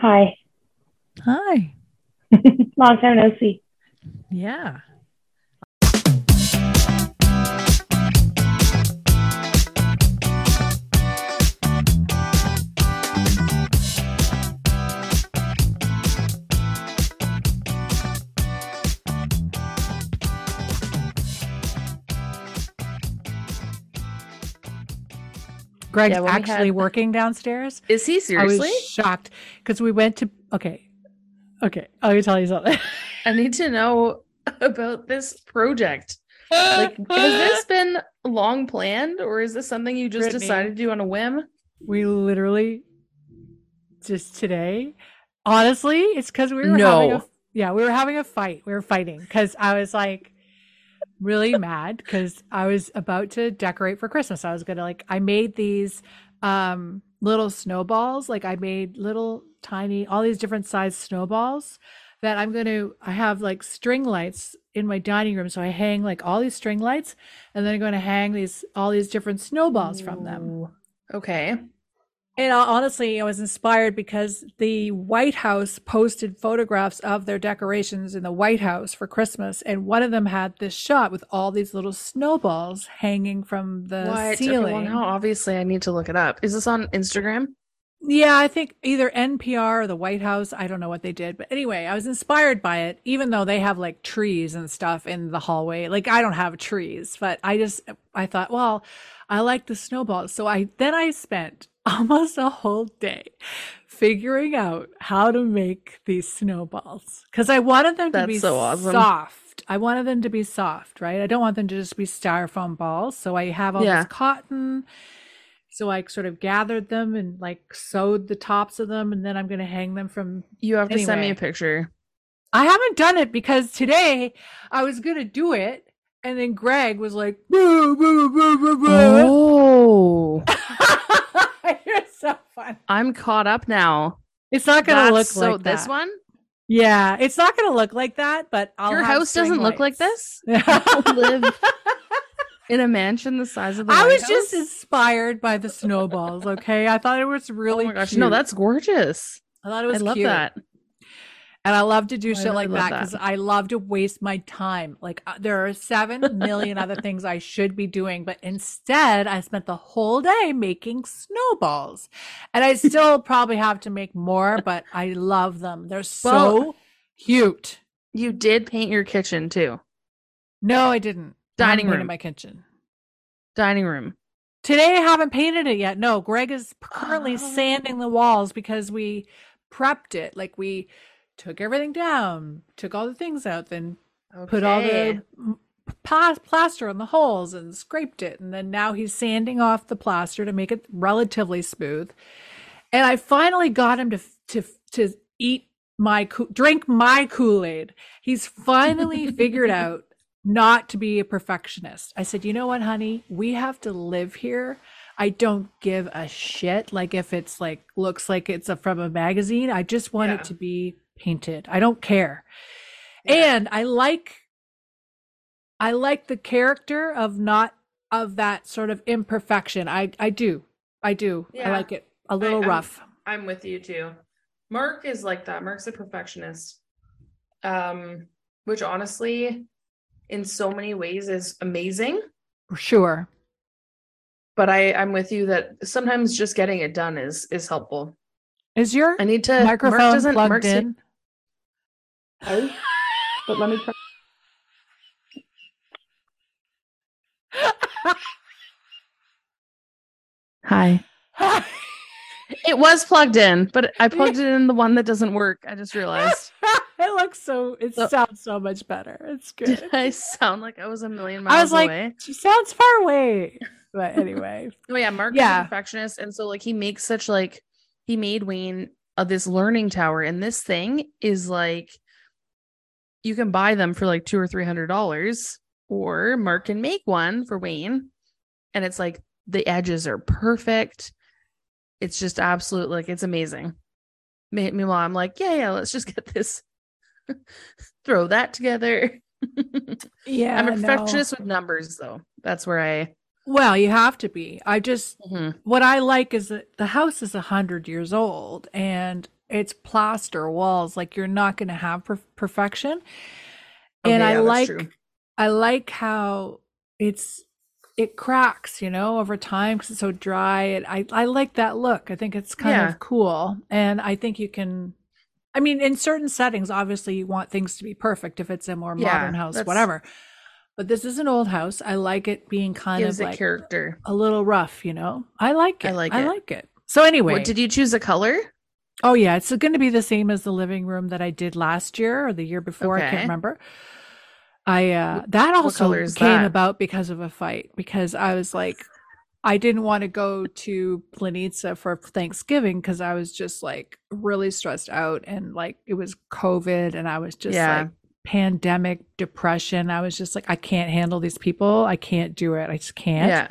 Hi. Hi. Long time no see. Yeah. Greg's Yeah, actually had- working downstairs. Is he seriously? I seriously? was shocked because we went to okay. Okay, let me tell you something. I need to know about this project. Like, has this been long planned, or is this something you just Brittany. decided to do on a whim? we literally just today. Honestly, it's because we were having a yeah, we were having a fight. We were fighting because I was like really mad because I was about to decorate for Christmas. I was gonna like I made these um little snowballs. Like I made little tiny all these different size snowballs that I'm gonna I have like string lights in my dining room. So I hang like all these string lights and then I'm gonna hang these all these different snowballs from them. Okay. And honestly, I was inspired because the White House posted photographs of their decorations in the White House for Christmas, and one of them had this shot with all these little snowballs hanging from the what? Okay, ceiling. well, now obviously I need to look it up. Is this on Instagram? Yeah, I think either NPR or the White House. I don't know what they did, but anyway, I was inspired by it, even though they have like trees and stuff in the hallway. Like I don't have trees, but I just I thought, well, I like the snowballs, so I then I spent almost a whole day figuring out how to make these snowballs because I wanted them to be so awesome. soft. I wanted them to be soft, right? I don't want them to just be styrofoam balls. So I have all Yeah. this cotton. So I sort of gathered them and like sewed the tops of them, and then I'm going to hang them from. You have to send me a picture. I haven't done it because today I was going to do it, and then Greg was like, "Boo, boo, boo, boo, boo." Oh, I'm caught up now. It's not going to look so like this that. one. Yeah, it's not going to look like that, but I'll Your house doesn't look like this. Live in a mansion the size of the. I White was just inspired by the snowballs. Okay, I thought it was really. oh my gosh, cute. no, that's gorgeous. I thought it was. I love cute. that. And I love to do I shit really like that because I love to waste my time. Like uh, there are seven million other things I should be doing, but instead I spent the whole day making snowballs. And I still probably have to make more, but I love them. They're so Well- cute. You did paint your kitchen too. No, I didn't. Dining room. my kitchen. Dining room. Today I haven't painted it yet. No, Greg is currently Oh. sanding the walls because we prepped it. Like we took everything down, took all the things out, then put all the plaster on the holes and scraped it. And then now he's sanding off the plaster to make it relatively smooth. And I finally got him to to to eat my drink my Kool-Aid. He's finally figured out not to be a perfectionist. I said, "You know what, honey? We have to live here. I don't give a shit like if it's like looks like it's a, from a magazine. I just want Yeah. it to be painted. I don't care." Yeah. And I like I like the character of not of that sort of imperfection. I I do. I do. I like it a little I'm- rough. I'm with you too. Mark is like that. Mark's a perfectionist. Um, which honestly, in so many ways is amazing. Sure. But I, I'm with you that sometimes just getting it done is is helpful. Is your I need to microphone Mark doesn't plugged Mark's- in? Oh, but let me try. Hi. It was plugged in, but I plugged it in the one that doesn't work. I just realized. it looks so it So- sounds so much better. It's good. I sound like I was a million miles I was like, away? she sounds far away. But anyway. Oh yeah, Mark is Yeah. a perfectionist, and so like he makes such like he made Wayne uh, this learning tower, and this thing is like you can buy them for like two or three hundred dollars, or Mark can make one for Wayne, and it's like the edges are perfect. It's just absolute like it's amazing. Me- Meanwhile, I'm like, yeah, yeah, let's just get this, throw that together. Yeah. I'm a no. perfectionist with numbers, though. That's where I Well, you have to be. I just Mhm. what I like is that the house is a hundred years old and it's plaster walls. Like you're not going to have per- perfection. and Okay, I yeah, that's like true. I like how it's it cracks, you know, over time because it's so dry. And I I like that look. I think it's kind Yeah. of cool, and I think you can. I mean, in certain settings, obviously, you want things to be perfect. If it's a more Yeah, modern house, whatever. But this is an old house. I like it being kind Gives of like character. a little rough, you know. I like it. I like I it. like it. So anyway, What did you choose a color? oh yeah, it's going to be the same as the living room that I did last year or the year before. I can't remember. I uh that also came that? about because of a fight because I was like I didn't want to go to Planitza for Thanksgiving because I was just like really stressed out and like it was COVID and I was just Yeah. like pandemic depression. I was just like, I can't handle these people. I can't do it. I just can't Yeah.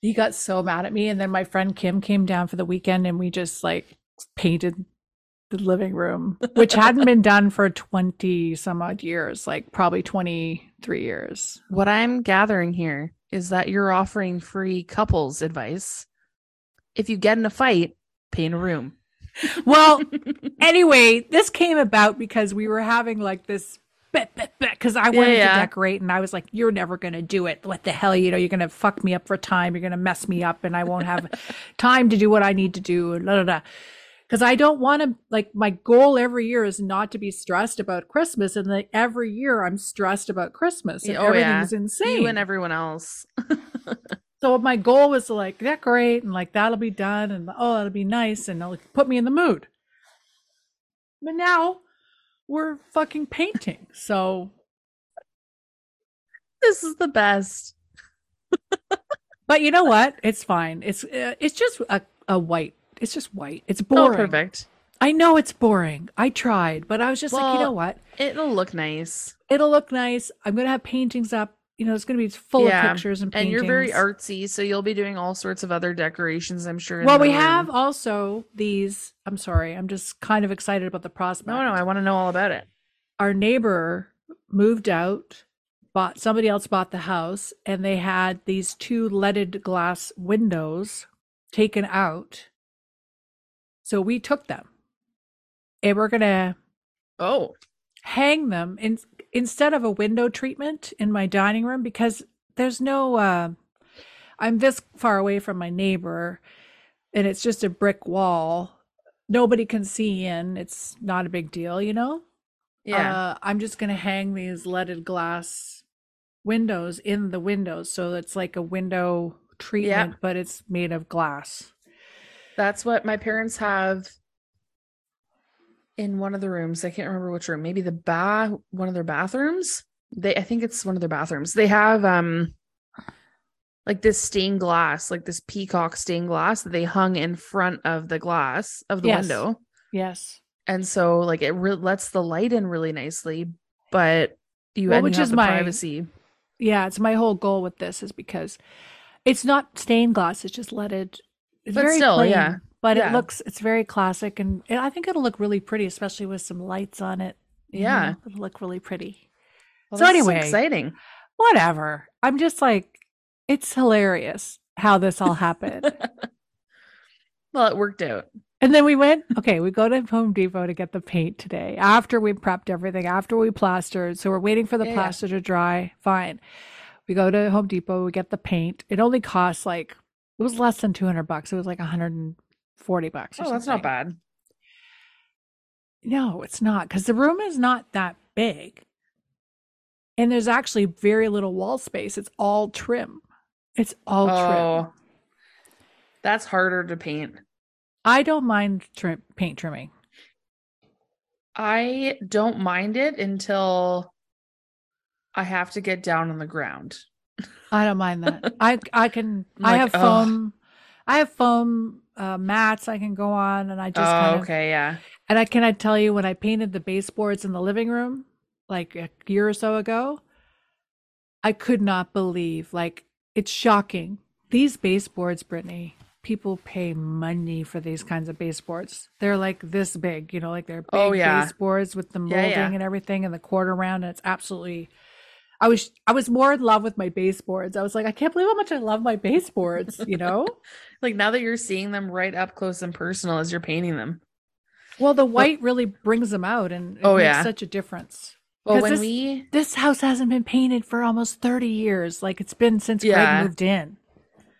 he got so mad at me and then my friend kim came down for the weekend and we just like painted the living room which hadn't been done for 20 some odd years like probably 23 years What I'm gathering here is that you're offering free couples advice. If you get in a fight, paint a room. Well anyway this came about because we were having like this because I wanted yeah. to decorate and I was like, you're never going to do it. What the hell? You know, you're going to fuck me up for time. You're going to mess me up and I won't have time to do what I need to do. And da, da, da. Because I don't want to, like, my goal every year is not to be stressed about Christmas. And like every year I'm stressed about Christmas and Yeah, oh, yeah. everything's insane. You and everyone else. so my goal was to like decorate and like that'll be done and oh, that'll be nice and it'll put me in the mood. But now we're fucking painting. So This is the best. But you know what? It's fine. It's uh, it's just a, a white. It's just white. It's Oh, boring. perfect. I know it's boring. I tried, but I was just like, you know what? It'll look nice. It'll look nice. I'm gonna have paintings up. You know, it's gonna be full Yeah, of pictures and paintings. And you're very artsy, so you'll be doing all sorts of other decorations, I'm sure. Well, we room. have also these. I'm sorry. I'm just kind of excited about the prospect. No, no, I want to know all about it. Our neighbor moved out. Bought somebody else bought the house, and they had these two leaded glass windows taken out. So we took them, and we're gonna Oh, hang them in, instead of a window treatment in my dining room because there's no uh, i'm this far away from my neighbor and it's just a brick wall. Nobody can see in. It's not a big deal you know? Yeah. uh, i'm just going to hang these leaded glass windows in the windows. So it's like a window treatment but it's made of glass. That's what my parents have in one of the rooms. I can't remember which room. Maybe the bath, one of their bathrooms. They, I think it's one of their bathrooms. They have um, like this stained glass, like this peacock stained glass that they hung in front of the glass of the Yes. window, yes and so like it re- lets the light in really nicely, but you Well, you which is my- privacy. Yeah, it's my whole goal with this is because it's not stained glass; it's just leaded. It's But very still, plain, yeah. But it looks it's very classic, and and I think it'll look really pretty, especially with some lights on it. Yeah. know, it'll look really pretty. Well, So anyway, exciting. Whatever. I'm just like, it's hilarious how this all happened. well, it worked out. and then we went. Okay, we go to Home Depot to get the paint today. After we prepped everything, after we plastered, so we're waiting for the Yeah, yeah. plaster to dry. Fine. We go to Home Depot. We get the paint. It only costs like it was less than two hundred bucks. It was like one hundred and forty bucks. Or Oh, that's something. not bad. No, it's not because the room is not that big. And there's actually very little wall space. It's all trim. It's all trim. Oh, that's harder to paint. I don't mind trim, paint trimming. I don't mind it until I have to get down on the ground. I don't mind that. I I can. I'm I like, have ugh. foam. I have foam uh, mats I can go on, and I just oh, kind of. okay, yeah. And I can I tell you when I painted the baseboards in the living room like a year or so ago, I could not believe like it's shocking. These baseboards, Brittany, people pay money for these kinds of baseboards. They're like this big, you know, like they're big Oh, yeah. baseboards with the Yeah, molding yeah. and everything and the quarter round. And it's absolutely I was I was more in love with my baseboards. I was like, I can't believe how much I love my baseboards, you know? Like now that you're seeing them right up close and personal as you're painting them. well, the white really brings them out and it Oh, makes yeah. such a difference. Well, when this- we This house hasn't been painted for almost 30 years. Like it's been since Yeah. Greg moved in.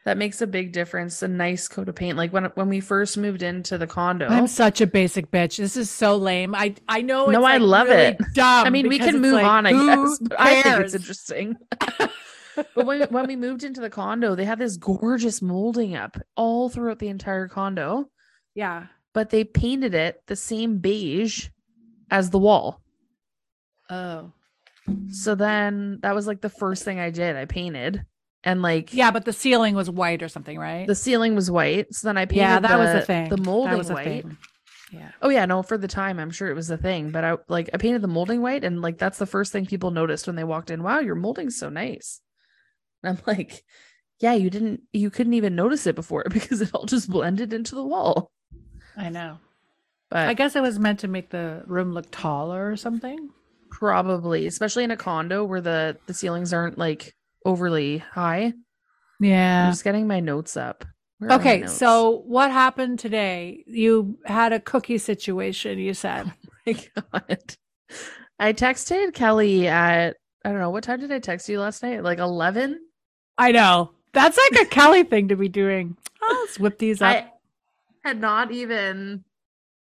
That makes a big difference. A nice coat of paint. Like when when we first moved into the condo. I'm such a basic bitch. This is so lame. I I know it's No, I like love really it. Dumb I mean, we can move like, on, I guess. I think it's interesting. but when, when we moved into the condo, they had this gorgeous molding up all throughout the entire condo, Yeah. but they painted it the same beige as the wall. Oh. So then that was like the first thing I did. I painted and like Yeah, but the ceiling was white or something, right? the ceiling was white. So then I painted yeah, that was the, the thing. the molding white. thing. Yeah. Oh yeah, no, for the time I'm sure it was a thing, but I like I painted the molding white and like that's the first thing people noticed when they walked in. Wow, your molding's so nice. And I'm like, yeah, you didn't you couldn't even notice it before because it all just blended into the wall. I know. But I guess it was meant to make the room look taller or something. probably, especially in a condo where the the ceilings aren't like overly high. Yeah. I'm just getting my notes up. Where Okay, notes? so what happened today? You had a cookie situation, you said. Oh my god. I texted Kelly at I don't know what time did I text you last night? Like 11? I know. That's like a Kelly thing to be doing. Oh, let's whip these up. I had not even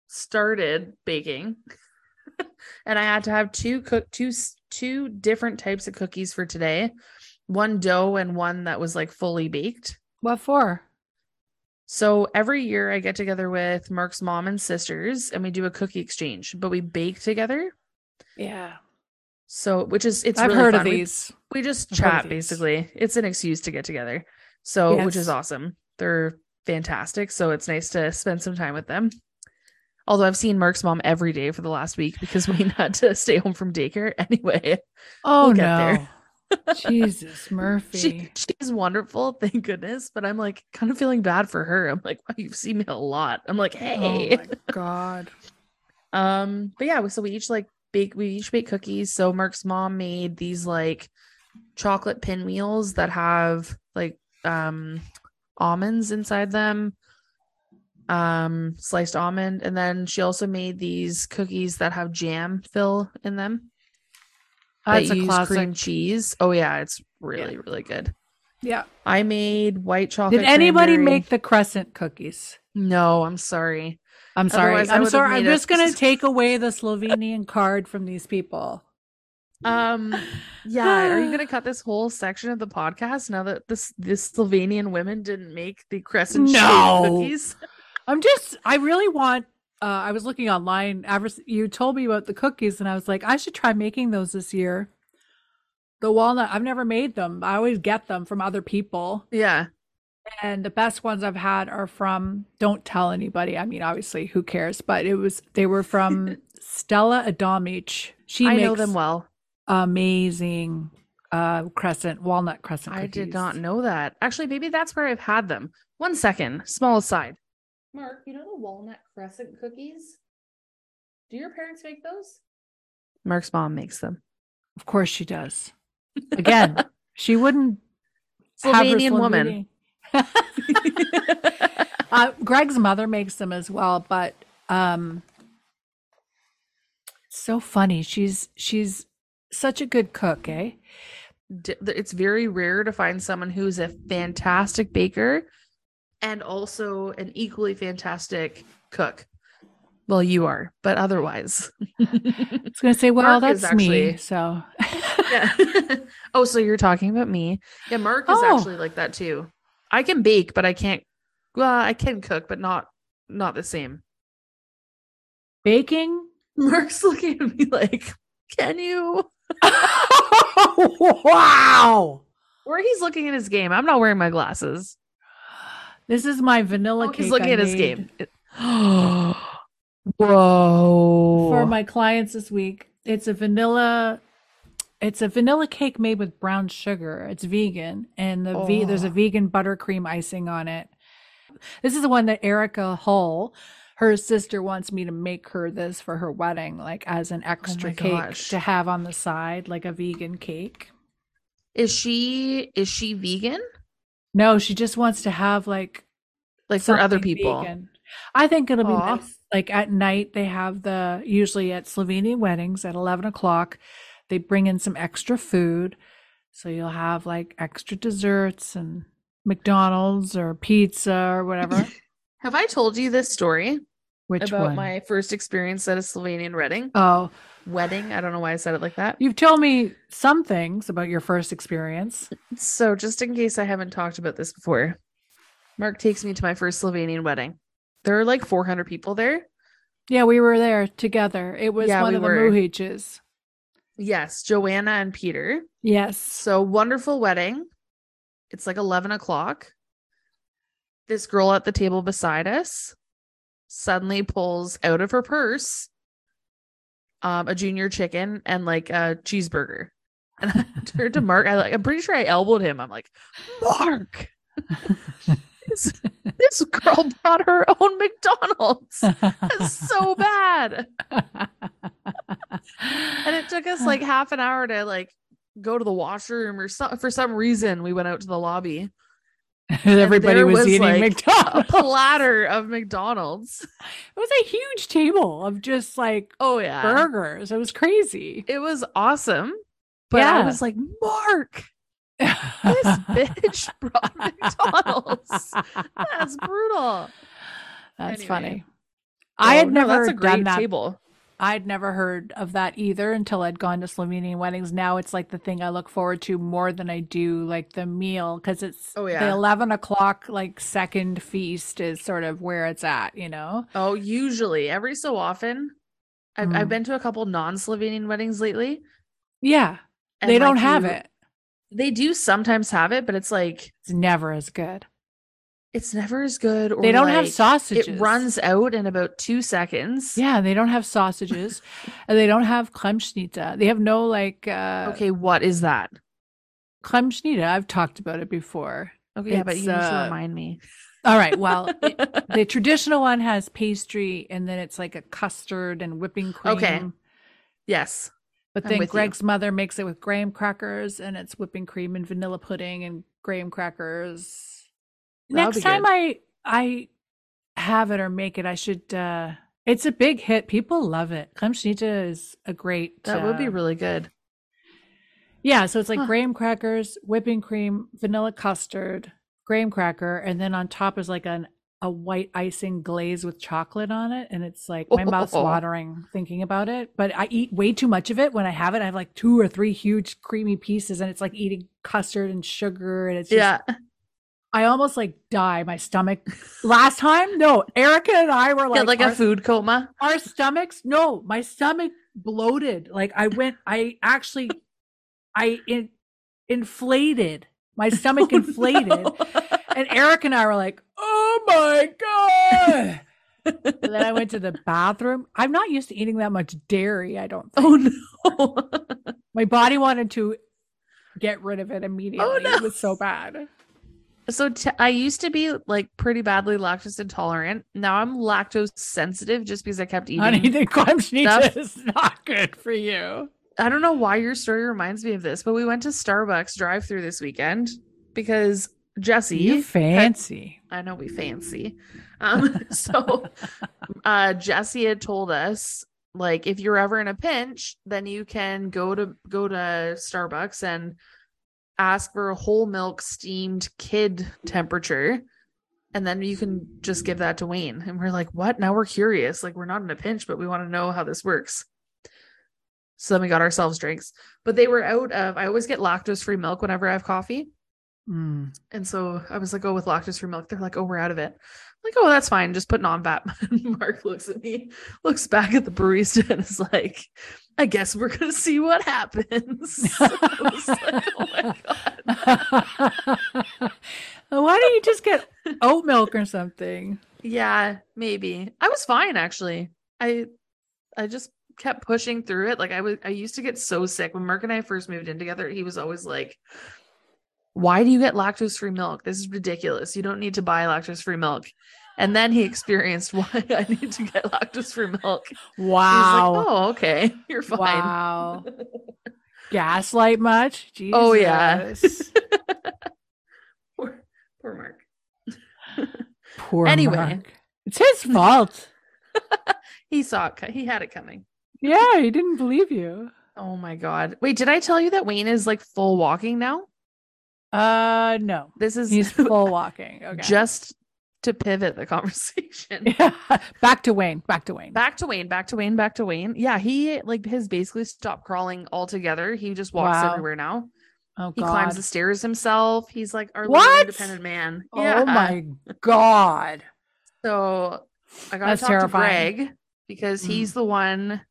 started baking, and I had to have two cook two two different types of cookies for today, one dough and one that was like fully baked. what for? So every year I get together with Mark's mom and sisters, and we do a cookie exchange, but we bake together. Yeah. So which is it's I've really heard fun. of We- these. we just I've chat basically. It's an excuse to get together. So, which is awesome. They're fantastic. So, it's nice to spend some time with them. Although I've seen Mark's mom every day for the last week because we had to stay home from daycare anyway. Oh We'll get no. Jesus, Murphy. She she's wonderful, thank goodness. But I'm like kind of feeling bad for her. I'm like, wow, you've seen me a lot. I'm like, hey. Oh my god. Um, but yeah, so we each like bake we each bake cookies. So Mark's mom made these like chocolate pinwheels that have like um almonds inside them. Um sliced almond and then she also made these cookies that have jam fill in them. That's that a use classic. cream cheese. Oh yeah, it's really really good. Yeah. I made white chocolate. Did anybody cranberry- make the crescent cookies? No, I'm sorry. I'm sorry. Otherwise, I'm sorry. I'm just going to take away the Slovenian card from these people. Um, yeah. Are you gonna cut this whole section of the podcast now that this this Slovenian women didn't make the crescent No. cookies? I'm just, I really want, uh, I was looking online. Ever, you told me about the cookies, and I was like, I should try making those this year. The walnut, I've never made them. I always get them from other people. Yeah. And the best ones I've had are from, don't tell anybody. I mean, obviously, who cares? But it was, they were from Stella Adamich. She I makes know them well. amazing uh crescent, walnut crescent I did not know that. Actually, maybe that's where I've had them. One second, small aside. Mark, you know the walnut crescent cookies? Do your parents make those? Mark's mom makes them. Of course she does. Again, she wouldn't have her Slovenian woman. Uh, Greg's mother makes them as well, but um, it's so funny. She's she's such a good cook, eh? It's very rare to find someone who's a fantastic baker and also an equally fantastic cook. Well, you are, but otherwise. it's gonna say, well, Mark is that's me. So yeah. oh, so you're talking about me? Yeah, Mark is Oh. actually like that too. I can bake, but I can't. Well, I can cook, but not not the same. baking. Mark's looking at me like, "Can you?" wow. Or he's looking at his game. I'm not wearing my glasses. This is my vanilla Oh, cake. he's looking I at his game. Whoa! for my clients this week. It's a vanilla. It's a vanilla cake made with brown sugar. It's vegan, and the ve- there's a Oh. vegan buttercream icing on it. This is the one that Erica Hull, her sister, wants me to make her this for her wedding, like as an oh extra Oh cake gosh. to have on the side, like a vegan cake. Is she is she vegan? No, she just wants to have like Like for other people. vegan. I think it'll be nice. Like at night, they have the usually at Slovenian weddings at eleven o'clock. They bring in some extra food, so you'll have like extra desserts and McDonald's or pizza or whatever. Have I told you this story Which about one? my first experience at a Slovenian wedding? oh, Wedding. I don't know why I said it like that. you've told me some things about your first experience. So, just in case I haven't talked about this before, Mark takes me to my first Slovenian wedding. There are like 400 people there. Yeah, we were there together. It was Yeah, one we of the were. Mujiches. Yes, Joanna and Peter. Yes. So, wonderful wedding. It's like 11 o'clock. This girl at the table beside us suddenly pulls out of her purse um, a junior chicken and like a cheeseburger. And I turned to Mark. I like, I'm pretty sure I elbowed him. I'm like, Mark, this, this girl brought her own McDonald's. That's so bad. And it took us like half an hour to like go to the washroom or so, for some reason we went out to the lobby. Everybody was, was, eating like, A McDonald's. platter of McDonald's. It was a huge table of just like Oh yeah. burgers. It was crazy. It was awesome. But I was like, Mark, this bitch brought McDonald's. That's brutal. That's Anyway. funny. I had Oh, no, never that's a great done that. table. I'd never heard of that either until I'd gone to Slovenian weddings. Now it's like the thing I look forward to more than I do like the meal because it's Oh, yeah. the eleven o'clock like second feast is sort of where it's at. You know. Oh, usually every so often. I've, I've Mm. been to a couple non-Slovenian weddings lately. Yeah, they don't like, have you- it. They do sometimes have it, but it's like It's never as good. It's never as good. Or They don't have sausages. It runs out in about two seconds. Yeah, they don't have sausages, and they don't have Kremšnita. They have no like uh Okay, what is that? Kremšnita. I've talked about it before. Okay, yeah, but you need to uh, remind me. All right. Well, it- the traditional one has pastry, and then it's like a custard and whipping cream. Okay. yes. But I'm then with you. Greg's mother makes it with graham crackers, and it's whipping cream and vanilla pudding and graham crackers. That'll Next time. I I have it or make it, I should. uh It's a big hit. People love it. Kremšnita is a great. That would be uh, really good. Yeah, so it's like Huh. graham crackers, whipping cream, vanilla custard, graham cracker, and then on top is like an a white icing glaze with chocolate on it, and it's like my mouth's Oh. watering thinking about it. But I eat way too much of it when I have it. I have like two or three huge creamy pieces, and it's like eating custard and sugar, and it's just, Yeah. I almost like die. My stomach. Last time, no, Erica and I were like like our- a food coma. our stomachs no my stomach bloated like i went i actually i in, inflated my oh, stomach inflated Oh, no. and eric and i were like oh my god and then i went to the bathroom i'm not used to eating that much dairy i don't oh, think. oh no. my body wanted to get rid of it immediately no. it was so bad So t- I used to be like pretty badly lactose intolerant. Now I'm lactose sensitive just because I kept eating. honey the Kremšnita stuff. is not good for you I don't know why your story reminds me of this, but we went to Starbucks drive through this weekend because Jesse, you fancy I know we fancy. Um, so uh Jesse had told us like if you're ever in a pinch, then you can go to go to Starbucks and ask for a whole milk steamed kid temperature. And then you can just give that to Wayne. And we're like, what? Now we're curious. Like, we're not in a pinch, but we want to know how this works. So then we got ourselves drinks. But they were out of, I always get lactose free milk whenever I have coffee. Mm. And so I was like, oh, with lactose free milk. They're like, oh, we're out of it. I'm like, oh, that's fine. Just put non fat. Mark looks at me, looks back at the barista, and is like, I guess we're going to see what happens. Like, oh my God. Why don't you just get oat milk or something? Yeah, maybe. I was fine actually. I I just kept pushing through it. Like I was I used to get so sick when Mark and I first moved in together. He was always like, "Why do you get lactose free milk? This is ridiculous. You don't need to buy lactose free milk." And then he experienced why I need to get lactose free milk. He was Wow. like, "Oh, okay. You're fine." wow. gaslight much? Jesus. Oh, yeah. poor, poor Mark. Poor Anyway. Mark. It's his fault. He saw it. He had it coming. yeah, he didn't believe you. Oh my god. Wait, did I tell you that Wayne is like full walking now? Uh, no. This is He's full walking. Okay. just to pivot the conversation. Yeah. back to Wayne. Back to Wayne. Back to Wayne, back to Wayne, back to Wayne. Yeah, he like has basically stopped crawling altogether. He just walks Wow. everywhere now. Oh He God. climbs the stairs himself. He's like our little independent man. Oh my God. So I got to That's talk terrifying. to Greg because Mm. he's the one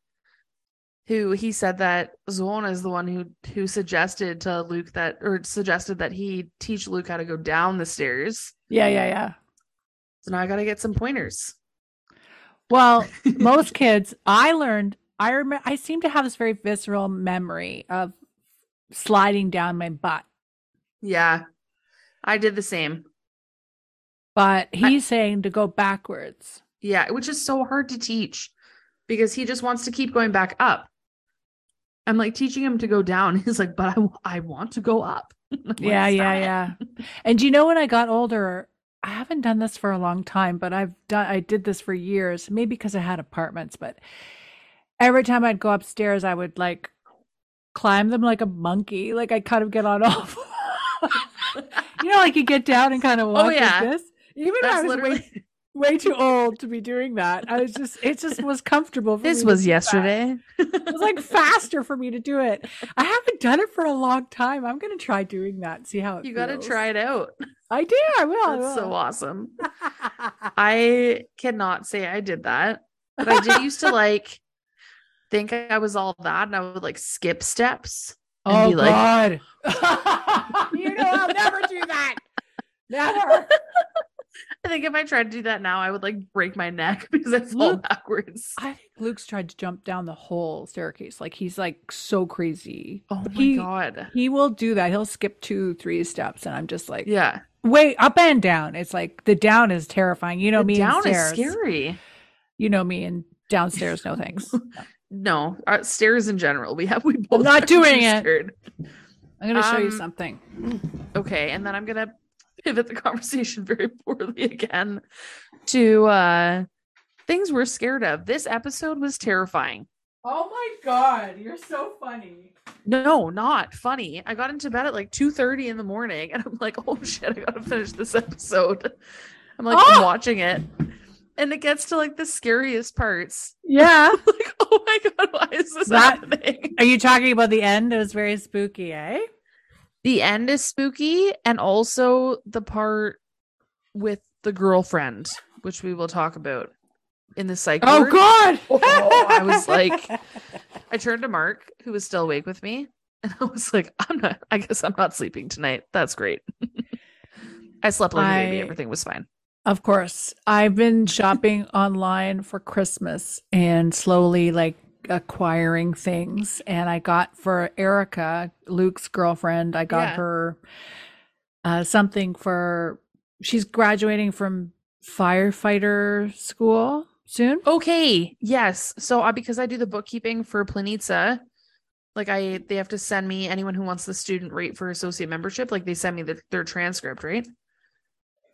who he said that Zona is the one who who suggested to Luke that or suggested that he teach Luke how to go down the stairs. Yeah, yeah, yeah. So now I got to get some pointers. Well, most kids, I learned, I remember, I seem to have this very visceral memory of sliding down my butt. Yeah. I did the same. But he's saying to go backwards. Yeah, which is so hard to teach because he just wants to keep going back up. I'm like teaching him to go down. He's like, but I, I want to go up. Like, Yeah, yeah, "Stop." yeah. And you know, when I got older, I haven't done this for a long time, but I've done, I did this for years, maybe because I had apartments, but every time I'd go upstairs, I would like climb them like a monkey. Like I kind of get on off. you know, like you get down and kind of oh, walk Oh, yeah. like this. Even though I was literally. Way too old to be doing that. I was just, it just was comfortable. For This was yesterday. It was like faster for me to do it. I haven't done it for a long time. I'm going to try doing that. See how it You got to try it out. I do. I will. I That's so awesome. I cannot say I did that, but I did used to like think I was all that and I would like skip steps. and oh be like- God! you know I'll never do that. Never. I think if I tried to do that now, I would like break my neck because I fall Luke, backwards. I think Luke's tried to jump down the whole staircase. Like he's like so crazy. Oh my He- god. He will do that. He'll skip two, three steps, and I'm just like, Yeah. wait, up and down. It's like the down is terrifying. You know The me and down is scary. You know me and downstairs. No thanks. No, uh, stairs in general. We have we both not doing too it. scared. I'm gonna show you Um, something. Okay, and then I'm gonna pivot the conversation very poorly again to uh things we're scared of. This episode was terrifying. Oh my God! You're so funny. No, not funny. I got into bed at like 2:30 in the morning and I'm like, oh shit, I gotta finish this episode. I'm like Ah! watching it. And it gets to like the scariest parts. Yeah. like, oh my god, why is this That- happening? Are you talking about the end? It was very spooky, eh? The end is spooky, and also the part with the girlfriend, which we will talk about in the psych. Oh ward. God! Oh, I was like- I turned to Mark, who was still awake with me, and I was like, I'm not, I guess I'm not sleeping tonight. That's great. I slept like a baby. Everything was fine. Of course. I've been shopping online for Christmas and slowly like acquiring things. And I got for Erica, Luke's girlfriend, I got Yeah. her uh, something for she's graduating from firefighter school soon. Okay. Yes. So uh, because I do the bookkeeping for Planitza, like I they have to send me anyone who wants the student rate for associate membership, like they send me the, their transcript, right?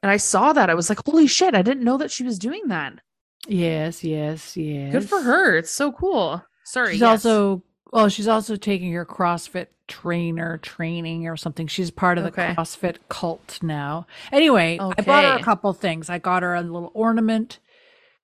And I saw that. I was like, holy shit, I didn't know that she was doing that. Yes, yes, yes. Good for her. It's so cool. Sorry. She's yes. also well, she's also taking her CrossFit trainer training or something. She's part of the Okay. CrossFit cult now. Anyway, I bought her a couple things. I got her a little ornament,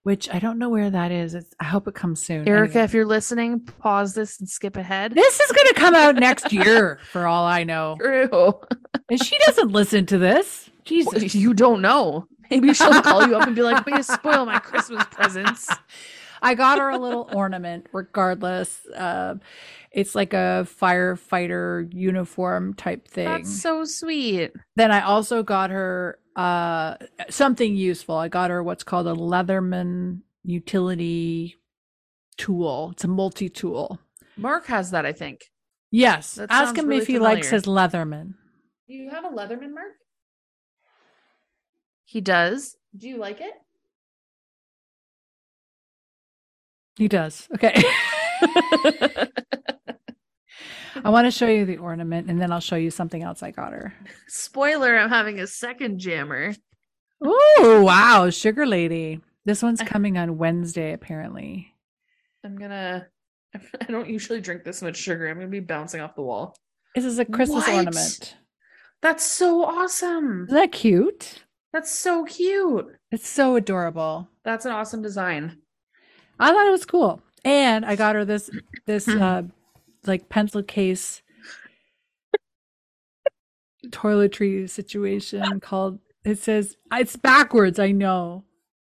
which I don't know where that is. It's, I hope it comes soon. Erica, Anyway. if you're listening, pause this and skip ahead. this is going to come out next year, for all I know. True. And she doesn't listen to this. Jesus. You don't know. Maybe she'll call you up and be like, way to spoil my Christmas presents. I got her a little ornament, regardless. Uh, it's like a firefighter uniform type thing. That's so sweet. then I also got her uh something useful. I got her what's called a Leatherman utility tool. It's a multi-tool. Mark has that, I think. Yes. That Ask him really if he likes his Leatherman. Do you have a Leatherman, Mark? He does. Do you like it? He does. Okay. I want to show you the ornament and then I'll show you something else I got her. Spoiler, I'm having a second jammer. Oh, wow. Sugar Lady. This one's coming on Wednesday, apparently. I'm gonna I don't usually drink this much sugar. I'm gonna be bouncing off the wall. This is a Christmas What? ornament. That's so awesome. Isn't that cute? That's so cute. It's so adorable. That's an awesome design. I thought it was cool. And I got her this this uh like pencil case toiletry situation called it says it's backwards, I know.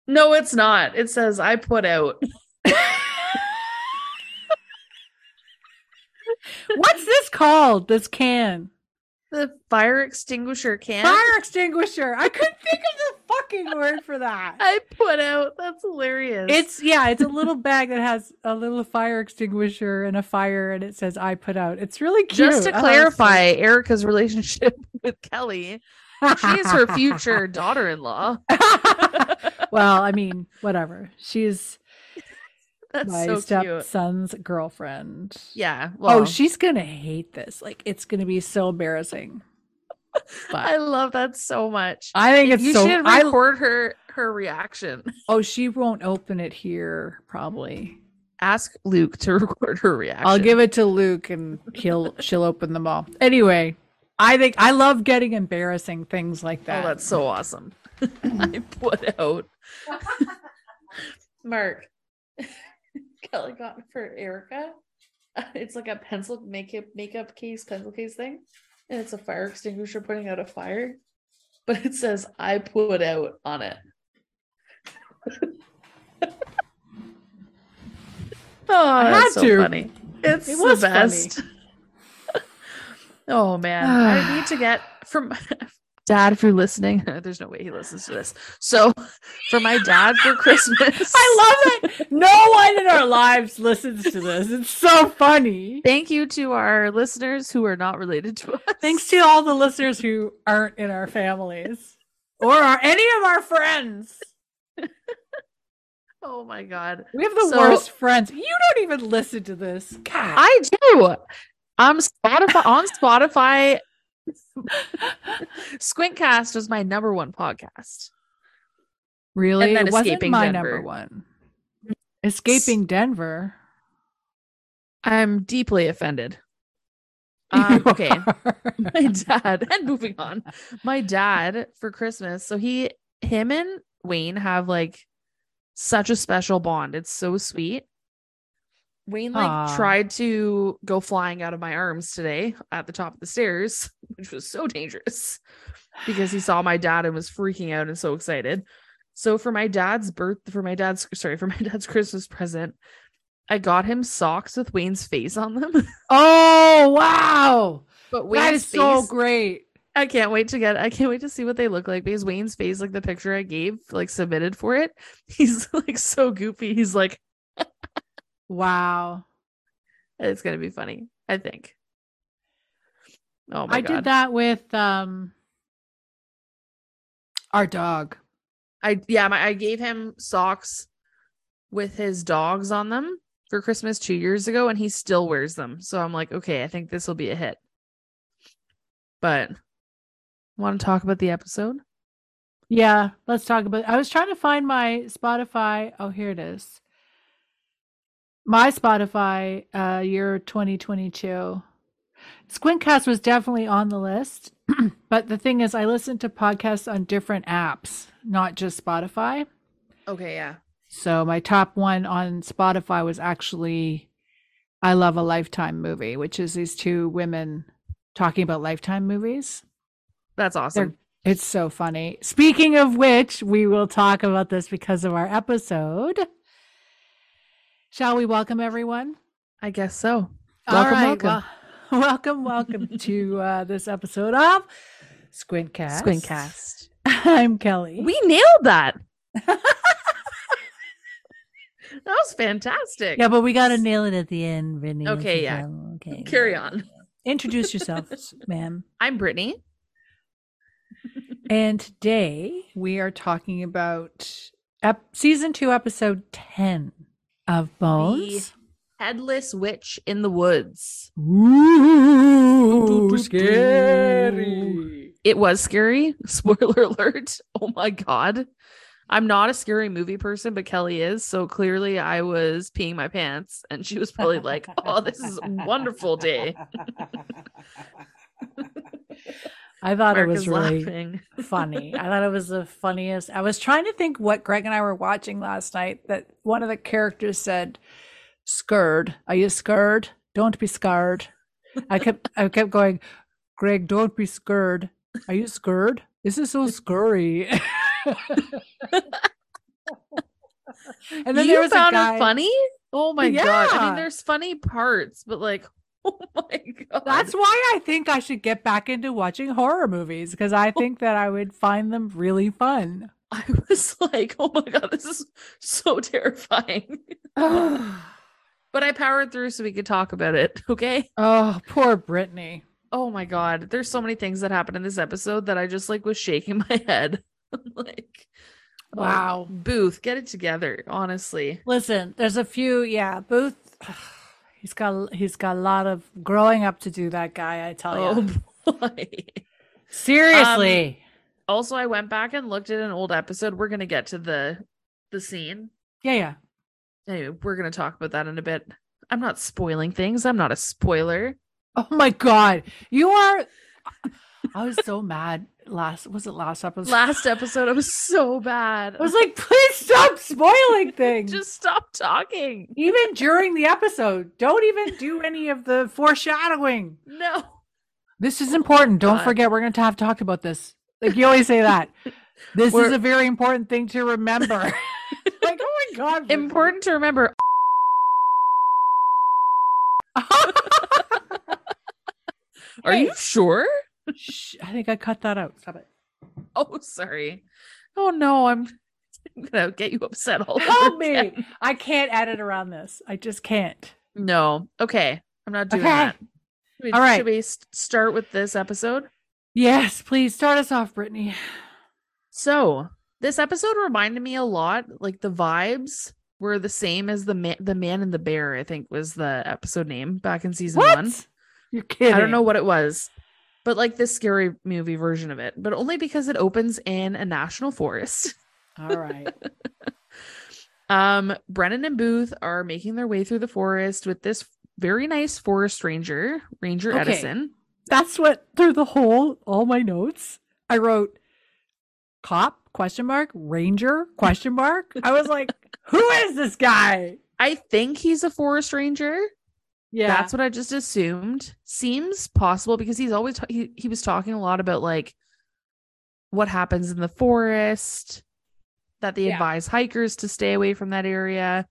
No, it's not. It says I put out. What's this called? This can. The fire extinguisher can. Fire extinguisher. I couldn't think of the fucking word for that. I put out. That's hilarious. It's yeah, it's a little bag that has a little fire extinguisher and a fire and it says I put out. It's really cute. just to I thought it was so- clarify Erica's relationship with Kelly. She is her future daughter-in-law. well, I mean, whatever. She's my so cute. stepson's girlfriend. Yeah. Oh, well, oh, she's gonna hate this. Like, it's gonna be so embarrassing. But I love that so much. I think it's so. you so. should I, record her her reaction. oh, she won't open it here. Probably. Ask Luke to record her reaction. I'll give it to Luke, and he'll she'll open them all. Anyway, I think I love getting embarrassing things like Oh, that. that's so awesome. I put out. Mark. Kelly got for Erica. It's like a pencil makeup makeup case, pencil case thing. And it's a fire extinguisher putting out a fire. But it says I put out on it. oh, I that's had so to. funny. It's It the was funny. best. oh man. I need to get from dad if you're listening. There's no way he listens to this. So for my dad for Christmas. I love it. No one in our lives listens to this. It's so funny. Thank you to our listeners who are not related to us. Thanks to all the listeners who aren't in our families or are any of our friends. Oh my god. We have the So- worst friends. You don't even listen to this. God. I do. Um Spotify on Spotify. Squintcast was my number one podcast. really? then it wasn't Escaping my Denver. number one. Escaping Denver. I'm deeply offended. Um, okay. my dad and moving on my dad for christmas so he him and wayne have like such a special bond it's so sweet wayne like Aw. tried to go flying out of my arms today at the top of the stairs which was so dangerous because he saw my dad and was freaking out and so excited so for my dad's birth for my dad's sorry for my dad's christmas present i got him socks with wayne's face on them oh, wow. but That wayne's is so great. I can't wait to get I can't wait to see what they look like because Wayne's face, like the picture I gave, like submitted for it, he's like so goofy. He's like, Wow. it's gonna be funny, I think. Oh my god. I god. did that with um our dog. I yeah, my, I gave him socks with his dogs on them for Christmas two years ago, and he still wears them. So I'm like, okay, I think this will be a hit. But want to talk about the episode? Yeah, let's talk about. I was trying to find my Spotify. Oh, here it is. My Spotify uh year 2022. Squintcast was definitely on the list, but the thing is I listen to podcasts on different apps, not just Spotify. Okay, yeah. So my top one on Spotify was actually I Love a Lifetime movie, which is these two women talking about lifetime movies. That's awesome. It's so funny. Speaking of which, we will talk about this because of our episode. Shall we welcome everyone? I guess so. Welcome, right, welcome. well- welcome, welcome to uh, this episode of Squintcast. Squintcast. I'm Kelly. We nailed that. that was fantastic. yeah, but we got to nail it at the end, Brittany. Okay, yeah. Okay. Carry on. Introduce yourself, ma'am. I'm Brittany. And today we are talking about ep- season two, episode 10 of Bones. The Headless Witch in the Woods. Ooh, scary. It was scary. Spoiler alert. Oh my God. I'm not a scary movie person, but Kelly is. So clearly I was peeing my pants and she was probably like, oh, this is a wonderful day. I thought Mark it was really laughing. funny. I thought it was the funniest. I was trying to think what Greg and I were watching last night that one of the characters said, "Scared? Are you scared? Don't be scared." I kept I kept going, Greg, don't be scared. Are you scared? This is so scary. and then you there was found a guy. it funny? Oh my god. I mean, there's funny parts, but like, oh my god. That's why I think I should get back into watching horror movies because I oh. think that I would find them really fun. I was like, oh my god, this is so terrifying. oh, But I powered through so we could talk about it. Okay. Oh, poor Brittany. Oh my god. There's so many things that happened in this episode that I just like was shaking my head. like oh, Wow. Booth, get it together, honestly. Listen, there's a few. Yeah, Booth. He's got he's got a lot of growing up to do. That guy, I tell you. Oh boy. Seriously. Um, also, I went back and looked at an old episode. We're gonna get to the the scene. yeah, yeah. Anyway, we're gonna talk about that in a bit. I'm not spoiling things. I'm not a spoiler. Oh my god, you are. I was so mad. Last was it last episode? Last episode, I was so bad. I was like, please stop spoiling things. just stop talking. even during the episode, don't even do any of the foreshadowing. No. This is important. Don't God. forget, we're going to have talked about this. Like you always say that. This is We're- a very important thing to remember. like, oh my god, Important to remember. Are Hey. you sure? Shh, I think I cut that out. Stop it. Oh, sorry. Oh no, I'm gonna get you upset all Help over me. again. I can't edit around this. I just can't. No. Okay. I'm not doing Okay. that. Should we, All right. Should we st- start with this episode? Yes, please start us off, Brittany. So this episode reminded me a lot, like the vibes were the same as the man, the man and the bear. I think was the episode name back in season What? one. You're kidding. I don't know what it was, but like this scary movie version of it, but only because it opens in a national forest. All right. Um, Brennan and Booth are making their way through the forest with this very nice forest ranger, Ranger Okay. Edison. That's what through the whole all my notes I wrote cop question mark ranger question mark. I was like, who is this guy? I think he's a forest ranger. Yeah, That's what I just assumed. Seems possible because he's always he, he was talking a lot about like what happens in the forest, that they Yeah. advise hikers to stay away from that area.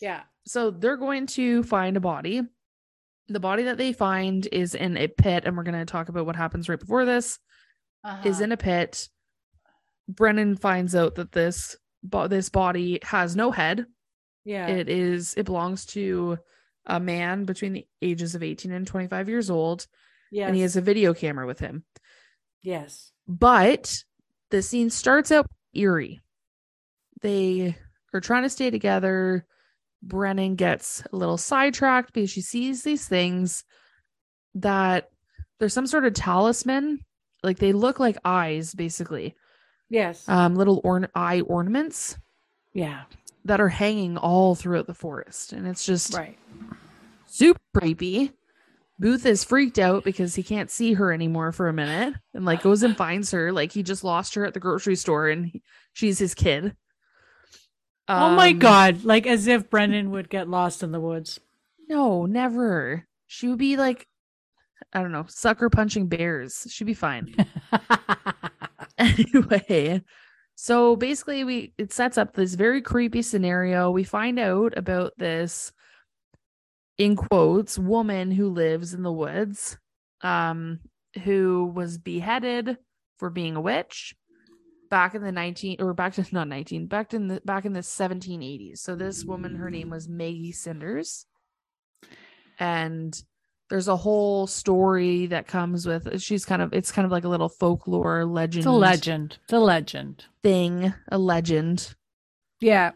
yeah. So they're going to find a body. The body that they find is in a pit, and we're going to talk about what happens right before this. Is Uh-huh. in a pit. Brennan finds out that this bo- this body has no head. yeah. It is it belongs to a man between the ages of 18 and 25 years old, yes. and he has a video camera with him. yes. But the scene starts out eerie. They are trying to stay together. Brennan gets a little sidetracked because she sees these things that there's some sort of talisman. Like they look like eyes, basically. Yes. Um, little orn- eye ornaments yeah. That are hanging all throughout the forest. And it's just Right. super creepy. Booth is freaked out because he can't see her anymore for a minute and like goes and finds her. Like he just lost her at the grocery store and he- she's his kid. oh my Um, god! Like as if Brennan would get lost in the woods. No, never. She would be like, I don't know, sucker punching bears. She'd be fine. anyway, so basically, we it sets up this very creepy scenario. We find out about this, in quotes, woman who lives in the woods, um, who was beheaded for being a witch back in the 19 or back to not 19 back in the back in the 1780s so this woman her name was maggie cinders and there's a whole story that comes with she's kind of it's kind of like a little folklore legend it's a legend. It's a legend. thing a legend Yeah.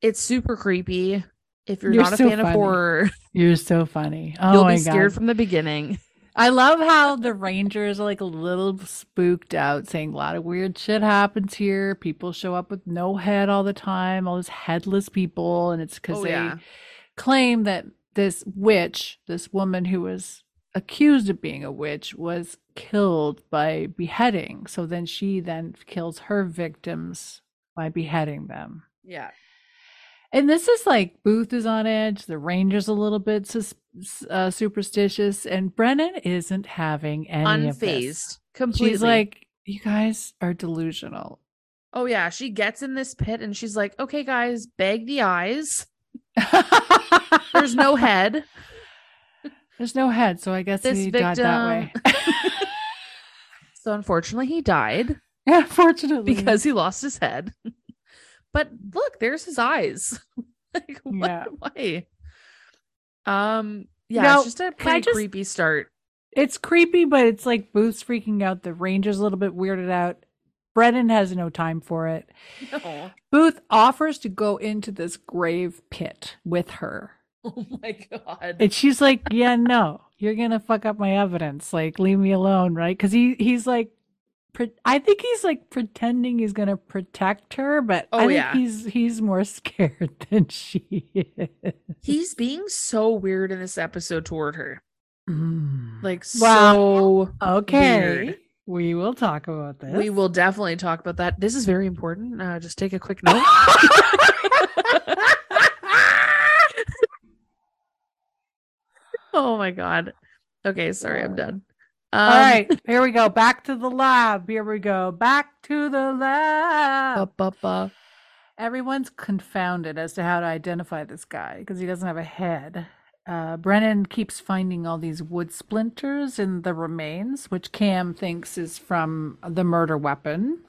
it's super creepy If you're, You're not a so fan of horror, You're so funny. Oh you'll be scared god. from the beginning. I love how the Rangers are like a little spooked out, saying a lot of weird shit happens here. People show up with no head all the time, all these headless people, and it's because Oh, they yeah. claim that this witch, this woman who was accused of being a witch, was killed by beheading. So then she then kills her victims by beheading them. Yeah. And this is like Booth is on edge. The Rangers a little bit sus- uh, superstitious, and Brennan isn't having any of this. Unfazed. Completely. She's like, "You guys are delusional." oh yeah. She gets in this pit and she's like, okay, guys, bag the eyes. There's no head. There's no head, so I guess This he died that way. So unfortunately, he died yeah, fortunately, because he lost his head. but look, there's his eyes. like what? Yeah. Why? Um. Yeah, Now, it's just a pretty just- creepy start. it's creepy, but it's like Booth's freaking out. The Rangers a little bit weirded out. Brennan has no time for it. No. Booth offers to go into this grave pit with her. Oh my god. And she's like, "Yeah, no, you're gonna fuck up my evidence. Like, leave me alone, right?" Because he he's like, pre- I think he's like pretending he's gonna protect her, but Oh, I think yeah. he's he's more scared than she is. He's being so weird in this episode toward her. Mm. Like Wow. so okay, weird. We will talk about this. we will definitely talk about that. This is very important. Uh, just take a quick note. oh my god. Okay, sorry, I'm done. Um, All right, here we go. Back to the lab. Here we go. Back to the lab. ba, ba, ba. Everyone's confounded as to how to identify this guy because he doesn't have a head. Uh, Brennan keeps finding all these wood splinters in the remains, which Cam thinks is from the murder weapon,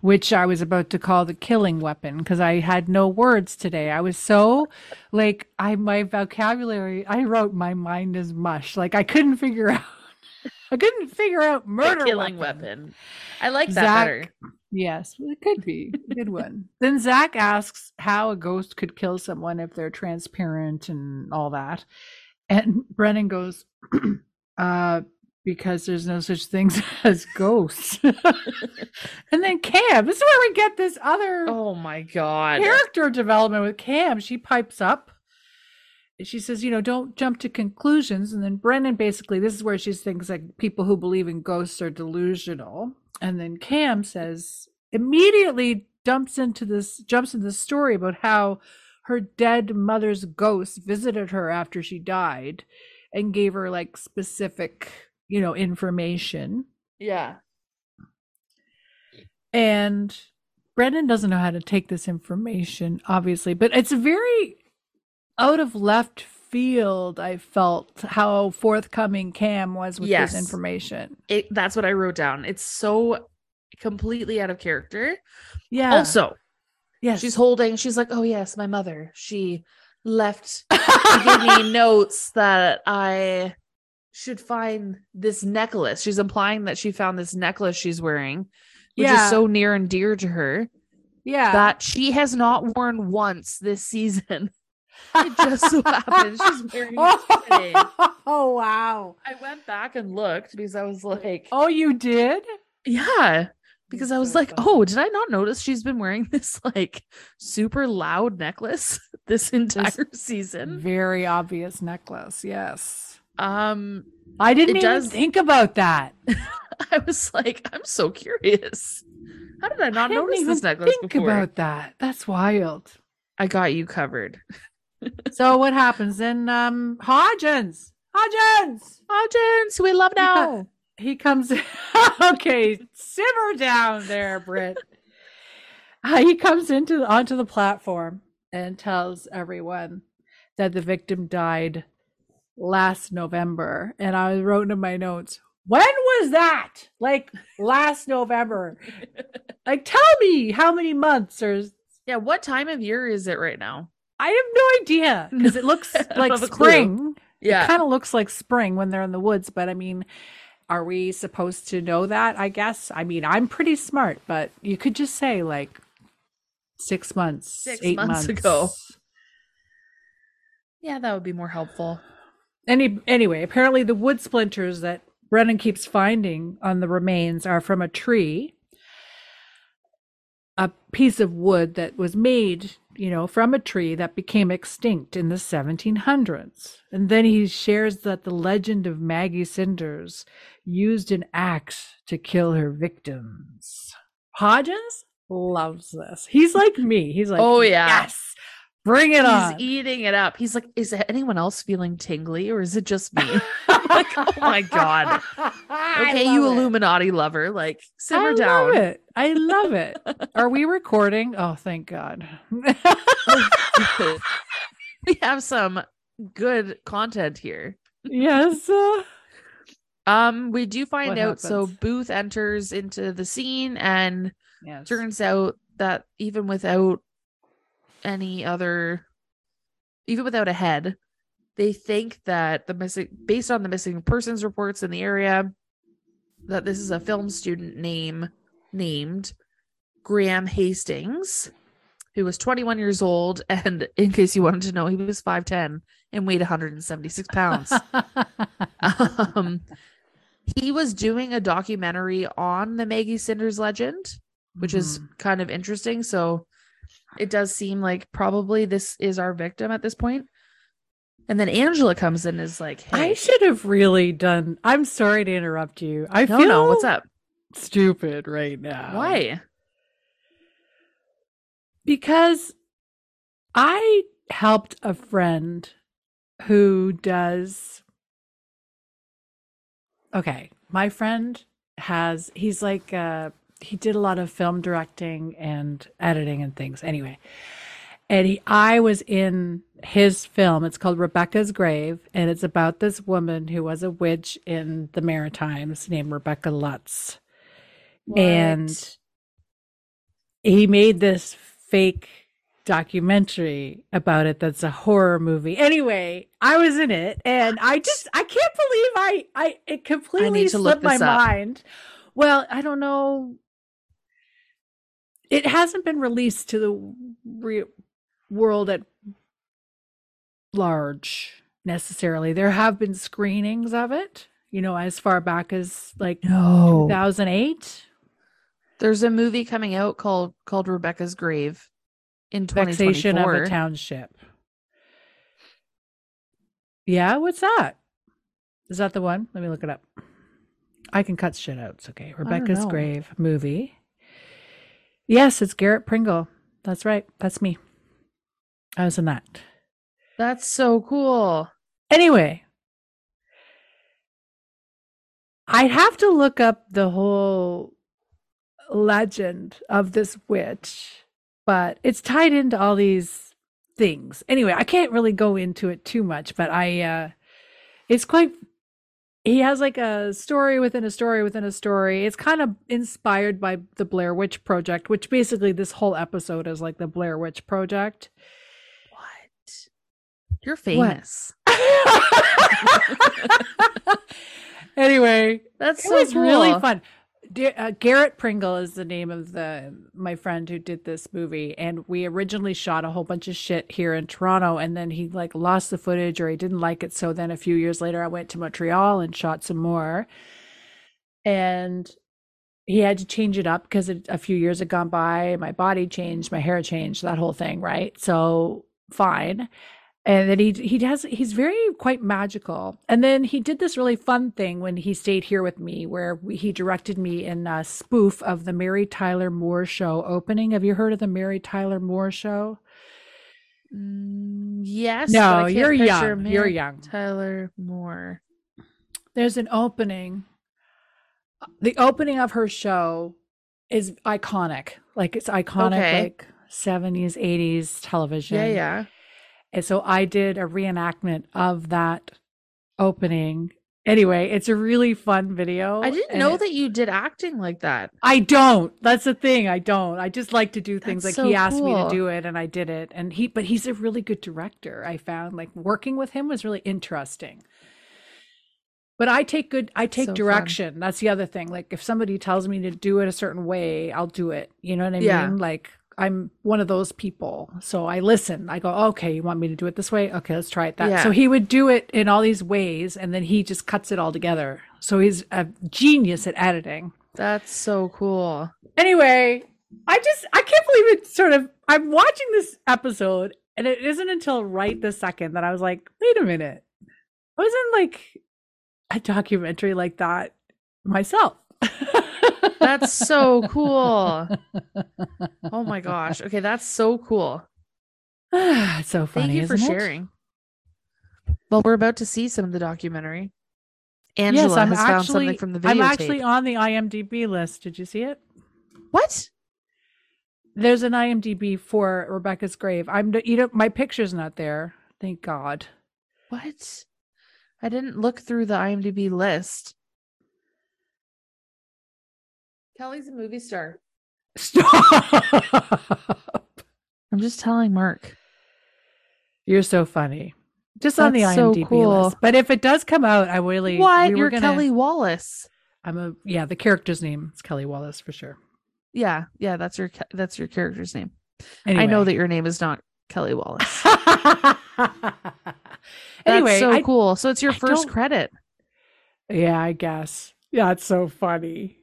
which I was about to call the killing weapon because I had no words today. I was so like I my vocabulary. I wrote my mind is mush. Like I couldn't figure out. I couldn't figure out The murder killing weapon. weapon. I like that Zack- better. Yes, it could be a good one. then Zack asks how a ghost could kill someone if they're transparent and all that. And Brennan goes, uh, because there's no such things as ghosts. and then Cam, this is where we get this other Oh my god. character development with Cam. She pipes up. She says, you know, don't jump to conclusions. And then Brennan basically, this is where she thinks like people who believe in ghosts are delusional. And then Cam says, immediately dumps into this, jumps into the story about how her dead mother's ghost visited her after she died and gave her like specific, you know, information. Yeah. And Brennan doesn't know how to take this information, obviously, but it's very out of left field. I felt how forthcoming Cam was with Yes. this information. It, that's what I wrote down. It's so completely out of character. Yeah. Also, yeah she's holding, she's like, Oh yes, my mother. She left she gave me notes that I should find this necklace. She's implying that she found this necklace she's wearing, which Yeah. is so near and dear to her yeah. that she has not worn once this season. it just so happens she's wearing it oh wow. I went back and looked because I was like, Oh, you did? yeah. Because I was So like, funny. oh, did I not notice she's been wearing this like super loud necklace this entire season? Very obvious necklace. Yes. Um, I didn't even does- think about that. I was like, I'm so curious. How did I not I notice this necklace think before? about that. That's wild. I got you covered. So what happens then? Um, Hodgins, Hodgins, Hodgins, we love now. he comes. okay, simmer down there, Britt. Uh, he comes into onto the platform and tells everyone that the victim died last November. And I wrote in my notes, when was that? Like last November? like, tell me how many months or Yeah, what time of year is it right now? I have no idea because it looks like spring. Yeah. It kind of looks like spring when they're in the woods, but I mean, are we supposed to know that? I guess. I mean, I'm pretty smart, but you could just say like six months, Six eight months months, ago. Yeah, that would be more helpful. Any anyway, apparently the wood splinters that Brennan keeps finding on the remains are from a tree, a piece of wood that was made, you know, from a tree that became extinct in the 1700s. And then he shares that the legend of Maggie Cinders used an axe to kill her victims. Hodgins loves this. He's like me. He's like, Oh, yeah. yes, bring it He's on. He's eating it up. He's like, is anyone else feeling tingly or is it just me? like, oh my God. Okay, you it. Illuminati lover, like simmer I down. love it. I love it. Are we recording? Oh, thank God. we have some good content here. yes. Um, we do find What out so? Booth enters into the scene and yes. turns out that even without any other even without a head, they think that the missing based on the missing persons reports in the area that this is a film student name named Graham Hastings who was 21 years old and in case you wanted to know he was 5'10 and weighed 176 pounds um, he was doing a documentary on the Maggie Cinders legend, which is Mhm. kind of interesting. So it does seem like probably this is our victim at this point. And then Angela comes in and is like, hey, I should have really done. I'm sorry to interrupt you. I no, feel no, what's up? stupid right now. Why? Because I helped a friend who does. Okay, my friend has. He's like. uh he did a lot of film directing and editing and things. Anyway, and he, I was in his film. It's called Rebecca's Grave, and it's about this woman who was a witch in the Maritimes named Rebecca Lutz. And he made this fake documentary about it that's a horror movie. Anyway, I was in it and I just I can't believe I I it completely look slipped my up. mind. Well, I don't know. It hasn't been released to the re- world at large necessarily. There have been screenings of it, you know, as far back as like no. 2008. There's a movie coming out called called Rebecca's Grave in 2024. Vexation of a Township. Yeah, what's that? Is that the one? Let me look it up. I can cut shit out. It's okay. Rebecca's. Grave movie. Yes, it's Garrett Pringle. That's right. That's me. I was in that. That's so cool. Anyway, I'd have to look up the whole legend of this witch, but it's tied into all these things. Anyway, I can't really go into it too much, but I uh it's quite he has like a story within a story within a story. It's kind of inspired by the Blair Witch Project, which basically this whole episode is like the Blair Witch Project. What? You're famous. anyway, That's it so was really fun. Uh, Garrett Pringle is the name of the my friend who did this movie, and we originally shot a whole bunch of shit here in Toronto, and then he like lost the footage or he didn't like it. So then a few years later, I went to Montreal and shot some more, and he had to change it up because a few years had gone by. My body changed, my hair changed, that whole thing, right? So fine. And then he he has he's very quite magical. And then he did this really fun thing when he stayed here with me, where we, he directed me in a spoof of the Mary Tyler Moore Show opening. Have you heard of the Mary Tyler Moore Show? Mm, yes. No, you're young. You're young. Tyler Moore. There's an opening. The opening of her show is iconic. Like it's iconic, Okay. like 70s, 80s television. Yeah, yeah. And so I did a reenactment of that opening. Anyway, it's a really fun video. I didn't know it- that you did acting like that. I don't. That's the thing. I don't. I just like to do things That's like he so asked me to do it and I did it. And he but he's a really good director. I found like working with him was really interesting. But I take good I take So fun. direction. That's the other thing. Like if somebody tells me to do it a certain way, I'll do it. You know what I Yeah. mean? Like I'm one of those people. So I listen. I go, okay, you want me to do it this way? Okay, let's try it that. Yeah. So he would do it in all these ways and then he just cuts it all together. So he's a genius at editing. That's so cool. Anyway, I just I can't believe it sort of I'm watching this episode and it isn't until right this second that I was like, wait a minute. I was in like a documentary like that myself. That's so cool. Oh my gosh. Okay, that's so cool. it's so funny. Thank you for it? sharing. Well, we're about to see some of the documentary. Angela yes, I'm has actually, found something from the video. I'm actually on the IMDb list. Did you see it? what? There's an IMDb for Rebecca's grave. I'm you know my picture's not there. Thank God. What? I didn't look through the IMDb list. Kelly's a movie star. Stop. I'm just telling Mark. You're so funny. Just on the That's so IMDb cool. list. But if it does come out, I really what? we You're gonna- Kelly Wallace. I'm a yeah. The character's name is Kelly Wallace for sure. Yeah, yeah, that's your that's your character's name. Anyway. I know that your name is not Kelly Wallace. anyway, so I- cool. So it's your I first credit. yeah, I guess. Yeah, it's so funny.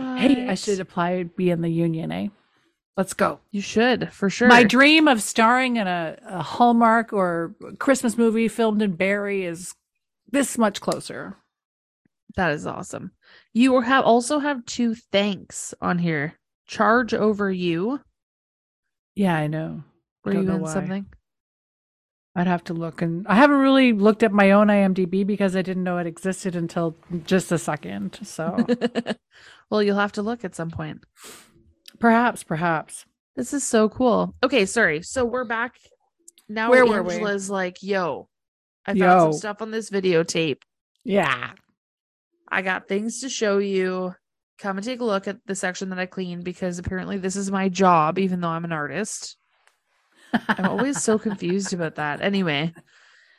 Hey, I should apply to be in the union, eh? Let's go. You should for sure. My dream of starring in a, a Hallmark or Christmas movie filmed in Barrie is this much closer. That is awesome. You have also have two thanks on here. Charge over you. Yeah, I know. Were Don't you know in why. something? I'd have to look, and I haven't really looked at my own IMDb because I didn't know it existed until just a second. So well, you'll have to look at some point. perhaps, perhaps. This is so cool. Okay, sorry. So we're back. Now Where were we? Angela's like, yo, I found Yo. some stuff on this videotape. Yeah. I got things to show you. Come and take a look at the section that I cleaned because apparently this is my job, even though I'm an artist. I'm always so confused about that. Anyway,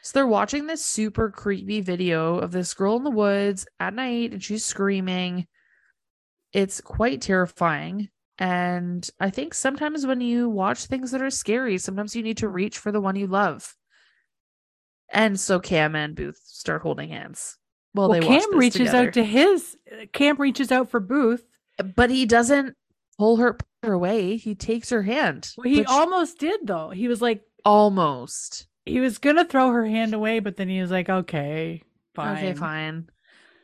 so they're watching this super creepy video of this girl in the woods at night and she's screaming. It's quite terrifying. And I think sometimes when you watch things that are scary, sometimes you need to reach for the one you love. And so Cam and Booth start holding hands. While well, they watch Cam reaches together. out to his. Cam reaches out for Booth. but he doesn't pull her, her away. He takes her hand. Well, he which- almost did though. He was like, almost. he was gonna throw her hand away, but then he was like, okay, fine. Okay, fine.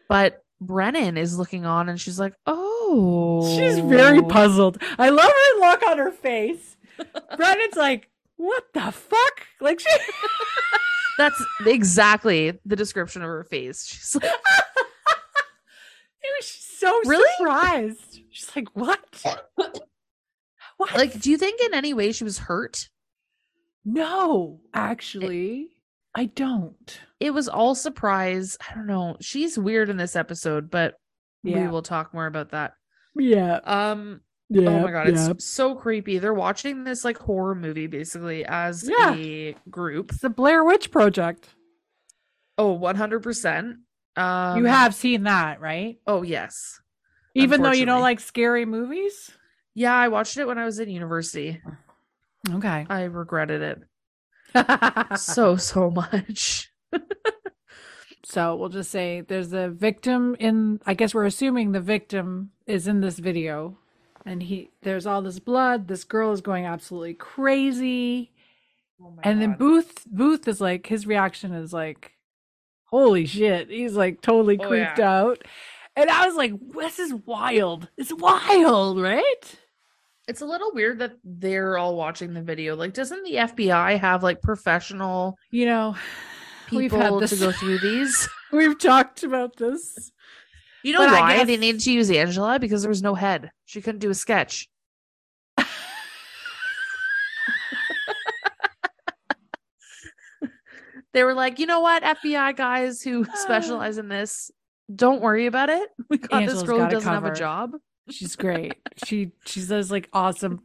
But Brennan is looking on and she's like, oh. She's very puzzled. I love her look on her face. Brennan's like, what the fuck? Like she That's exactly the description of her face. She's like, He was so Really? surprised. She's like, what? What? like, do you think in any way she was hurt? no, actually, I don't. It was all surprise. I don't know. She's weird in this episode, but we will talk more about that. Yeah. Um, Yeah. oh my god, it's so creepy. They're watching this like horror movie basically as Yeah. a group. It's the Blair Witch Project. Oh, 100%. Um, you have seen that, right? Oh, yes. Even though you don't like scary movies? Yeah, I watched it when I was in university. Okay. I regretted it so, so much. So we'll just say there's a victim in I guess we're assuming the victim is in this video and he there's all this blood, this girl is going absolutely crazy. Oh and then Booth Booth is like his reaction is like holy shit. He's like totally Oh, creeped yeah. out. And I was like this is wild. It's wild, right? It's a little weird that they're all watching the video. Like, doesn't the FBI have like professional You know, we've had people this to go through these? we've talked about this. You know But why guess- they needed to use Angela? Because there was no head. She couldn't do a sketch. they were like, you know what, FBI guys who uh. specialize in this, don't worry about it. We got Angela's this girl who doesn't have a job. She's great. she she does like awesome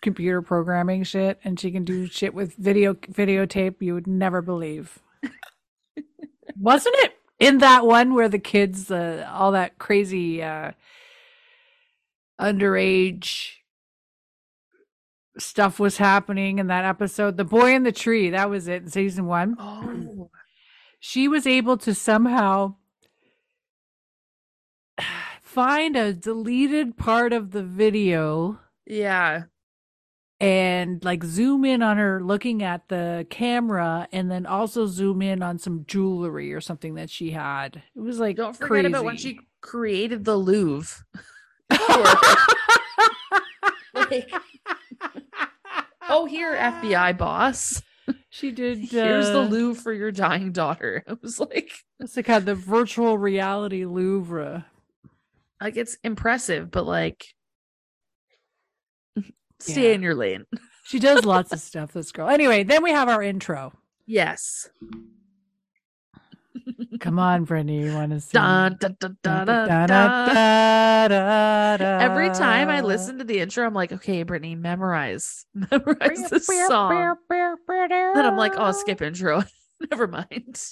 computer programming shit and she can do shit with video videotape you would never believe. Wasn't it in that one where the kids uh, all that crazy uh underage stuff was happening in that episode. The boy in the tree, that was it in season one. Oh, She was able to somehow find a deleted part of the video yeah. and like zoom in on her looking at the camera and then also zoom in on some jewelry or something that she had. It was like Don't forget crazy. about when she created the Louvre. Like, oh, here, FBI boss. she did. Here's the uh, Louvre for your dying daughter. It was like, It's like had the virtual reality Louvre. Like it's impressive, but like, stay Yeah. in your lane. She does lots of stuff. This girl. Anyway, then we have our intro. Yes. Come on, Brittany, you want to see? Every time I listen to the intro, I'm like, okay, Brittany, memorize, memorize this song. Then I'm like, oh, skip intro. Never mind.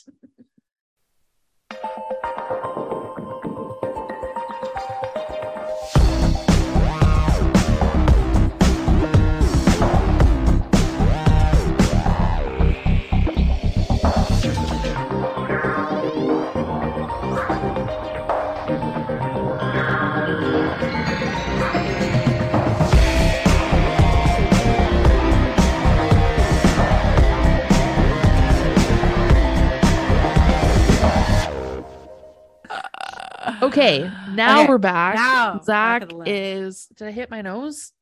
Okay, now Okay, we're back. now, Zack list. is. Did I hit my nose?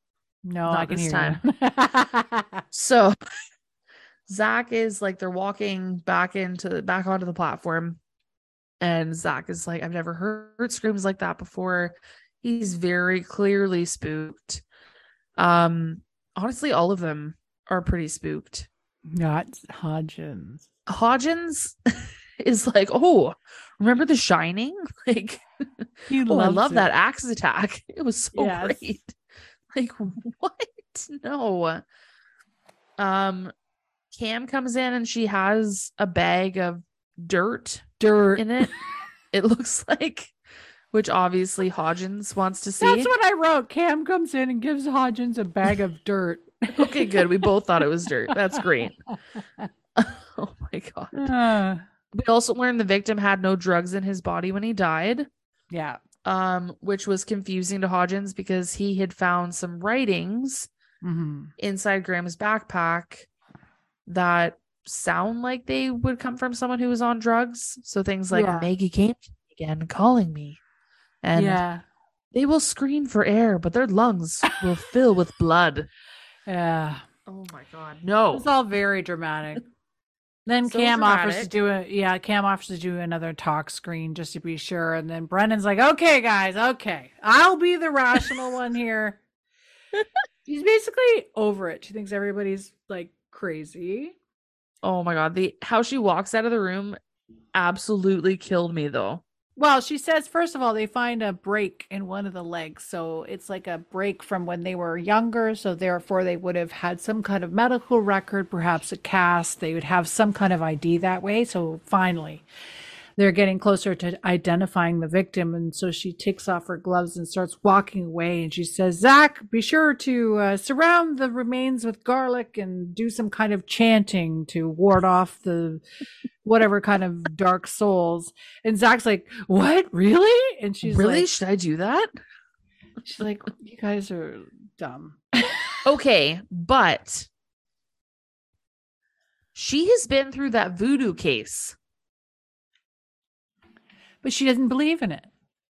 No, Not this you. So Zack is like they're walking back into back onto the platform, and Zack is like, I've never heard screams like that before. He's very clearly spooked. Um, honestly, all of them are pretty spooked. Not Hodgins. Hodgins is like, oh, remember The Shining? Like, oh, I love it. that axe attack. It was so Yes. great. Like, what? No. Um, Cam comes in and she has a bag of dirt dirt. in it. it looks like, which obviously Hodgins wants to see. That's what I wrote. Cam comes in and gives Hodgins a bag of dirt. okay, good. We both thought it was dirt. That's great. oh my god. Uh, We also learned the victim had no drugs in his body when he died. yeah. um, which was confusing to Hodgins because he had found some writings hmm inside Graham's backpack that sound like they would come from someone who was on drugs. So things like Yeah. Maggie came to me again calling me. And yeah. they will scream for air, but their lungs will fill with blood. Yeah. Oh my god. No. It's all very dramatic. Then So Cam offers to do a yeah, Cam offers to do another tox screen just to be sure. And then Brennan's like, okay, guys, okay. I'll be the rational one here. She's basically over it. She thinks everybody's like crazy. Oh my god. The how she walks out of the room absolutely killed me though. Well, she says, first of all, they find a break in one of the legs. So it's like a break from when they were younger. So therefore, they would have had some kind of medical record, perhaps a cast. They would have some kind of ID that way. So finally, they're getting closer to identifying the victim. And so she takes off her gloves and starts walking away. And she says, Zack, be sure to uh, surround the remains with garlic and do some kind of chanting to ward off the whatever kind of dark souls. And Zack's like, What? Really? And she's like, really? like, Should I do that? She's like, You guys are dumb. Okay, but she has been through that voodoo case. But she doesn't believe in it.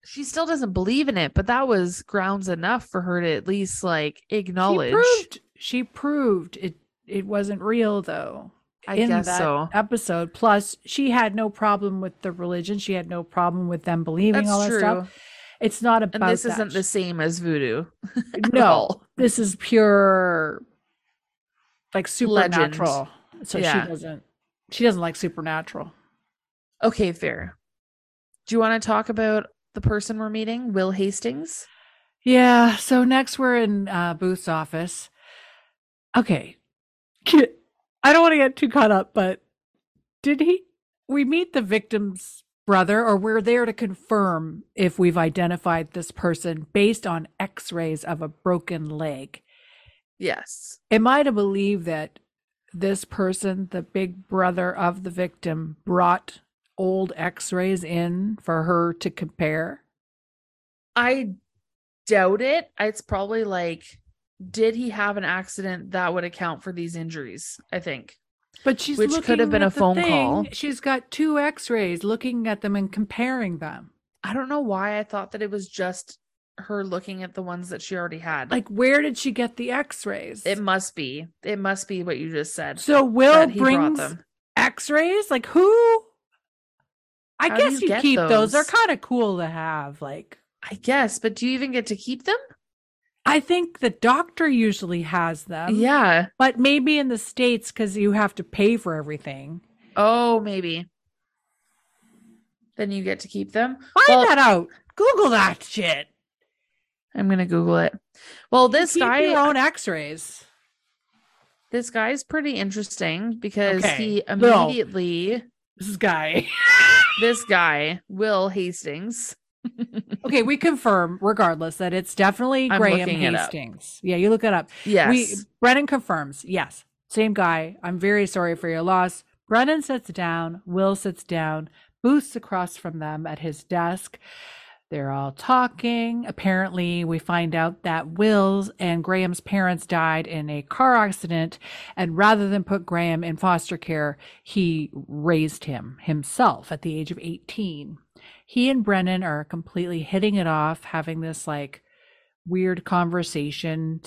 She still doesn't believe in it, but that was grounds enough for her to at least like acknowledge. She proved she proved it it wasn't real though. I in guess that so. episode. Plus, she had no problem with the religion. She had no problem with them believing That's all that true. stuff. It's not about And this isn't the same as voodoo. No, this is pure like Legend. supernatural. So Yeah. she doesn't she doesn't like supernatural. Okay, fair. Do you want to talk about the person we're meeting, Will Hastings? Yeah. So next we're in uh, Booth's office. Okay. I don't want to get too caught up, but did he? We meet the victim's brother, or we're there to confirm if we've identified this person based on x rays of a broken leg. Yes. Am I to believe that this person, the big brother of the victim, brought old x rays in for her to compare? I doubt it. It's probably like, did he have an accident that would account for these injuries? I think. But she's Which could have been a phone thing. call. She's got two x rays looking at them and comparing them. I don't know why I thought that it was just her looking at the ones that she already had. Like, where did she get the x rays? it must be. It must be what you just said. So Will brings x-rays like who i How guess you you keep those they're kind of cool to have like I guess, but do you even get to keep them? i think the doctor usually has them yeah. but maybe in the states because you have to pay for everything Oh, maybe. Then you get to keep them. find Well- that out google that shit I'm gonna Google it. Well, this keep guy, your own x-rays this guy's pretty interesting because Okay, he no. Immediately, this guy this guy, Will Hastings. okay we confirm regardless that it's definitely I'm graham looking it up. hastings yeah you look it up yes. We Brennan confirms, yes, same guy. I'm very sorry for your loss. Brennan sits down, Will sits down, Booth's across from them at his desk. They're all talking. Apparently, we find out that Will's and Graham's parents died in a car accident, and rather than put Graham in foster care, he raised him himself at the age of 18. He and Brennan are completely hitting it off, having this like weird conversation.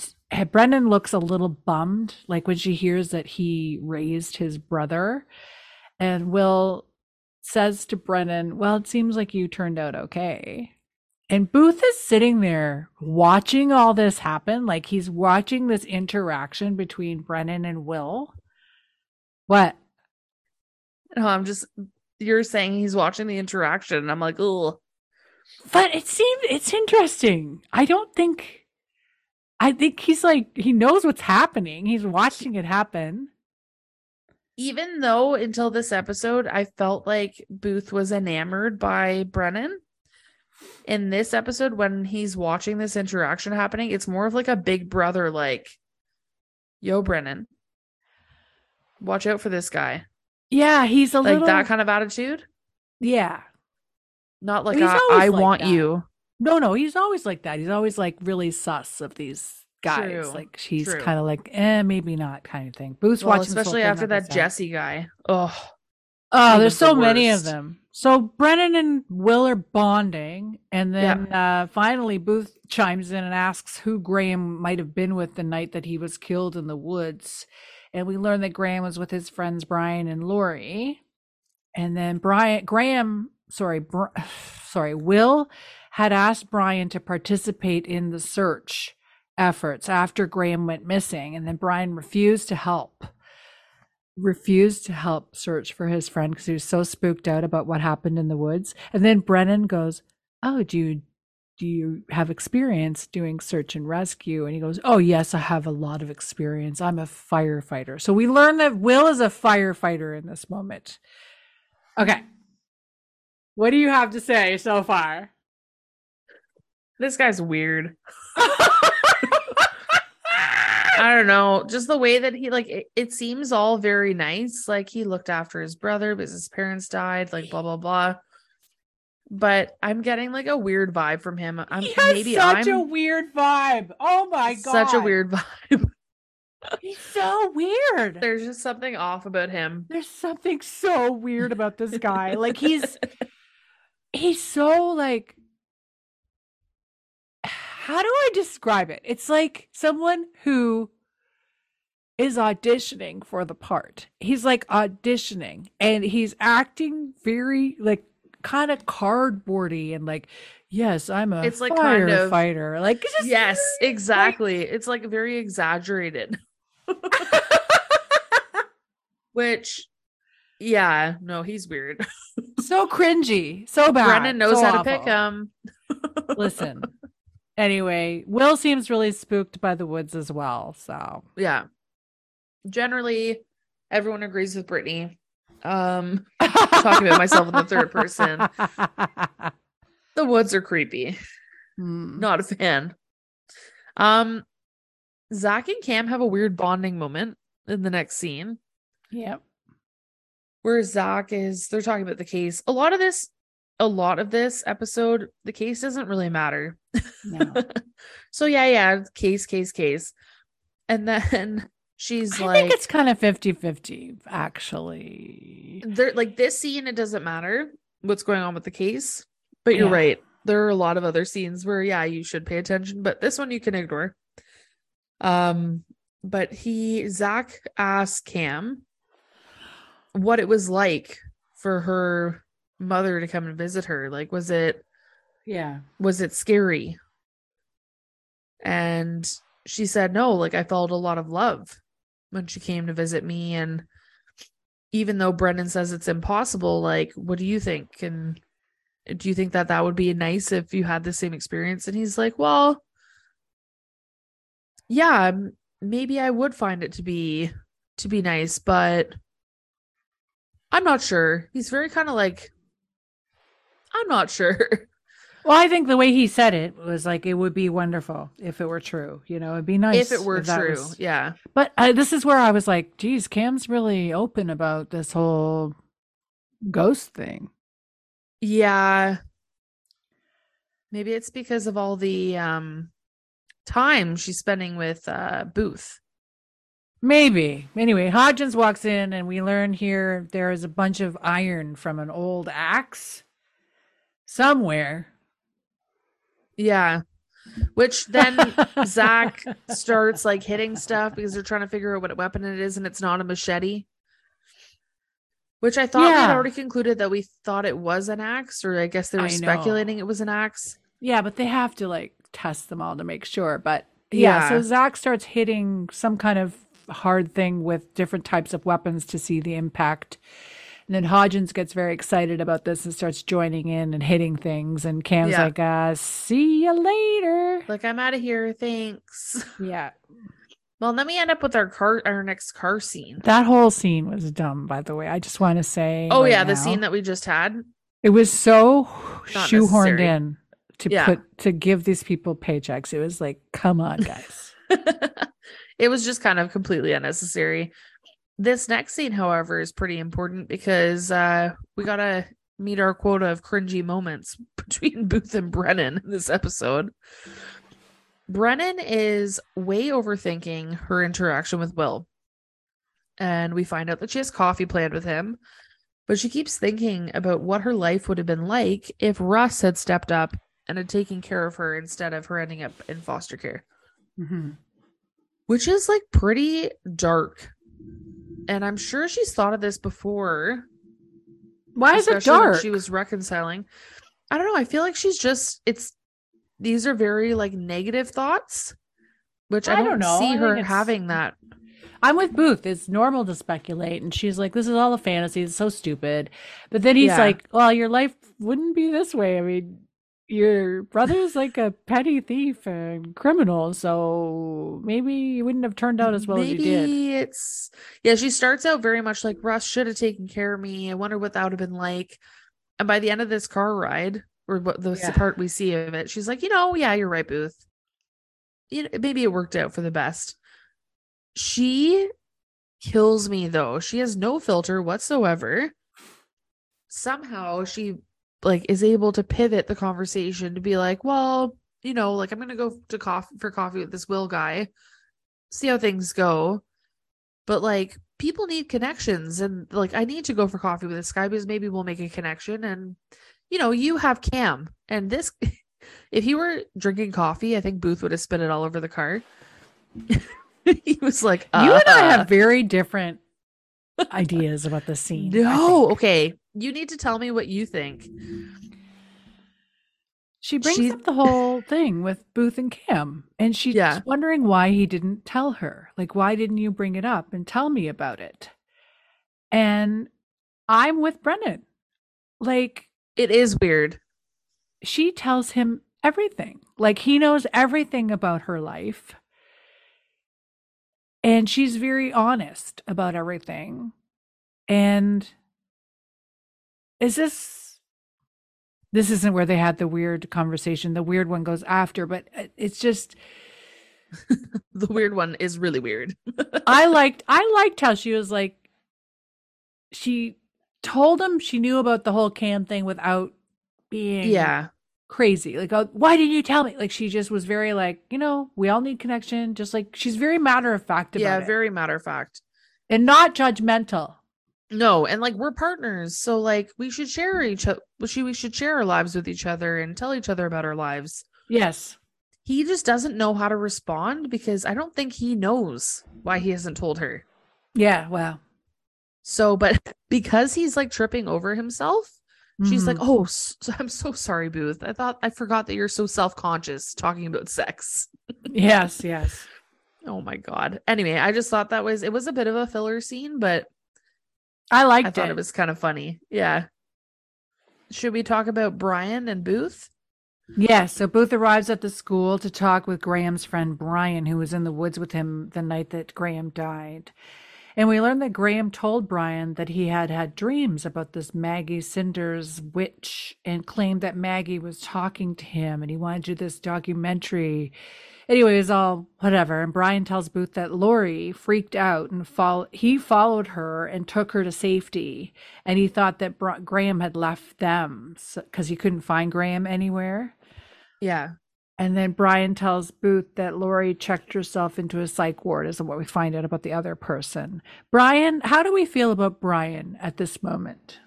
Brennan looks a little bummed, like when she hears that he raised his brother. And Will says to Brennan, Well, it seems like you turned out okay. And Booth is sitting there watching all this happen. Like he's watching this interaction between Brennan and Will. What? no, I'm just. You're saying he's watching the interaction, and I'm like, oh, But it seems it's interesting. I don't think I think he's like he knows what's happening. He's watching it happen. even though until this episode I felt like Booth was enamored by Brennan. In this episode, when he's watching this interaction happening, it's more of like a big brother, like, yo, Brennan, watch out for this guy. Yeah, he's a Like little that kind of attitude. Yeah. Not like I, I like want that. you. No, no, he's always like that. He's always like really sus of these guys. True, Like she's kind of like, eh, maybe not kind of thing. Booth's Well, watching especially after that. Jesse guy. Oh, Oh, there's was the so many of them. So Brennan and Will are bonding, and then uh, finally Booth chimes in and asks who Graham might have been with the night that he was killed in the woods, and we learn that Graham was with his friends Brian and Lori, and then Brian Graham, sorry, Br- sorry, Will had asked Brian to participate in the search efforts after Graham went missing, and then Brian refused to help refused to help search for his friend because he was so spooked out about what happened in the woods. And then Brennan goes, "Oh, do you do you have experience doing search and rescue?" And he goes, "Oh, yes, I have a lot of experience. I'm a firefighter." So we learn that Will is a firefighter in this moment. Okay. What do you have to say so far? this guy's weird. I don't know. Just the way that he like it, it seems all very nice. Like he looked after his brother because his parents died, like blah blah blah. But I'm getting like a weird vibe from him. I'm he has maybe such I'm a weird vibe. Oh my god. such a weird vibe. He's so weird. There's just something off about him. There's something so weird about this guy. Like he's he's so like how do I describe it? It's like someone who is auditioning for the part. He's like auditioning and he's acting very like kind of cardboardy and like yes, I'm a It's, like, kind of- firefighter. Like just Yes, exactly. it's like very exaggerated. Which yeah, no, he's weird. so cringy, so bad. Brennan knows so how to pick him. Listen. Anyway, Will seems really spooked by the woods as well. So yeah generally everyone agrees with brittany um Talking about myself in the third person. the woods are creepy Hmm. not a fan um Zack and Cam have a weird bonding moment in the next scene Yep. where Zack is they're talking about the case. A lot of this, a lot of this episode, the case doesn't really matter. No. so yeah, yeah, case, case, case. And then she's I like think it's kind of 50-50, actually. there like this scene, it doesn't matter what's going on with the case. But you're Yeah. right. There are a lot of other scenes where yeah, you should pay attention, but this one you can ignore. Um, but he Zack asked Cam what it was like for her mother to come and visit her. Like, was it Yeah. was it scary? And she said, no, like I felt a lot of love when she came to visit me. And even though Brennan says it's impossible, like, what do you think? And do you think that that would be nice if you had the same experience? And he's like, well, yeah, maybe I would find it to be to be nice, but I'm not sure. He's very kind of like, I'm not sure. Well, I think the way he said it was like it would be wonderful if it were true. You know, it'd be nice if it were that true. was- Yeah. But uh, this is where I was like, geez, Cam's really open about this whole ghost thing. Yeah. Maybe it's because of all the um time she's spending with uh Booth. Maybe. Anyway, Hodgins walks in and we learn here there is a bunch of iron from an old axe somewhere. Yeah. Which then Zack starts like hitting stuff because they're trying to figure out what weapon it is and it's not a machete. Which I thought we had already concluded that we thought it was an axe, or I guess they were I know. speculating it was an axe. Yeah, but they have to like test them all to make sure. But yeah, so Zack starts hitting some kind of hard thing with different types of weapons to see the impact. And then Hodgins gets very excited about this and starts joining in and hitting things. And Cam's Yeah. like, uh, see you later. Like, I'm out of here, thanks. Yeah. Well, then we end up with our car our next car scene. That whole scene was dumb, by the way. I just want to say. Oh right yeah, the scene that we just had. it was so Not shoehorned necessary. in to Yeah. put to give these people paychecks. It was like, come on, guys. it was just kind of completely unnecessary. This next scene, however, is pretty important because uh we gotta meet our quota of cringy moments between Booth and Brennan in this episode. Brennan is way overthinking her interaction with Will. And we find out that she has coffee planned with him, but she keeps thinking about what her life would have been like if Russ had stepped up and had taken care of her instead of her ending up in foster care Mhm. which is like pretty dark. And I'm sure she's thought of this before. Why is it dark? She was reconciling. I don't know. I feel like she's just it's these are very like negative thoughts, which I I don't, don't know. see her having that. I'm with Booth. It's normal to speculate. And she's like, this is all a fantasy. It's so stupid. But then he's Yeah. like, well, your life wouldn't be this way. I mean, your brother's like a petty thief and criminal. So maybe you wouldn't have turned out as well Maybe as you did. it's yeah, she starts out very much like Russ should have taken care of me. I wonder what that would have been like. And by the end of this car ride, or what the Yeah. part we see of it, she's like, you know, yeah, you're right, Booth. You know, maybe it worked out for the best. She kills me though. She has no filter whatsoever. Somehow she like is able to pivot the conversation to be like, well, you know, like I'm gonna go to coffee for coffee with this Will guy, see how things go. But like people need connections and like I need to go for coffee with this guy because maybe we'll make a connection and you know, you have Cam and this if he were drinking coffee, I think Booth would have spit it all over the car. he was like, You and I "Uh, have very different ideas about the scene. No, okay. You need to tell me what you think. She brings She- up the whole thing with Booth and Cam, and she's Yeah. wondering why he didn't tell her. Like, why didn't you bring it up and tell me about it? And I'm with Brennan. Like, It is weird. she tells him everything. Like, he knows everything about her life. And she's very honest about everything. And is this this isn't where they had the weird conversation. The weird one goes after, but uh, it's just the weird one is really weird. I liked I liked how she was like she told him she knew about the whole cam thing without being yeah. crazy. Like, oh, why didn't you tell me? Like she just was very like, you know, we all need connection. Just like she's very matter of fact about Yeah, it. very matter of fact. and not judgmental. No, and like we're partners, so like we should share each other. We should share our lives with each other and tell each other about our lives. Yes. He just doesn't know how to respond because I don't think he knows why he hasn't told her. Yeah. Well. So, but because he's like tripping over himself, she's like, mhm. "Oh, I'm so sorry, Booth. I thought I forgot that you're so self-conscious talking about sex." yes, yes. Oh my god. Anyway, I just thought that was it was a bit of a filler scene, but I liked it. I thought it. it was kind of funny. Yeah. Should we talk about Brian and Booth? Yes. So Booth arrives at the school to talk with Graham's friend Brian, who was in the woods with him the night that Graham died. And we learn that Graham told Brian that he had had dreams about this Maggie Cinders witch and claimed that Maggie was talking to him and he wanted to do this documentary. Anyway, it was all um, whatever. And Brian tells Booth that Lori freaked out and fol- he followed her and took her to safety. And he thought that Bra- Graham had left them because he couldn't find Graham anywhere. Yeah. And then Brian tells Booth that Lori checked herself into a psych ward, is what we find out about the other person. Brian, how do we feel about Brian at this moment?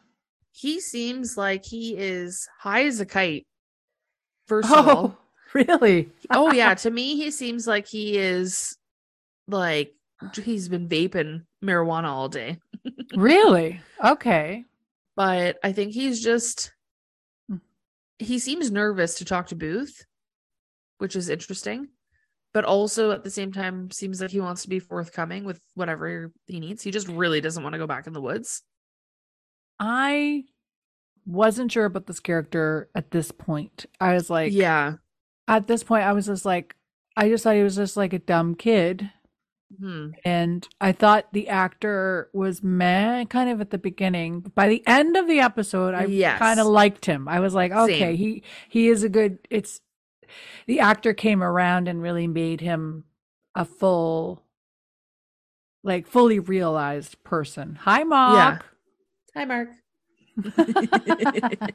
He seems like he is high as a kite. First of oh. all. Really? oh yeah, to me he seems like he is like he's been vaping marijuana all day. really? Okay. But I think he's just he seems nervous to talk to Booth, which is interesting. But also at the same time seems like he wants to be forthcoming with whatever he needs. He just really doesn't want to go back in the woods. I wasn't sure about this character at this point. I was like, yeah. At this point, I was just like, I just thought he was just like a dumb kid. Hmm. and I thought the actor was meh kind of at the beginning. By the end of the episode, I Yes. kind of liked him. I was like, okay, Same. he he is a good. It's the actor came around and really made him a full, like fully realized person. Hi, Mark. Hi, Mark.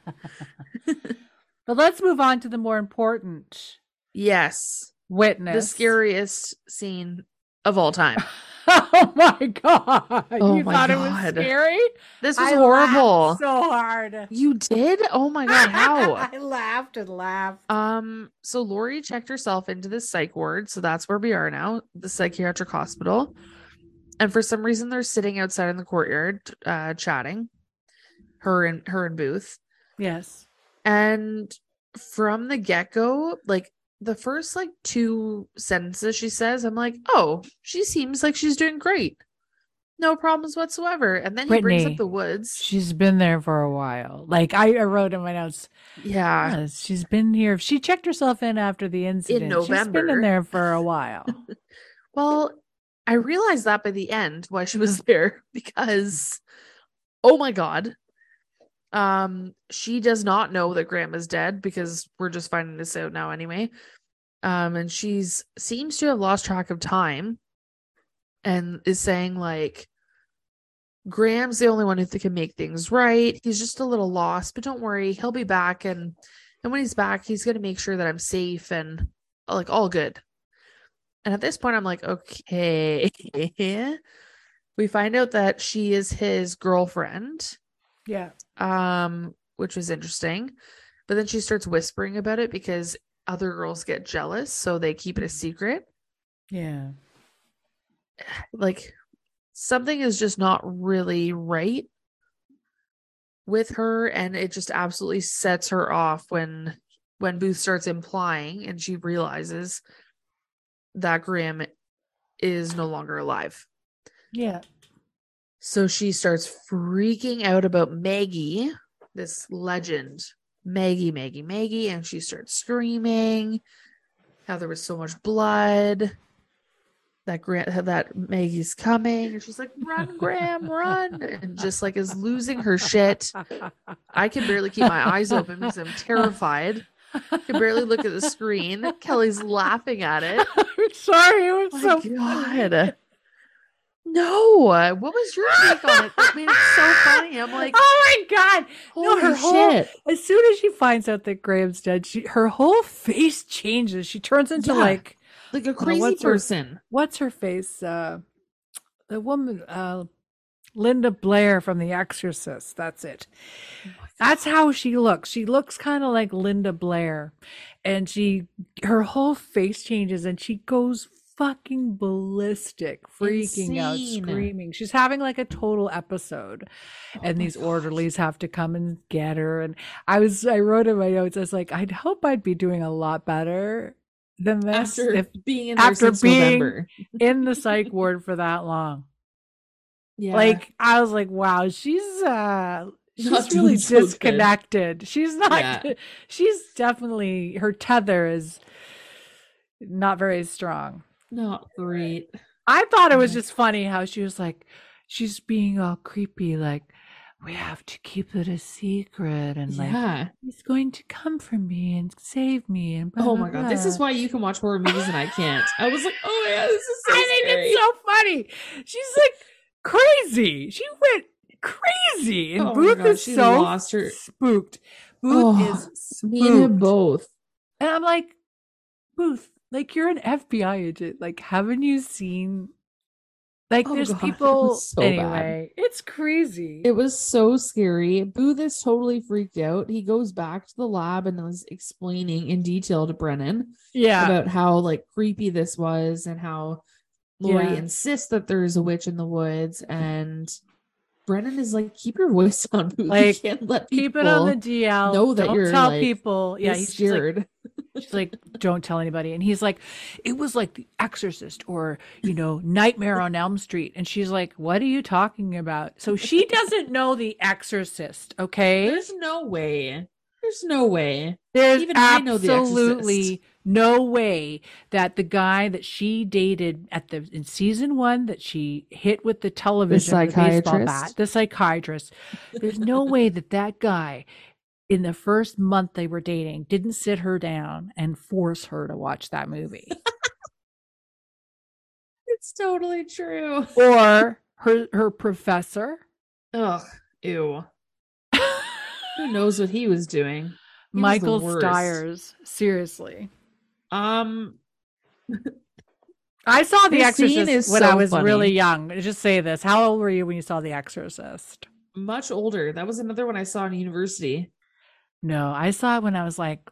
but let's move on to the more important yes. witness. The scariest scene of all time. oh my god! Oh you my thought it was scary? This was I horrible. so hard. You did? Oh my god, how? I laughed and laughed. um, so Lori checked herself into the psych ward, so that's where we are now, the psychiatric hospital. And for some reason they're sitting outside in the courtyard, uh, chatting. Her and her and Booth. Yes. And from the get-go, like the first like two sentences she says, I'm like, oh, she seems like she's doing great. No problems whatsoever. And then he brings up the woods. She's been there for a while. Like I, I wrote in my notes, Yeah. "Yes, she's been here. She checked herself in after the incident. She's been in there for a while. Well, I realized that by the end why she was there because oh my god. Um she does not know that Graham is dead because we're just finding this out now anyway. Um and she's seems to have lost track of time and is saying like Graham's the only one who can make things right. He's just a little lost, but don't worry, he'll be back and and when he's back, he's going to make sure that I'm safe and like all good. And at this point, I'm like, okay. we find out that she is his girlfriend, yeah. um, which was interesting. But then she starts whispering about it because other girls get jealous, so they keep it a secret. Yeah. Like something is just not really right with her, and it just absolutely sets her off when when Booth starts implying and she realizes that Graham is no longer alive. Yeah. So she starts freaking out about Maggie, this legend, Maggie, Maggie, Maggie, and she starts screaming how there was so much blood. That Grant, that Maggie's coming, and she's like, "Run, Graham, run!" and just like is losing her shit. I can barely keep my eyes open because I'm terrified. I can barely look at the screen. Kelly's laughing at it. I'm sorry, it was My so funny. God. No, what was your take on it? That made it so funny. I'm like, Oh my god! No, holy her whole- shit. As soon as she finds out that Graham's dead, she her whole face changes. She turns into Yeah. like Like a crazy what's her- person. what's her face? Uh, the woman, uh, Linda Blair from The Exorcist. That's it. That's how she looks. She looks kind of like Linda Blair, and she her whole face changes, and she goes fucking ballistic, freaking out, screaming. She's having like a total episode, Oh and these God. orderlies have to come and get her. And I was, I wrote in my notes, I was like, I'd hope I'd be doing a lot better than this after if being in after being- in the psych ward for that long. Yeah. Like I was like, wow, she's uh she's Not really so good. disconnected. She's not Yeah. she's definitely her tether is not very strong. Not great. I thought it was just funny how she was like she's being all creepy like we have to keep it a secret and like yeah. he's going to come for me and save me and blah, Oh blah, my god. This is why you can watch horror movies and I can't. I was like, oh yeah, this is so I think it's so funny. She's like crazy. She went crazy, and Oh Booth God, is she so lost her- spooked. Booth Oh, is Me and him both. and I'm like, Booth, like you're an FBI agent. Like, haven't you seen? Like, Oh there's God, people. was so bad. anyway, it's crazy. It was so scary. Booth is totally freaked out. He goes back to the lab and is explaining in detail to Brennan yeah, about how like creepy this was and how Lori Yeah. insists that there is a witch in the woods and Brennan is like, keep your voice on Booth. Like, you can't let keep it on the DL. know that Don't you're, tell like, people. Yeah, he's just like, scared. She's like, don't tell anybody. And he's like, it was like The Exorcist or, you know, Nightmare on Elm Street. And she's like, what are you talking about? So she doesn't know The Exorcist, okay? There's no way. There's no way. There's even I know The absolutely no way that the guy that she dated at the in season one that she hit with the television, with the baseball bat, the psychiatrist. There's no way that that guy in the first month they were dating didn't sit her down and force her to watch that movie It's totally true. or her her professor Ugh. Ew. Who knows what he was doing? He michael stires seriously Um, i saw the This exorcist is when i so was really young just say this how old were you when you saw the exorcist much older. That was another one I saw in university. No, I saw it when I was like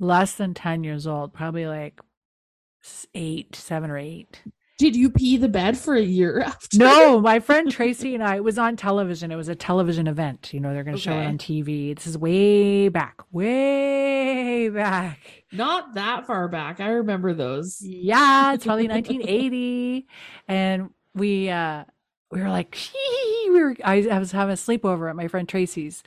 less than 10 years old, probably like eight, seven or eight. Did you pee the bed for a year after? No, my friend Tracy and I, it was on television. It was a television event. You know, they're going to show it on TV. This is way back, way back. Not that far back. I remember those. Yeah, it's probably 1980. And we, uh, we were like, we were, I, I was having a sleepover at my friend Tracy's,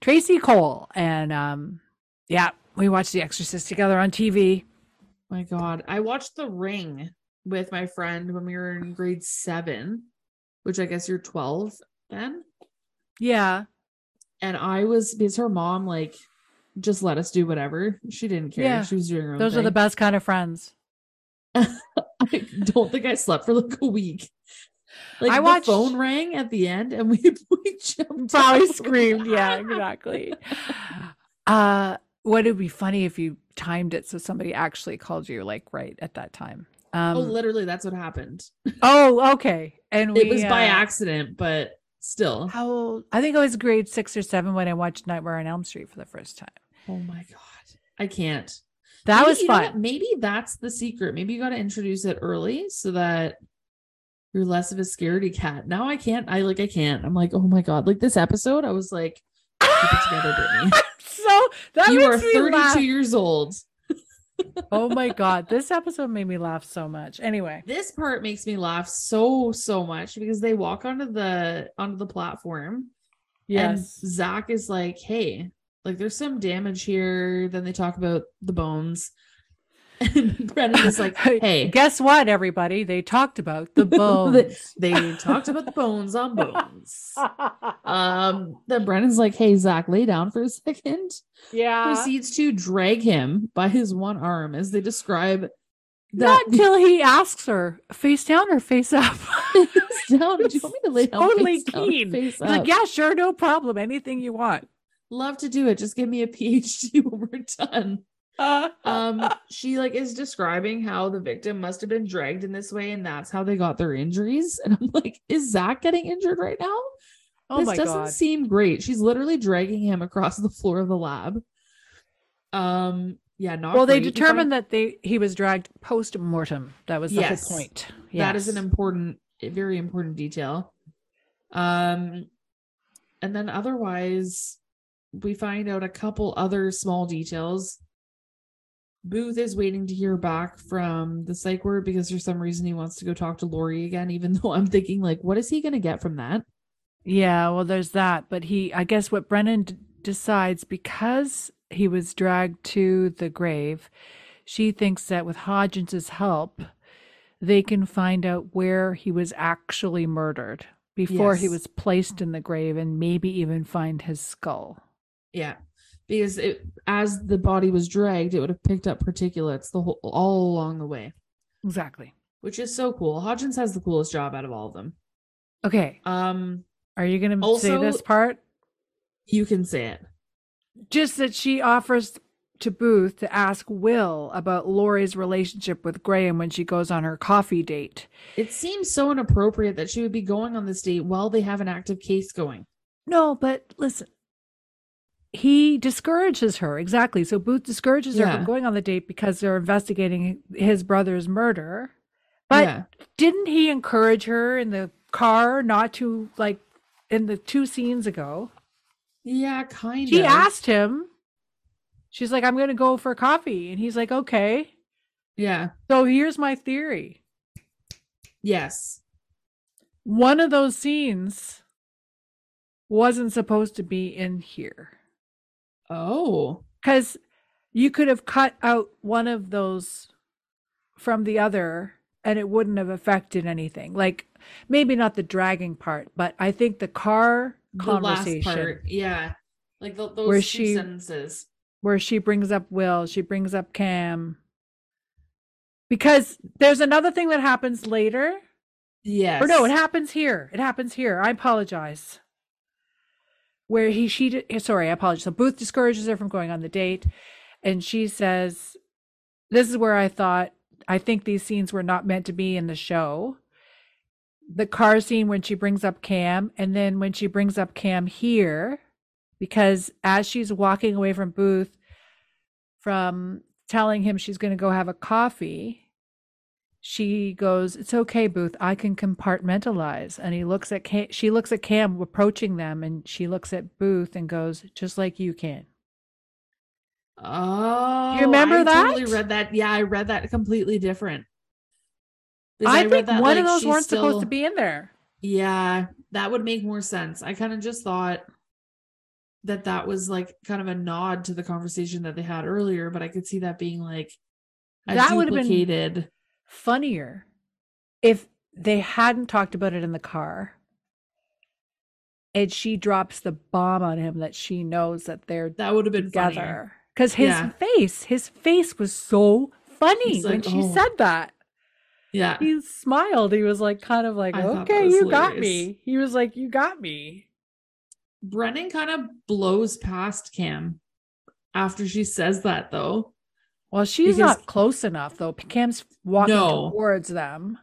Tracy Cole. And, um, yeah, we watched The Exorcist together on TV. My God. I watched The Ring with my friend when we were in grade seven, which I guess you're 12 then. Yeah. And I was because her mom like just let us do whatever. She didn't care. Yeah. She was doing her Those are the best kind of friends. I don't think I slept for like a week. Like I the phone rang at the end and we, we jumped Probably up. screamed. Yeah, exactly. Uh, what would be funny if you timed it so somebody actually called you like right at that time? Um, oh, literally, that's what happened. oh, okay. And we, it was by uh, accident, but still. How old? I think I was grade six or seven when I watched Nightmare on Elm Street for the first time. Oh my god, I can't. That Maybe- was fun. Maybe that's the secret. Maybe you got to introduce it early so that you're less of a scaredy cat. Now I can't. I like. I can't. I'm like, oh my god. Like this episode, I was like, keep it together, Brittany. so that you are makes me 32 laugh. years old. Oh my god, this episode made me laugh so much. Anyway, This part makes me laugh so so much because they walk onto the onto the platform and yes, Zack is like, hey, like there's some damage here. Then they talk about the bones. And Brennan is like, hey, guess what, everybody? They talked about the bones. they talked about the bones on bones. Um, then Brennan's like, hey, Zack, lay down for a second. yeah. Proceeds to drag him by his one arm as they describe Not that until he asks her, face down or face up. face down. Do you want me to lay down? totally down keen. Face He's like, yeah, sure, no problem. Anything you want. Love to do it. Just give me a PhD when we're done. Um she like is describing how the victim must have been dragged in this way and that's how they got their injuries and i'm like is zack getting injured right now oh this doesn't god. seem great she's literally dragging him across the floor of the lab um yeah not Well, they great. You determined that they he was dragged post mortem. That was the Yes. whole point. that is an important very important detail um and then otherwise we find out a couple other small details booth is waiting to hear back from the psych ward because for some reason he wants to go talk to lori again even though i'm thinking like what is he going to get from that Yeah, well, there's that. But he, I guess, what Brennan d- decides because he was dragged to the grave, she thinks that with Hodgins's help, they can find out where he was actually murdered before he was placed in the grave and maybe even find his skull. yeah because it as the body was dragged it would have picked up particulates the whole all along the way Exactly. which is so cool hodgins has the coolest job out of all of them Okay. um Are you going to say this part? you can say it Just that she offers to Booth to ask Will about Lori's relationship with Graham when she goes on her coffee date. It seems so inappropriate that she would be going on this date while they have an active case going. No, but listen. He discourages her. Exactly. So Booth discourages her from going on the date because they're investigating his brother's murder. But yeah, didn't he encourage her in the car not to like in the two scenes ago? yeah, kind of. She asked him. She's like, I'm going to go for coffee. And he's like, okay. Yeah. So here's my theory. Yes. One of those scenes wasn't supposed to be in here Oh. because you could have cut out one of those from the other and it wouldn't have affected anything. Like maybe not the dragging part, but I think the car The last conversation part. Yeah. Like th- those Where two she- sentences. where she brings up Will, she brings up Cam. Because there's another thing that happens later Yes. Or no, it happens here. It happens here. I apologize. Where he she sorry, I apologize. So Booth discourages her from going on the date, and she says, "This is where I thought I think these scenes were not meant to be in the show." The car scene when she brings up Cam, and then when she brings up Cam here, because as she's walking away from Booth, from telling him she's going to go have a coffee, she goes, "It's okay, Booth. I can compartmentalize." And he looks at Cam, she looks at Cam approaching them, and she looks at Booth and goes, "Just like you can." Oh. You remember I that? totally read that. Yeah, I read that completely different. I, read think that, one of those weren't supposed to be in there. Yeah, that would make more sense. I kind of just thought that that was like kind of a nod to the conversation that they had earlier, but I could see that being like That would have been-. Funnier if they hadn't talked about it in the car, and she drops the bomb on him that she knows that they're That would have been funnier. together. Because his Yeah. face, his face was so funny He's when she "Oh." said that. Yeah. he smiled. He was like, kind of like, I okay, you got me. He was like, you got me. Brennan kind of blows past Cam after she says that though. Well, she's Because- not close enough though. Cam's walking No. towards them.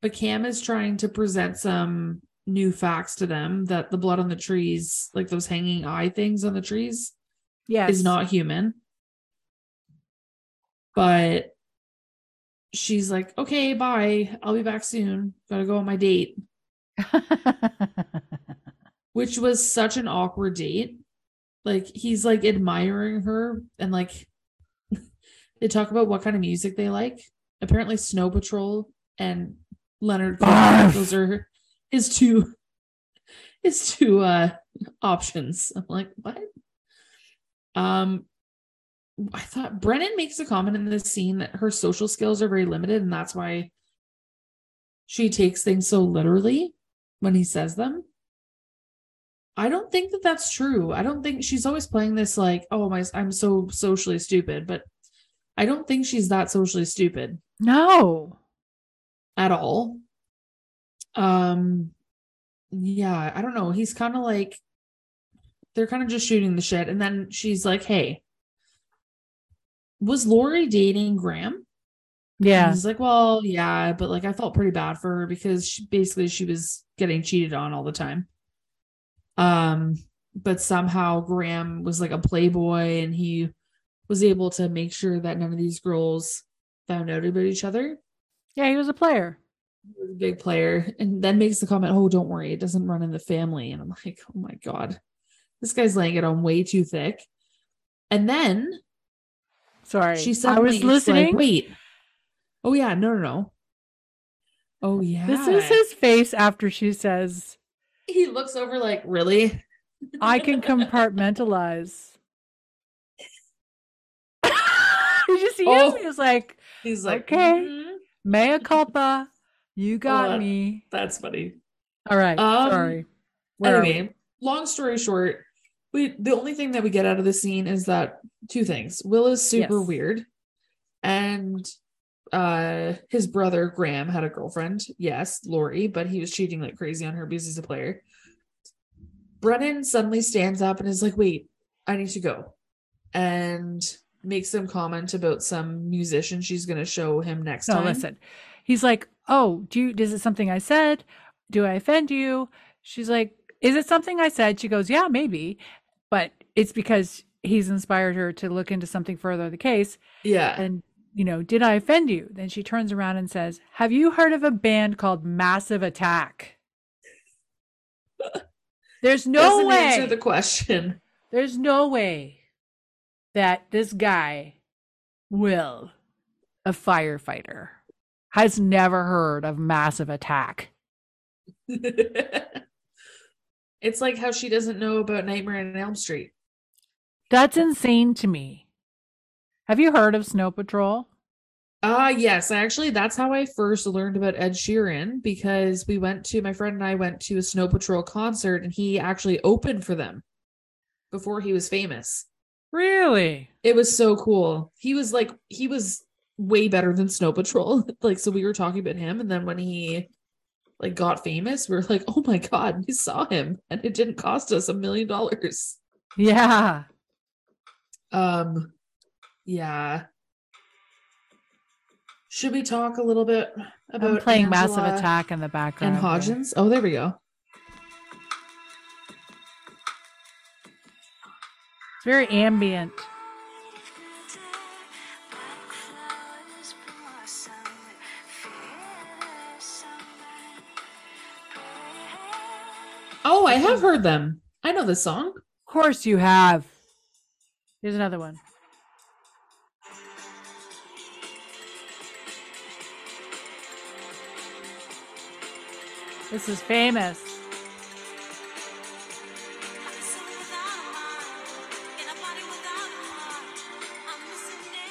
But Cam is trying to present some new facts to them that the blood on the trees, like those hanging eye things on the trees, Yes. is not human. But she's like, okay, bye. I'll be back soon. Gotta go on my date, which was such an awkward date. Like, he's like admiring her and like they talk about what kind of music they like. Apparently, Snow Patrol and Leonard. Barf. Those are his two his two uh options. I'm like, what? Um I thought Brennan makes a comment in this scene that her social skills are very limited, and that's why she takes things so literally when he says them. I don't think that that's true. I don't think she's always playing this like, oh my, I'm so socially stupid, but I don't think she's that socially stupid No. at all. Um, yeah, I don't know. He's kind of like they're kind of just shooting the shit, and then she's like, "Hey, was Lori dating Graham?" And Yeah. he's like, "Well, yeah, but like I felt pretty bad for her because she, basically she was getting cheated on all the time." Um, but somehow Graham was like a playboy, and he was able to make sure that none of these girls found out about each other. Yeah, he was a player. He was a big player, and then makes the comment, "Oh, don't worry, it doesn't run in the family." And I'm like, "Oh my god, this guy's laying it on way too thick." And then Sorry. she I was listening. Like, Wait, oh yeah, no, no, no. Oh yeah, This is his face after she says, He looks over like, really? I can compartmentalize. Did you Oh. him? He was like, He's like, Okay. "Mhm." mea culpa. You got me. That's funny. All right. Um, sorry. Where anyway, long story short, we the only thing that we get out of the scene is that two things. Will is super Yes. weird, and uh his brother Graham had a girlfriend. Yes, Lori, but he was cheating like crazy on her because he's a player. Brennan suddenly stands up and is like, "Wait, I need to go," and makes some comment about some musician she's going to show him next No, time. listen. He's like, "Oh, do you? Is it something I said? Do I offend you?" She's like, "Is it something I said?" She goes, "Yeah, maybe," but it's because he's inspired her to look into something further the case. Yeah, And you know, did I offend you? Then she turns around and says, "Have you heard of a band called Massive Attack?" There's no doesn't way. answer the question. There's no way that this guy, Will, a firefighter, has never heard of massive attack. it's like how she doesn't know about Nightmare on Elm Street. That's insane to me. Have you heard of Snow Patrol? Ah, yes. Actually, that's how I first learned about Ed Sheeran because we went to my friend and I went to a Snow Patrol concert and he actually opened for them before he was famous. Really? It was so cool. He was like he was way better than Snow Patrol. like so we were talking about him and then when he like got famous, we were like, "Oh my god, we saw him and it didn't cost us a million dollars." Yeah. Um, yeah. Should we talk a little bit about I'm playing Massive Attack in the background. and. Hodgins? Oh, there we go. It's very ambient. Oh, I have heard them. I know this song. Of course you have. Here's another one. This is famous.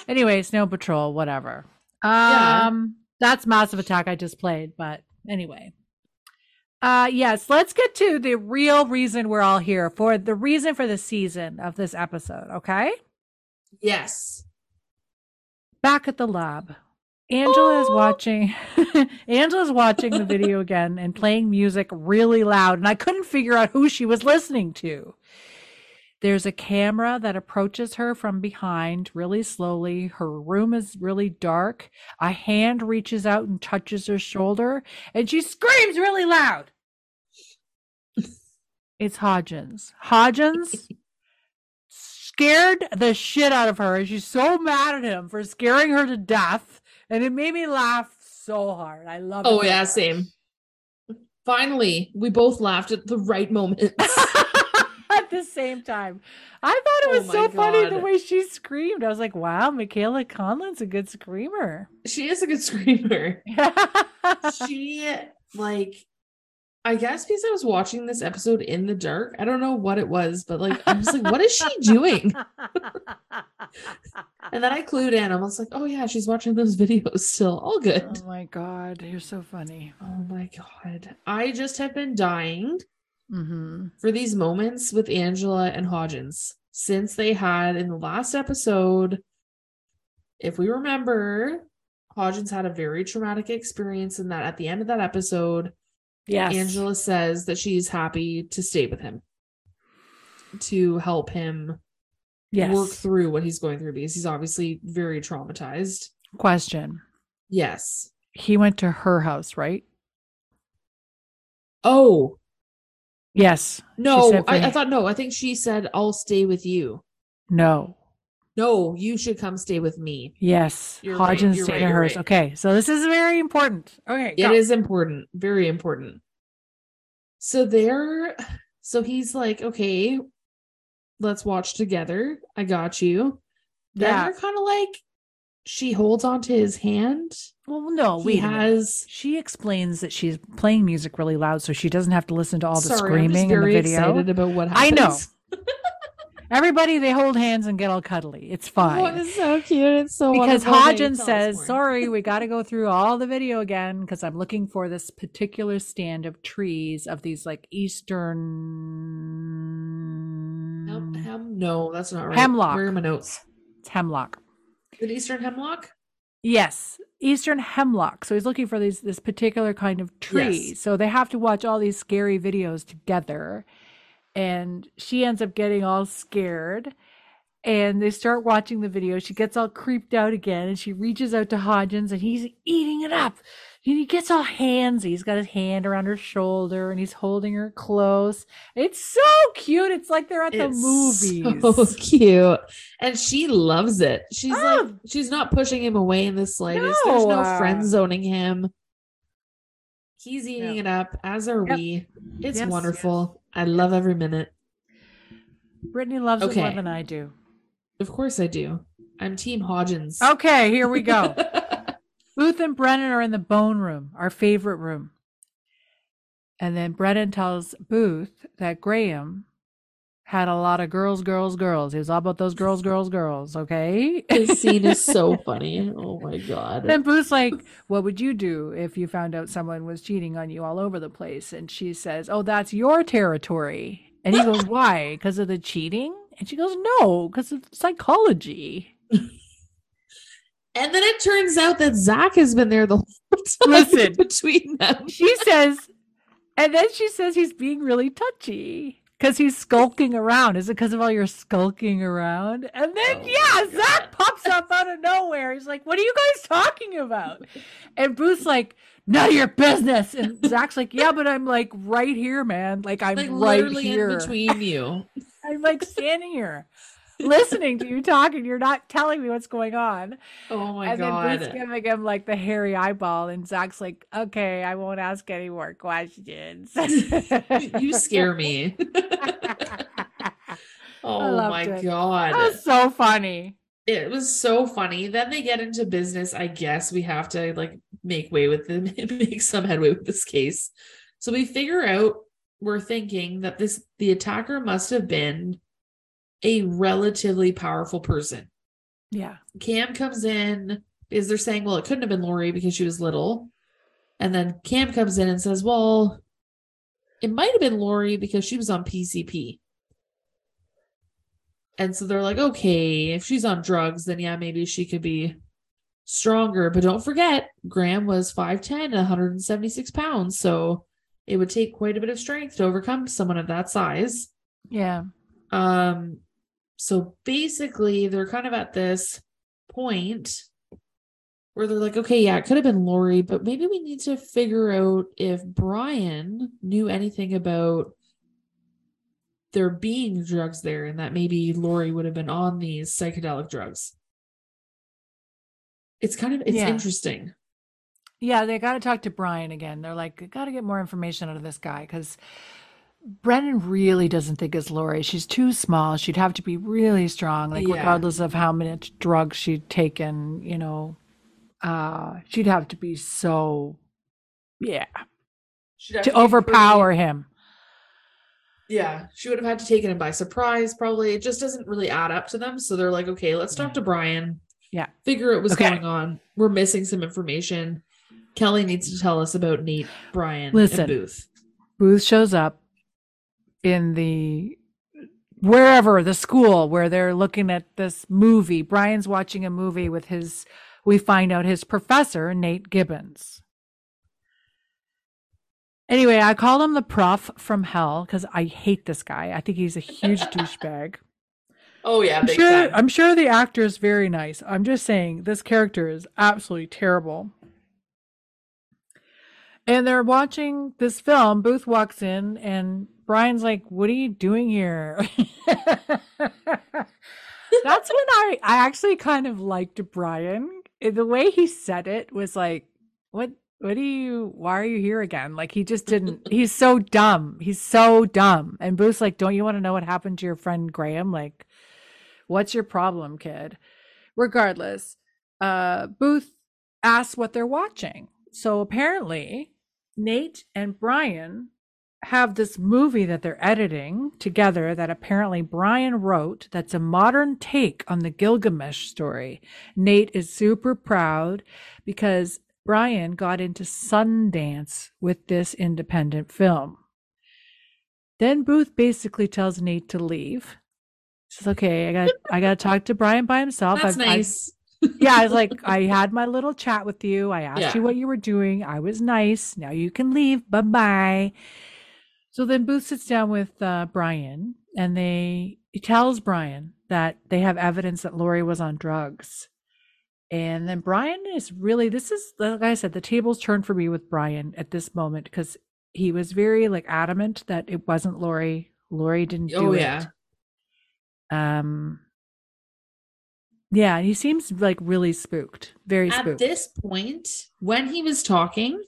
Anyway, Snow Patrol, whatever. Yeah. Um, that's Massive Attack I just played, but anyway. Uh yes, let's get to the real reason we're all here for the reason for the season of this episode, okay? Yes. Back at the lab. Angela is Oh. watching Angela's watching the video again and playing music really loud and I couldn't figure out who she was listening to. There's a camera that approaches her from behind really slowly. Her room is really dark. A hand reaches out and touches her shoulder, and she screams really loud. It's Hodgins. Hodgins scared the shit out of her, and she's so mad at him for scaring her to death. And it made me laugh so hard. I love it. Oh yeah, same. Finally, we both laughed at the right moment. the same time. I thought it Oh was my so funny the way she screamed. I was like, wow, Michaela Conlin's a good screamer. she is a good screamer. She like I guess because I was watching this episode in the dark. I don't know what it was, but like I'm just like, what is she doing? And then I clued in. I was like, oh yeah, she's watching those videos still. All good. oh my god, you're so funny. Oh my god. I just have been dying Mm-hmm. for these moments with Angela and Hodgins since they had in the last episode. If we remember, Hodgins had a very traumatic experience, and that at the end of that episode, Yes. Angela says that she's happy to stay with him to help him yes. work through what he's going through because he's obviously very traumatized. Question. Yes. He went to her house, right? Oh, Yes. no. I, I thought no. I think she said, I'll stay with you. No. No, you should come stay with me. Yes. You're right, Hodgins you're stayed right, at hers. right. Okay. So this is very important. Okay. It go. is important, very important. So there, so he's like, okay, let's watch together. I got you. Then Yeah. they're kind of like, she holds onto his hand. Well, no, he wait. has. She explains that she's playing music really loud so she doesn't have to listen to all the sorry, screaming in the video. excited about what I know. Everybody, they hold hands and get all cuddly. It's Oh, fine. it's so cute. It's so because Hodgins says, "Sorry, we got to go through all the video again because I'm looking for this particular stand of trees of these like eastern hem, no, that's not right. Hemlock. Where are my notes? it's hemlock. Is it Eastern hemlock? Yes, eastern hemlock. So he's looking for these this particular kind of tree. Yes. So they have to watch all these scary videos together, and she ends up getting all scared. And they start watching the video. She gets all creeped out again, and she reaches out to Hodgins, and he's eating it up. And he gets all handsy. He's got his hand around her shoulder, and he's holding her close. It's so cute. It's like they're at the It's movies. So cute. And she loves it. She's Oh. like, she's not pushing him away in the slightest. There's no No. friend zoning him. He's eating No. it up, as are Yep. we. It's Yes, wonderful. I love every minute. Brittany loves it more than I do. Of course I do. I'm Team Hodgins. Okay, here we go. Booth and Brennan are in the bone room, our favorite room. And then Brennan tells Booth that Graham had a lot of girls, girls, girls. He was all about those girls, girls, girls. Okay. this scene is so funny. Oh my god. then Booth's like, What would you do if you found out someone was cheating on you all over the place? And she says, Oh, that's your territory. And he goes, Why? Because of the cheating? And she goes, No, because of psychology. And then it turns out that Zack has been there the whole time Listen. between them. she says, and then she says he's being really touchy because he's skulking around. Is it because of all your skulking around? And then, Oh yeah, Zack pops up out of nowhere. He's like, What are you guys talking about? And Booth's like, None of your business. And Zack's like, Yeah, but I'm like right here, man. Like, I'm Like right literally here. between you. I'm like standing here. Listening to you talking, you're not telling me what's going on. Oh my and god. then Booth's giving him like the hairy eyeball, and Zack's like, "Okay, I won't ask any more questions." you scare me. oh my it. god. That was so funny. it was so funny. Then they get into business. I guess we have to like make way with them, make some headway with this case. So we figure out we're thinking that this the attacker must have been a relatively powerful person. Yeah, Cam comes in because they're saying, well, it couldn't have been Lori because she was little. And then Cam comes in and says, well, it might have been Lori because she was on PCP. And so they're like, okay, if she's on drugs, then yeah, maybe she could be stronger. But don't forget, Graham was 5'10 and 176 pounds. So it would take quite a bit of strength to overcome someone of that size. yeah, Um, so basically, they're kind of at this point where they're like, okay, yeah, it could have been Lori, but maybe we need to figure out if Brian knew anything about there being drugs there and that maybe Lori would have been on these psychedelic drugs. It's kind of it's Yeah. interesting. yeah. They got to talk to Brian again. They're like, "Got to get more information out of this guy because." Brennan really doesn't think it's Lori. She's too small. She'd have to be really strong, like Yeah. regardless of how much drugs she'd taken, you know. Uh she'd have to be so yeah. To Bree- overpower him. Yeah, she would have had to take him by surprise. Probably, it just doesn't really add up to them. So they're like, okay, let's talk to Brian. Yeah. figure out what's Okay. going on. We're missing some information. Kelly needs to tell us about Nate, Brian, Listen. and Booth. Booth shows up in the wherever the school where they're looking at this movie. Brian's watching a movie with his. We find out his professor Nate Gibbons. Anyway, I call him the prof from hell because I hate this guy. I think he's a huge douchebag. Oh yeah, I'm sure, time. I'm sure the actor is very nice. I'm just saying this character is absolutely terrible. And they're watching this film. Booth walks in, and Brian's like, "What are you doing here?" That's when I I actually kind of liked Brian. The way he said it was like, "What? What do you? Why are you here again?" Like he just didn't. he's so dumb. He's so dumb. And Booth's like, "Don't you want to know what happened to your friend Graham? Like, what's your problem, kid?" Regardless, uh, Booth asks what they're watching. So apparently, Nate and Brian have this movie that they're editing together that apparently Brian wrote that's a modern take on the Gilgamesh story. Nate is super proud because Brian got into Sundance with this independent film. Then Booth basically tells Nate to leave. Says, "Okay, I got I got to talk to Brian by himself. That's I've- I've- nice. yeah, I was like, I had my little chat with you. I asked Yeah. you what you were doing. I was nice. Now you can leave. Bye bye. So then Booth sits down with uh, Brian and they he tells Brian that they have evidence that Lori was on drugs. And then Brian is really this is like I said, the tables turned for me with Brian at this moment because he was very like adamant that it wasn't Lori. Lori didn't do Oh it. yeah. Um yeah, he seems like really spooked. Very spooked. At spooked. this point, when he was talking,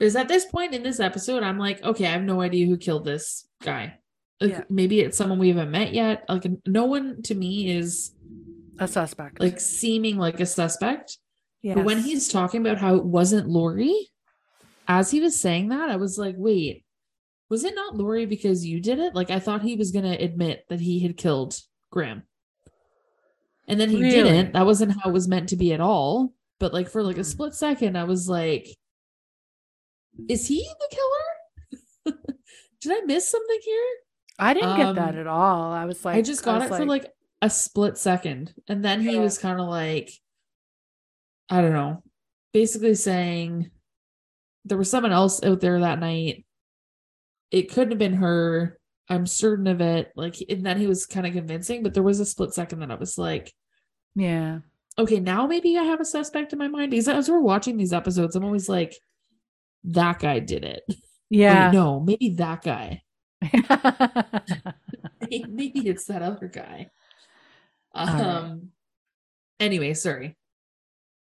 is at this point in this episode, I'm like, okay, I have no idea who killed this guy. Like, Yeah. Maybe it's someone we haven't met yet. Like no one to me is a suspect. like seeming like a suspect. yes. But when he's talking about how it wasn't Lori, as he was saying that, I was like, wait, was it not Lori because you did it? Like I thought he was gonna admit that he had killed Graham. And then he Really? didn't. That wasn't how it was meant to be at all. But like for like a split second, I was like, is he the killer? did I miss something here? I didn't get that um, at all. I was like I just got was it for like a split second. And then he Yeah. was kind of like, I don't know, basically saying there was someone else out there that night. It couldn't have been her. I'm certain of it. Like, and then he was kind of convincing, but there was a split second that I was like, yeah. okay, now maybe I have a suspect in my mind. Because as we're watching these episodes, I'm always like, that guy did it. Wait, Yeah. no, maybe that guy. maybe it's that other guy. Um. right. Anyway, sorry.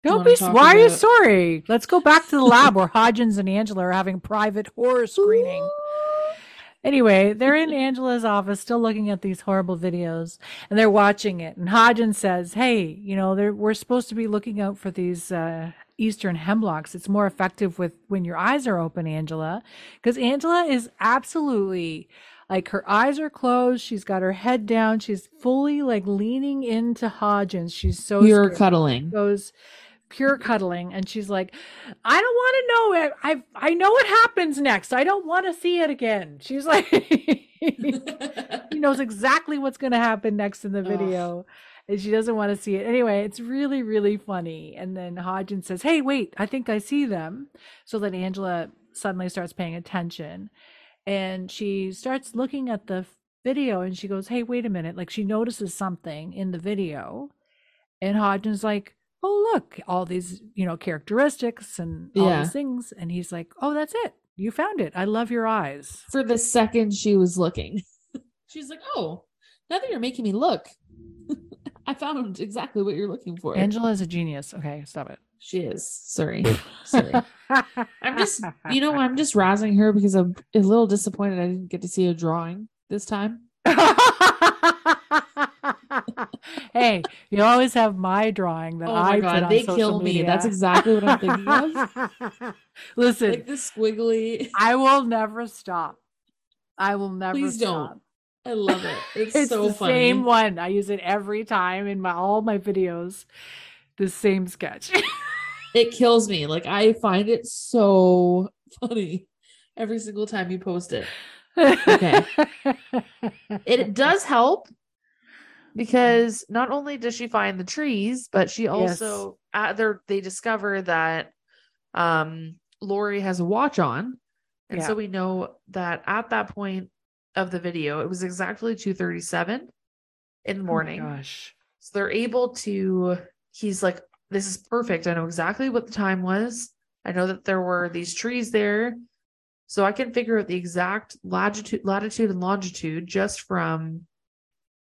Don't be why are you sorry? Let's go back to the lab where Hodgins and Angela are having private horror screening. Anyway, they're in Angela's office still looking at these horrible videos and they're watching it. And Hodgins says, Hey, you know, we're supposed to be looking out for these uh, Eastern hemlocks. It's more effective with when your eyes are open, Angela. Because Angela is absolutely like her eyes are closed. She's got her head down. She's fully like leaning into Hodgins. She's so You're scared cuddling. goes pure cuddling and she's like i don't want to know it. I i know what happens next. I don't want to see it again. She's like he knows exactly what's going to happen next in the video and she doesn't want to see it. Anyway it's really really funny. And then hodgins says hey wait i think i see them. So then angela suddenly starts paying attention and she starts looking at the video and she goes hey wait a minute. Like she notices something in the video. And hodgins like oh look all these you know characteristics and all Yeah. these things and he's like oh that's it you found it i love your eyes For the second she was looking, she's like, "Oh, now that you're making me look, I found exactly what you're looking for." angela is a genius okay stop it she is. Sorry, sorry. I'm just, you know, I'm just razzing her because I'm a little disappointed I didn't get to see a drawing this time. Hey, you always have my drawing that Oh I my put on they social kill me. media. That's exactly what I'm thinking of. Listen, like the squiggly. I will never stop. I will never Please don't. stop. I love it. It's, It's so the funny. same one. I use it every time in my all my videos. The same sketch. It kills me. Like I find it so funny every single time you post it. Okay. It does help because not only does she find the trees, but she also uh, there they discover that um Lori has a watch on. And so we know that at that point of the video, it was exactly 2:37 in the Oh morning. gosh. So they're able to, he's like, this is perfect. I know exactly what the time was. I know that there were these trees there. So I can figure out the exact latitude, latitude and longitude just from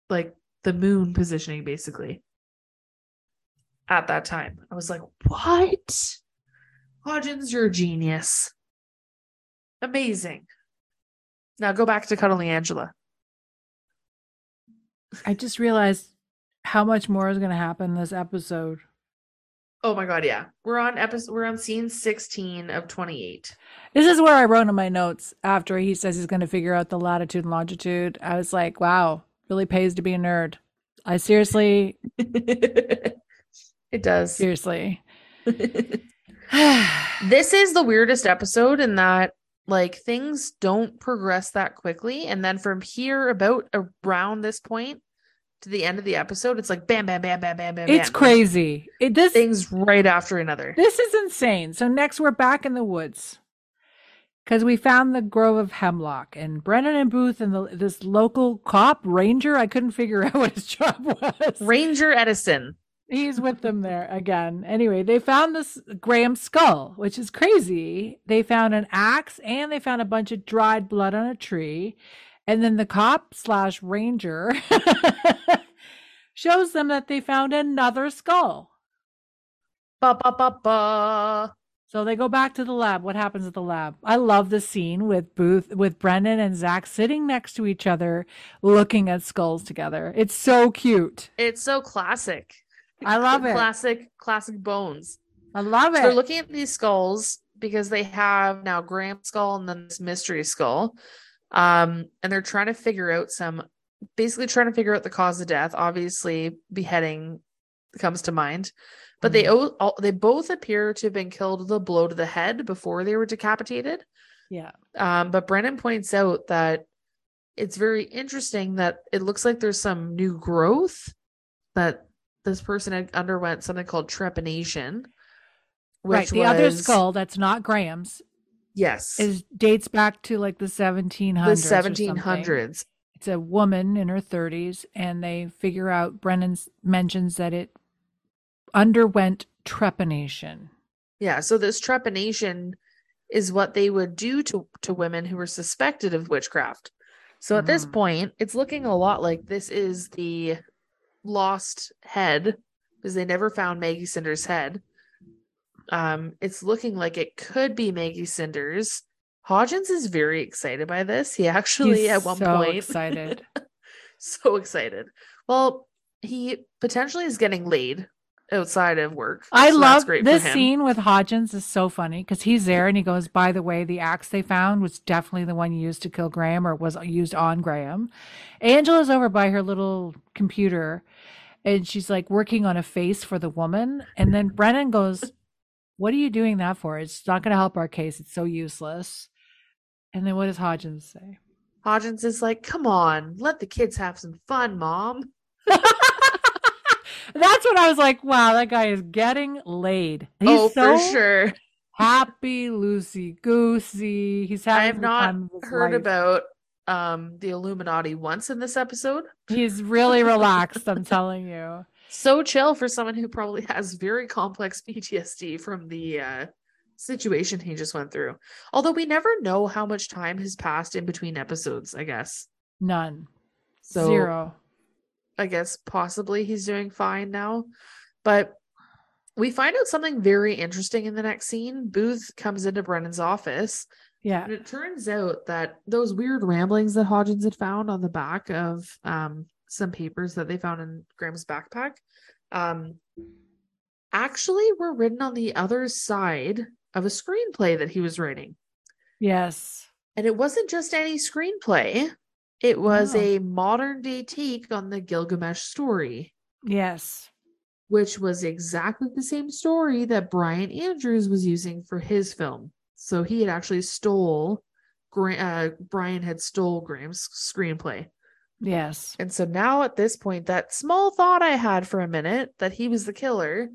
like the moon positioning, basically. At that time. I was like, what? Hodgins, you're a genius. Amazing. Now go back to cuddling Angela. I just realized how much more is going to happen this episode. Oh my god, yeah. We're on episode we're on scene 16 of 28. This is where I wrote in my notes after he says he's going to figure out the latitude and longitude. I was like, wow, really pays to be a nerd. I seriously, it does. seriously. this is the weirdest episode in that like things don't progress that quickly and then from here about around this point to the end of the episode it's like bam bam bam bam bam bam it's bam. crazy. It, this things right after another. This is insane. So next we're back in the woods because we found the grove of hemlock and Brennan and Booth and the, this local cop ranger. I couldn't figure out what his job was. Ranger Edison. He's with them there again. Anyway, they found this Graham skull, which is crazy. They found an axe and they found a bunch of dried blood on a tree. And then the cop slash ranger shows them that they found another skull. Ba ba ba ba. So they go back to the lab. What happens at the lab? I love the scene with Booth, with Brennan and Zack sitting next to each other, looking at skulls together. It's so cute. It's so classic. I love it. Classic, classic bones. I love So it. they're looking at these skulls because they have now Graham's skull and then this mystery skull. Um, and they're trying to figure out some basically trying to figure out the cause of death. Obviously, beheading comes to mind. But they o- all, they both appear to have been killed with a blow to the head before they were decapitated. yeah. Um, but Brennan points out that it's very interesting that it looks like there's some new growth that this person had underwent something called trepanation. right. The other skull that's not Graham's yes, is dates back to like the 1700s. the 1700s. It's a woman in her 30s, and they figure out Brennan mentions that it underwent trepanation. Yeah, so this trepanation is what they would do to to women who were suspected of witchcraft. So at this Mhm. point, it's looking a lot like this is the lost head because they never found Maggie Cinder's head. Um, it's looking like it could be Maggie Cinder's. Hodgins is very excited by this. He actually He's at one so point excited. so excited. Well, he potentially is getting laid outside of work. I so love great this scene with Hodgins is so funny because he's there and he goes, by the way, the axe they found was definitely the one used to kill Graham or was used on Graham. Angela's over by her little computer and she's like working on a face for the woman. And then Brennan goes, What are you doing that for? It's not going to help our case. It's so useless. And then what does Hodgins say? Hodgins is like, come on, let the kids have some fun, mom. That's when I was like, wow, that guy is getting laid. He's oh, so for sure. happy, loosey goosey. He's having I have not time of his heard life. about um the Illuminati once in this episode. He's really relaxed, I'm telling you. So chill for someone who probably has very complex PTSD from the uh situation he just went through. Although we never know how much time has passed in between episodes, I guess. None. So Zero. I guess possibly he's doing fine now. But we find out something very interesting in the next scene. Booth comes into Brennan's office Yeah. And it turns out that those weird ramblings that Hodgins had found on the back of um, some papers that they found in Graham's backpack um, actually were written on the other side of a screenplay that he was writing. Yes. And it wasn't just any screenplay, it was No. a modern day take on the Gilgamesh story, Yes. which was exactly the same story that Brian Andrews was using for his film. So he had actually stole, uh, Brian had stole Graham's screenplay. Yes. And so now at this point, that small thought I had for a minute that he was the killer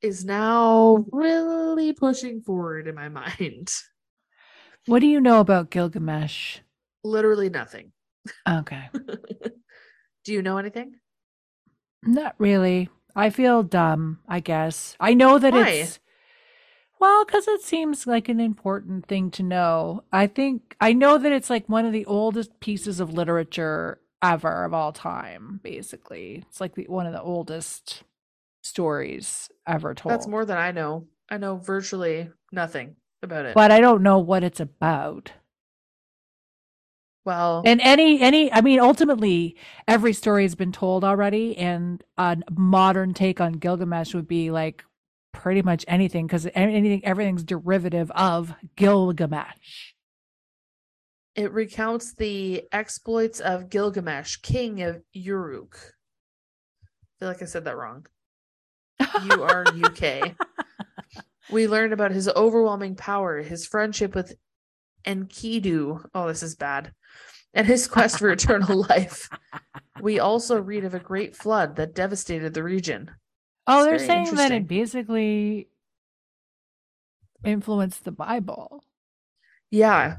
is now really pushing forward in my mind. What do you know about Gilgamesh? Literally nothing. Okay. Do you know anything? Not really. I feel dumb, I guess. I know that Why? it's well, because it seems like an important thing to know. I think I know that it's like one of the oldest pieces of literature ever of all time, basically. It's like the, one of the oldest stories ever told. That's more than I know. I know virtually nothing about it. but I don't know what it's about. Well, And any any I mean ultimately every story has been told already and a modern take on Gilgamesh would be like pretty much anything cuz anything everything's derivative of Gilgamesh. it recounts the exploits of Gilgamesh, king of Uruk. I feel like I said that wrong. U R U K. We learn about his overwhelming power, his friendship with Enkidu. Oh, this is bad. And his quest for eternal life. We also read of a great flood that devastated the region. Oh, It's they're saying that it basically influenced the Bible. Yeah.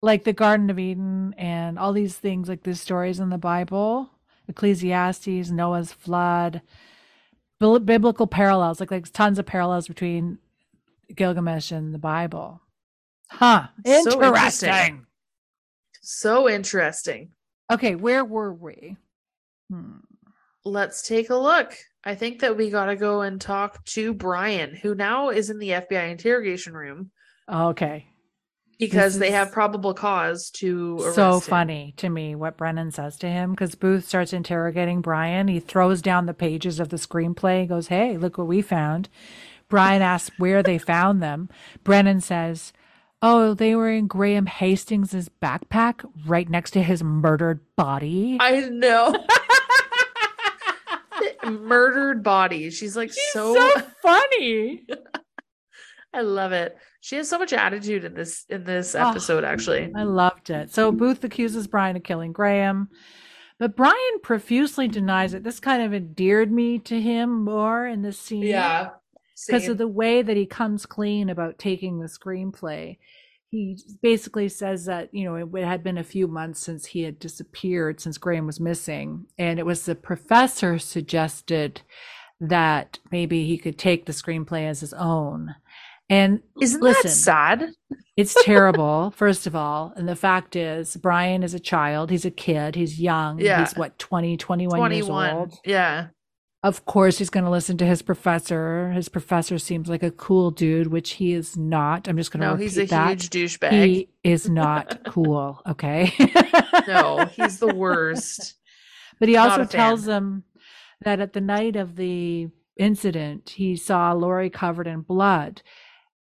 Like the Garden of Eden and all these things like these stories in the Bible, Ecclesiastes, Noah's flood, bibl- biblical parallels, like like tons of parallels between Gilgamesh and the Bible. Huh. So Interesting. So interesting. okay, where were we? Hmm. Let's take a look. I think that we got to go and talk to Brian, who now is in the FBI interrogation room Okay. because they have probable cause to arrest so him. funny to me what Brennan says to him because Booth starts interrogating Brian. He throws down the pages of the screenplay and goes, Hey, look what we found. Brian asks where they found them. Brennan says, Oh, they were in Graham Hastings' backpack right next to his murdered body. I know. Murdered body. She's like She's so, so funny. I love it. She has so much attitude in this in this Oh, episode actually. I loved it. So Booth accuses Brian of killing Graham, but Brian profusely denies it. This kind of endeared me to him more in this scene. Because of the way that he comes clean about taking the screenplay. He basically says that, you know, it had been a few months since he had disappeared, since Graham was missing. And it was the professor suggested that maybe he could take the screenplay as his own. And Isn't listen, that sad? it's terrible, first of all. And the fact is, Brian is a child. He's a kid. He's young. Yeah. He's what, 20, 21, years old. Yeah. Of course, he's going to listen to his professor. His professor seems like a cool dude, which he is not. I'm just going to No, he's a that. huge douchebag. He is not cool. Okay. no, he's the worst. But he also tells them that at the night of the incident, he saw Lori covered in blood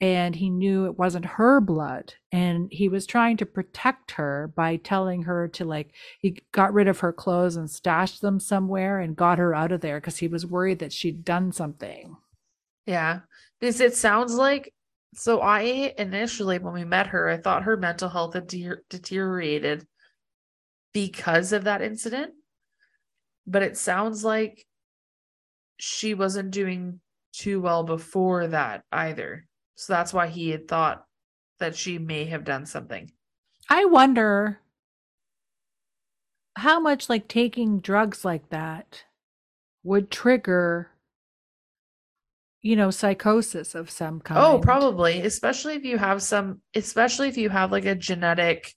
and he knew it wasn't her blood. And he was trying to protect her by telling her to, like, he got rid of her clothes and stashed them somewhere and got her out of there because he was worried that she'd done something. Yeah. Because it sounds like so I initially when we met her, I thought her mental health had de- deteriorated because of that incident. But it sounds like she wasn't doing too well before that either. So that's why he had thought that she may have done something. I wonder how much like taking drugs like that would trigger you know psychosis of some kind. Oh, probably, especially if you have some especially if you have like a genetic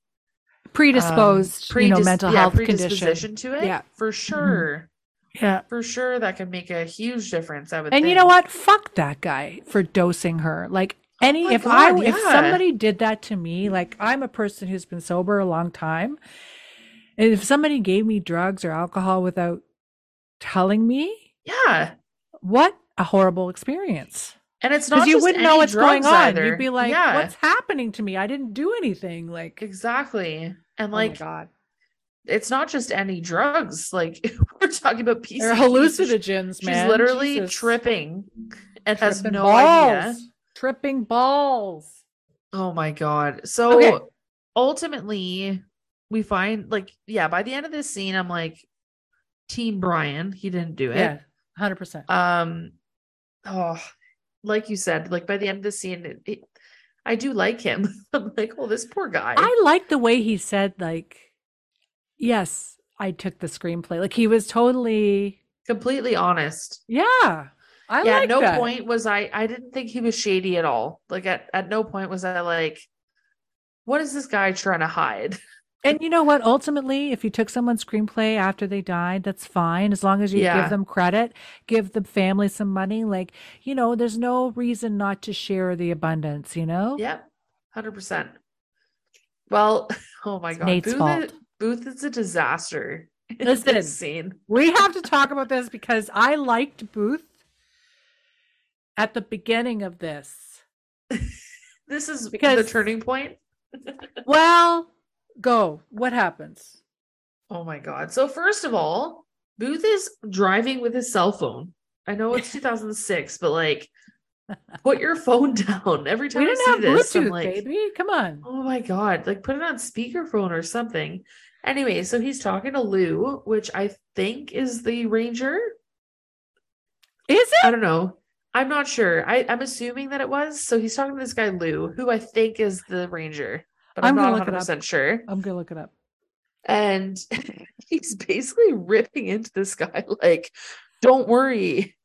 predisposed, um, you know, mental yeah, health predisposition condition. to it. Yeah. For sure. Yeah. For sure that can make a huge difference, I would And think. you know what? Fuck that guy for dosing her. Like oh any Oh if I God, if somebody did that to me, like I'm a person who's been sober a long time. And if somebody gave me drugs or alcohol without telling me, Yeah. what a horrible experience. And it's not Because you wouldn't know what's going on. either. You'd be like, yeah, "What's happening to me? I didn't do anything." Like, exactly. And oh like, god, it's not just any drugs. Like we're talking about they're hallucinogens, She's man. literally Jesus. tripping and has no balls. idea. Tripping balls. Oh my god. So Okay. ultimately we find like yeah, by the end of this scene I'm like team Brian, he didn't do it. Yeah, hundred percent. Um oh like you said, like by the end of the scene it, it- I do like him. I'm like, oh this poor guy. I like the way he said, like, "Yes, I took the screenplay." Like he was totally, completely honest. yeah. I yeah, like no that. point was I I didn't think he was shady at all. Like at, at no point was I like what is this guy trying to hide? And you know what? Ultimately, if you took someone's screenplay after they died, that's fine. As long as you Yeah. give them credit, give the family some money. Like, you know, there's no reason not to share the abundance, you know? Yep, hundred percent. Well, oh my god, Nate's fault. Booth is a disaster. in Listen. this scene. We have to talk about this because I liked Booth at the beginning of this. This is because the turning point. Well, go. What happens? Oh my god! So first of all, Booth is driving with his cell phone. I know it's 2006, but like, put your phone down every time We I didn't see have this. Bluetooth, like, baby. Come on. Oh my god, like put it on speakerphone or something. Anyway, so he's talking to Lou, which I think is the ranger. Is it? I don't know. I'm not sure. I, I'm assuming that it was. So he's talking to this guy Lou, who I think is the ranger, but I'm, I'm not 100 percent sure. I'm to look it up. And he's basically ripping into this guy, like, "Don't worry,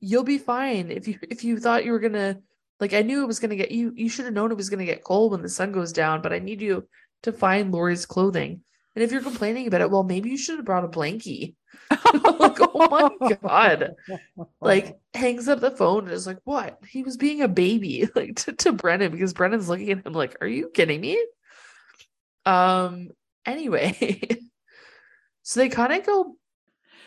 you'll be fine. If you if you thought you were gonna, like, I knew it was gonna get you. You should have known it was gonna get cold when the sun goes down. But I need you to find Lori's clothing. And if you're complaining about it, well, maybe you should have brought a blankie." like, oh my god like hangs up the phone and is like, "What?" He was being a baby, like to, to Brennan because Brennan's looking at him like, "Are you kidding me?" Um. Anyway, so they kind of go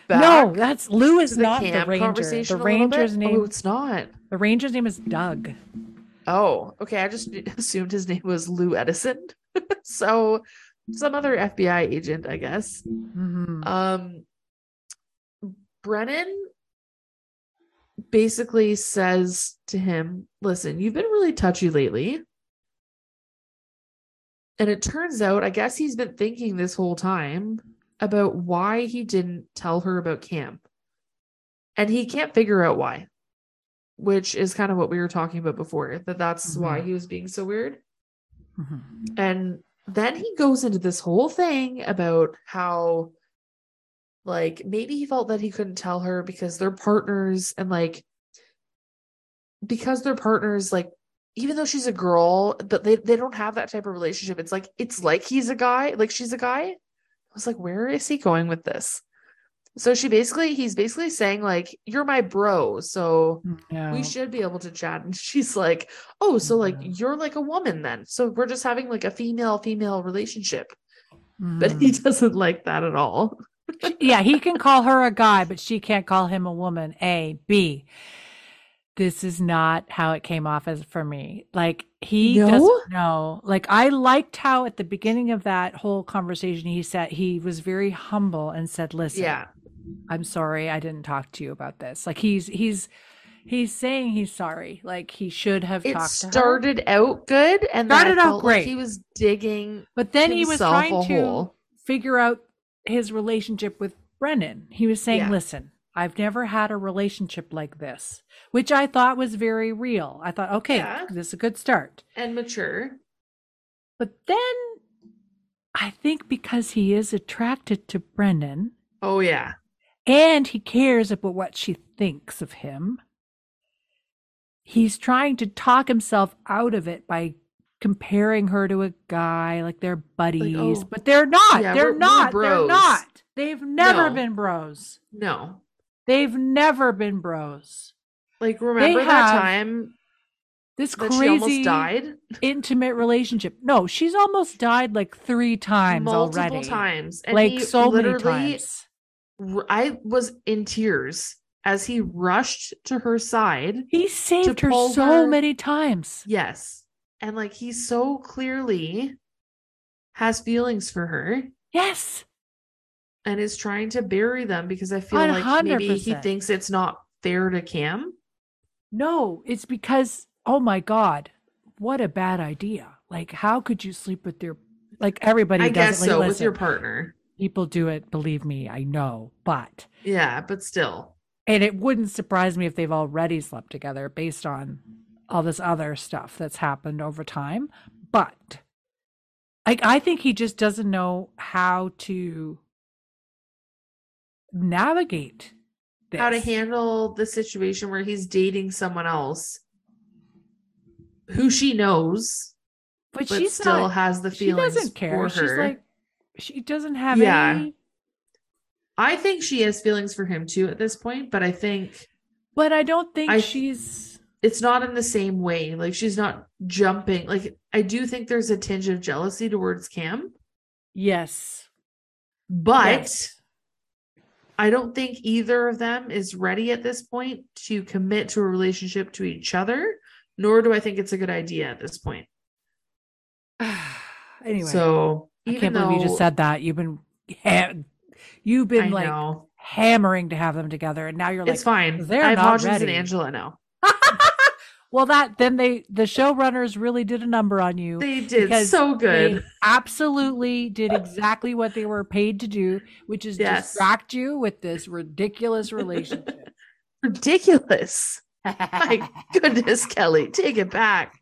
back. no, that's Lou is to the not the ranger. The a little bit. ranger's Oh, name. it's not. The ranger's name is Doug. Oh, okay. I just assumed his name was Lou Edison. so some other FBI agent, I guess. Mhm. Um, Brennan basically says to him, Listen, you've been really touchy lately. And it turns out, I guess he's been thinking this whole time about why he didn't tell her about camp. And he can't figure out why, which is kind of what we were talking about before, that that's why Mhm. he was being so weird. Mhm. And then he goes into this whole thing about how, like, maybe he felt that he couldn't tell her because they're partners and, like, because they're partners, like, even though she's a girl, but they, they don't have that type of relationship. It's like, it's like he's a guy, like she's a guy. I was like, where is he going with this? So she basically, he's basically saying, like, you're my bro. So Yeah. we should be able to chat and she's like oh so like Yeah. you're like a woman then so we're just having like a female female relationship but Mhm. he doesn't like that at all yeah, he can call her a guy, but she can't call him a woman. A, B. This is not how it came off as for me. Like he No? doesn't know. Like I liked how at the beginning of that whole conversation he said he was very humble and said, "Listen, yeah I'm sorry I didn't talk to you about this." Like he's he's he's saying he's sorry. Like he should have it talked to started out good and Started out felt like great. he was digging But then he was trying to figure out his relationship with Brennan. He was saying, Yeah. listen, I've never had a relationship like this, which I thought was very real. I thought, okay, Yeah. this is a good start. and mature But then I think because he is attracted to Brennan. oh yeah and he cares about what she thinks of him, he's trying to talk himself out of it by comparing her to a guy like they're buddies, oh, but they're not. yeah, they're we're- we're not. They're not. They've never No. been bros. no They've never been bros. like remember that time This that she almost crazy died intimate relationship. No, she's almost died like three times multiple already. times and like so many literally times. I was in tears as he rushed to her side. He saved her so her- many times. Yes. And like he so clearly has feelings for her Yes. And is trying to bury them because I feel like maybe he thinks it's not fair to Cam. No, it's because, oh my God, what a bad idea. Like, how could you sleep with your, like, everybody I does guess. Like, so with your partner. People do it, believe me, I know. But, Yeah, but still. and it wouldn't surprise me if they've already slept together based on all this other stuff that's happened over time. But, like, I think he just doesn't know how to navigate this. How to handle the situation where he's dating someone else who she knows, but, but she's still not, has the she feelings doesn't care. for She's her. like, she doesn't have Yeah. any. I think she has feelings for him too at this point, but I think But I don't think I- she's. it's not in the same way. Like she's not jumping. Like I do think there's a tinge of jealousy towards Cam, Yes. but Yes. I don't think either of them is ready at this point to commit to a relationship to each other, nor do I think it's a good idea at this point. anyway, So I can't believe you just said that. You've been, you've I been like know. hammering to have them together, and now you're like, it's fine. they're I have not Hodgins and. Angela now. well, that then they the showrunners really did a number on you. They did so They good. absolutely did exactly what they were paid to do, which is Yes. distract you with this ridiculous relationship. Ridiculous. My goodness, Kelly, take it back.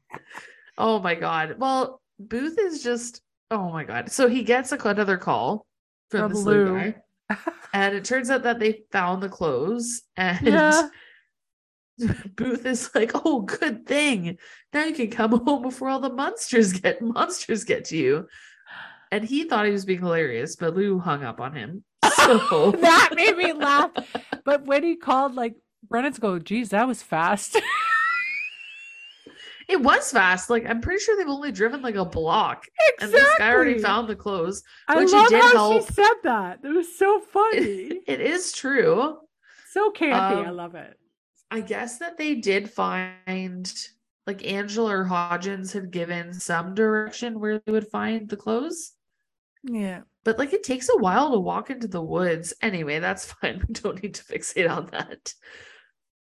Oh my god. Well, Booth is just oh my god. So he gets a, another call from, From the sleuth Lou. guy, and it turns out that they found the clothes, and Yeah. Booth is like, "Oh, good thing. Now you can come home before all the monsters get monsters get to you." And he thought he was being hilarious, but Lou hung up on him. So that made me laugh. But when he called, like Brennan's go, geez, that was fast. It was fast. Like I'm pretty sure they've only driven like a block, exactly. and this guy already found the clothes. I which it love did how help. she said that. It was so funny. It is true. so campy. I Um, love it. I guess that they did find like Angela or Hodgins had given some direction where they would find the clothes, Yeah. but like it takes a while to walk into the woods. Anyway, that's fine. We don't need to fixate on that.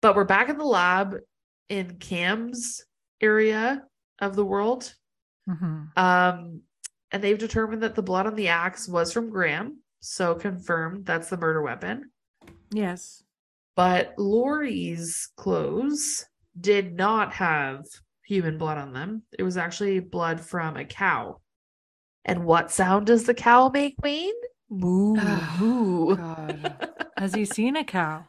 But we're back in the lab in Cam's area of the world. hmm Um, and they've determined that the blood on the axe was from Graham. So confirmed that's the murder weapon. Yes. But Lori's clothes did not have human blood on them. It was actually blood from a cow. And what sound does the cow make, Wayne? Moo, ah, moo. God. Has he seen a cow?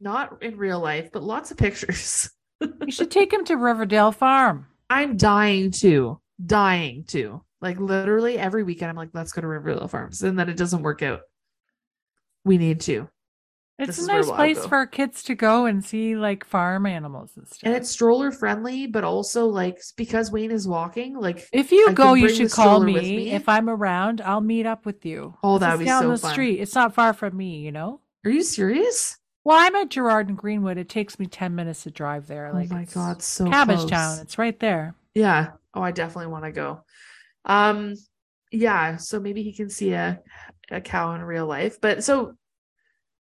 Not in real life, but lots of pictures. You should take him to Riverdale Farm. I'm dying to, dying to. Like literally every weekend, I'm like, let's go to Riverdale Farms. And then it doesn't work out. We need to. It's a nice place for kids to go and see like farm animals and stuff. And it's stroller friendly, but also like because Wayne is walking, like if you I go, you should call me. me. If I'm around, I'll meet up with you. Oh, that'd just be down so the fun. street. It's not far from me, you know. are you serious? Well, I'm at Gerrard and Greenwood. It takes me ten minutes to drive there. Like oh my god, so Cabbage close. Town. It's right there. Yeah. Oh, I definitely want to go. Um, yeah, so maybe he can see a a cow in real life. But so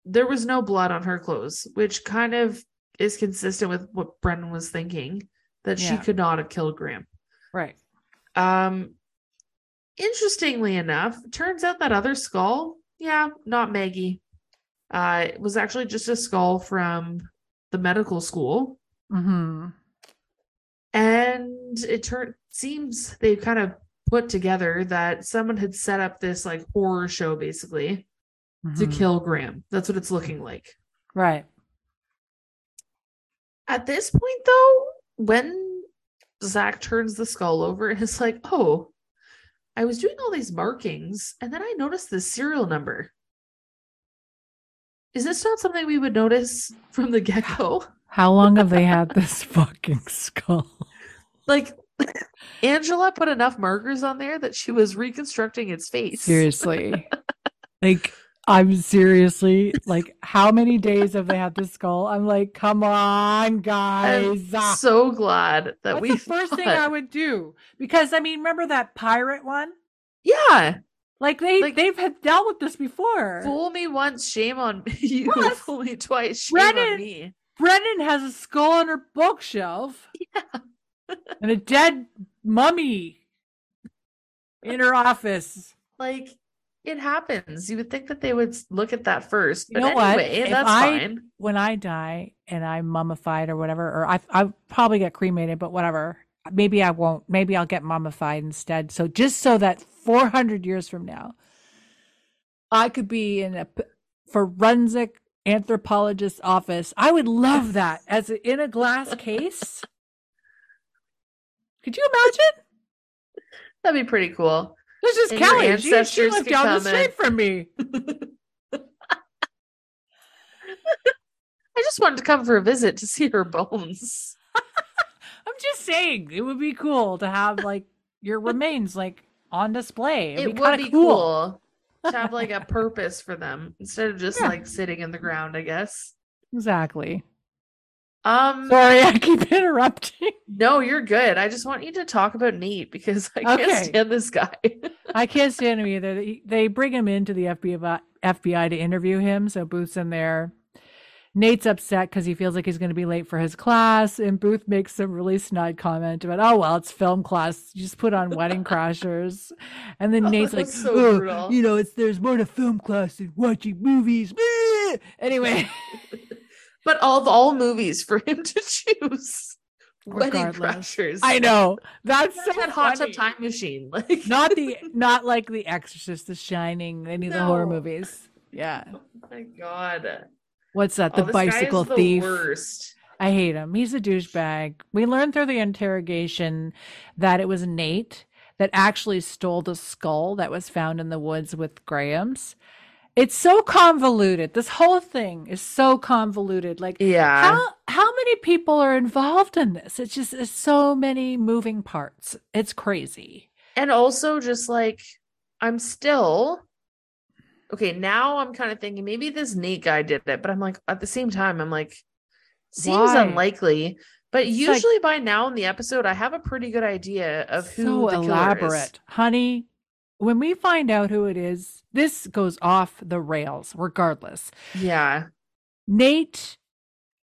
there was no blood on her clothes, which kind of is consistent with what Brennan was thinking that she could not have killed Graham. Right. Um interestingly enough, turns out that other skull, yeah, not Maggie. Uh it was actually just a skull from the medical school. Mm-hmm. And it turn seems they kind of put together that someone had set up this like horror show basically to Mhm. kill Graham. That's what it's looking like. Right. At this point, though, when Zack turns the skull over is like, oh, I was doing all these markings and then I noticed the serial number. Is this not something we would notice from the get go? How long have they had this fucking skull? Like, Angela put enough markers on there that she was reconstructing its face. Seriously. like I'm seriously like, how many days have they had this skull? I'm like, come on, I'm guys. Ah. so glad that That's we the first thing I would do because I mean, remember that pirate one? Yeah. Like they Like- they've had dealt with this before. Fool me once, shame on you. Yes. Fool me twice, shame on me. Brennan has a skull on her bookshelf. Yeah. and a dead mummy in her office. Like it happens. You would think that they would look at that first. You But know what? anyway, If that's I- fine. When I die and I'm mummified or whatever, or I I probably get cremated, but whatever. Maybe I won't. Maybe I'll get mummified instead. So just so that 400 years from now, I could be in a forensic anthropologist's office. I would love that as a, in a glass case. Could you imagine? That'd be pretty cool. This is And Kelly. She, she lived down the street from me. I just wanted to come for a visit to see her bones. I'm just saying it would be cool to have like your remains like on display. It'd it be would be cool. to have like a purpose for them instead of just Yeah. like sitting in the ground, I guess. Exactly. Um Sorry, I keep interrupting. no, you're good. I just want you to talk about Nate because I can't Okay. stand this guy. I can't stand him either. They- They bring him into the FBI, FBI to interview him. So Booth's in there. Nate's upset because he feels like he's going to be late for his class. And Booth makes some really snide comment about, oh, well, it's film class. You just put on Wedding Crashers. And then Oh, Nate's like, so oh, brutal. you know, it's there's more to film class than watching movies. anyway, but all the all movies for him to choose. Wedding crashers. I know. That's so that hot tub time machine. Like Not the, not like The Exorcist, The Shining, any of the horror movies. Yeah. oh my god. What's that? Oh, The bicycle the thief. Worst. I hate him. He's a douchebag. We learned through the interrogation that it was Nate that actually stole the skull that was found in the woods with Graham's. It's so convoluted. This whole thing is so convoluted. Like Yeah. how how many people are involved in this? It's just it's so many moving parts. It's crazy. And also just like I'm still okay, now I'm kind of thinking maybe this Nate guy did it, but I'm like at the same time, I'm like, seems Why? unlikely. But It's like- usually by now in the episode, I have a pretty good idea of who so the killer is. elaborate. Honey, when we find out who it is, this goes off the rails regardless. Yeah. Nate,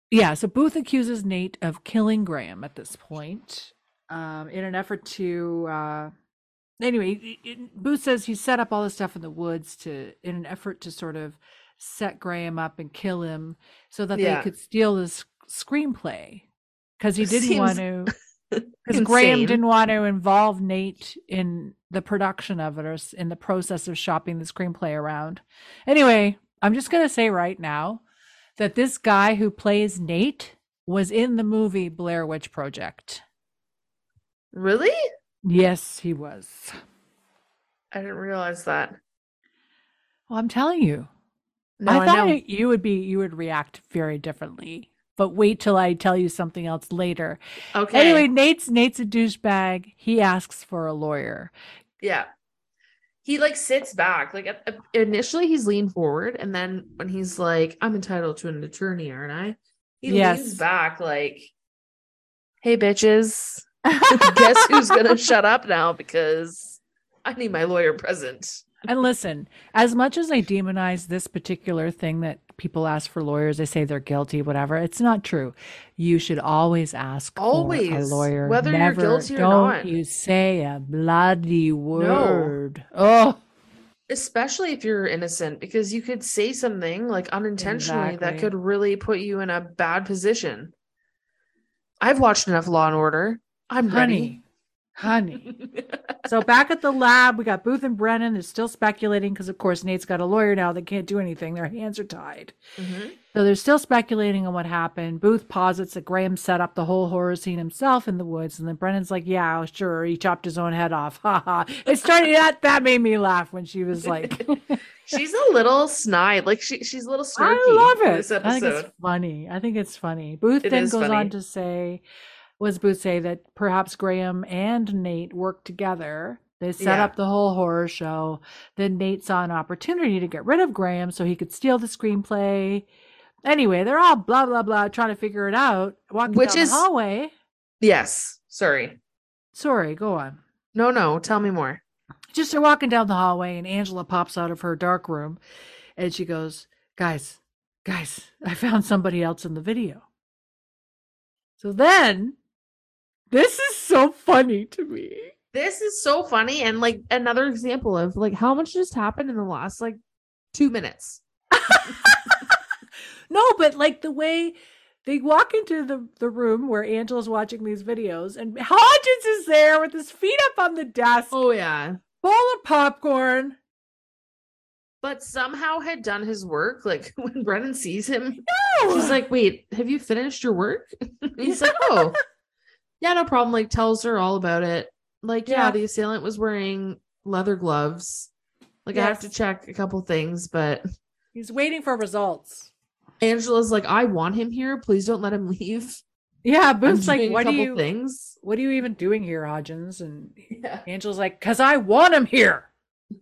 yeah, so Booth accuses Nate of killing Graham at this point um, in an effort to. Uh, anyway, it- it- Booth says he set up all this stuff in the woods to in an effort to sort of set Graham up and kill him so that Yeah. they could steal this screenplay because he didn't want to. Because Graham didn't want to involve Nate in the production of it or in the process of shopping the screenplay around. Anyway, I'm just going to say right now that this guy who plays Nate was in the movie Blair Witch Project. Really? Yes, he was. I didn't realize that. Well, I'm telling you. No, I I, thought know. you would be you would react very differently. But wait till I tell you something else later. Okay. Anyway, Nate's Nate's a douchebag. He asks for a lawyer. Yeah. He like sits back. Like initially he's leaned forward, and then when he's like, I'm entitled to an attorney, aren't I? He Yes. leans back like, Hey bitches. Guess who's gonna shut up now because I need my lawyer present. And listen, as much as I demonize this particular thing that people ask for lawyers, they say they're guilty, whatever. It's not true. You should always ask for a lawyer. whether you're guilty or don't not. you say a bloody word. Oh, Especially if you're innocent, because you could say something like unintentionally that could really put you in a bad position. I've watched enough Law and Order. I'm honey, honey. So back at the lab, we got Booth and Brennan. They're still speculating because, of course, Nate's got a lawyer now. They can't do anything. Their hands are tied. Mhm. So they're still speculating on what happened. Booth posits that Graham set up the whole horror scene himself in the woods, and then Brennan's like, "Yeah, sure, he chopped his own head off." Ha ha! It started that that made me laugh when she was like, She's a little snide. Like she, she's a little snarky. "I love it." This I think episode. it's funny. I think it's funny. Booth It then goes funny. on to say, "Was Booth say that perhaps Graham and Nate worked together?" They set Yeah. up the whole horror show. Then Nate saw an opportunity to get rid of Graham so he could steal the screenplay. Anyway, they're all blah blah blah trying to figure it out. Walking Which down is- the hallway. Yes. Sorry. Sorry, go on. No, no. Tell me more. just they're walking down the hallway and angela pops out of her dark room and she goes guys guys i found somebody else in the video so then this is so funny to me This is so funny and like another example of like how much just happened in the last like two minutes. no but like the way they walk into the, the room where angela's watching these videos and hodgins is there with his feet up on the desk Oh yeah. bowl of popcorn But somehow had done his work. Like when Brennan sees him, no! she's like, "Wait, have you finished your work?" He's like, "Oh, yeah, no problem." Like tells her all about it. Like, yeah, Yeah. the assailant was wearing leather gloves. Like, I have to check a couple things, but he's waiting for results Angela's like, "I want him here. Please don't let him leave." yeah booth's like what do you things? what are you even doing here, Hodgins? And Yeah. Angela's like, because I want him here.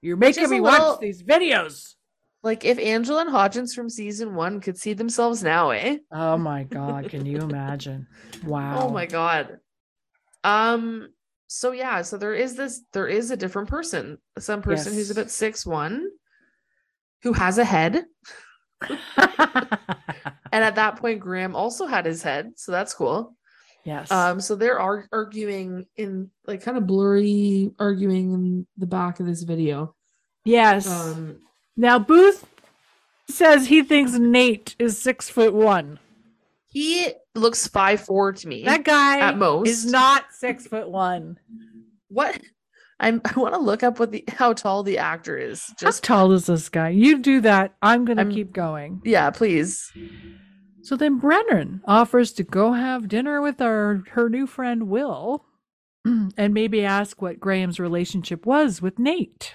You're making me a watch these videos. Like if Angela and Hodgins from season one could see themselves now, eh? Oh my god, can you imagine? Wow. Oh my god. Um. So yeah. So there is this. There is a different person. Some person who's about six one, who has a head. And at that point, Graham also had his head, so that's cool. yes. Um. So they're ar- arguing in like kind of blurry, arguing in the back of this video. yes. Um. Now Booth says he thinks Nate is six foot one. He looks five four to me. That guy At most. is not six foot one. what? I'm, I want to look up what the how tall the actor is. How Just tall is this guy? You do that. I'm gonna I'm- keep going. yeah, please. So then Brennan offers to go have dinner with our her new friend Will and maybe ask what Graham's relationship was with Nate.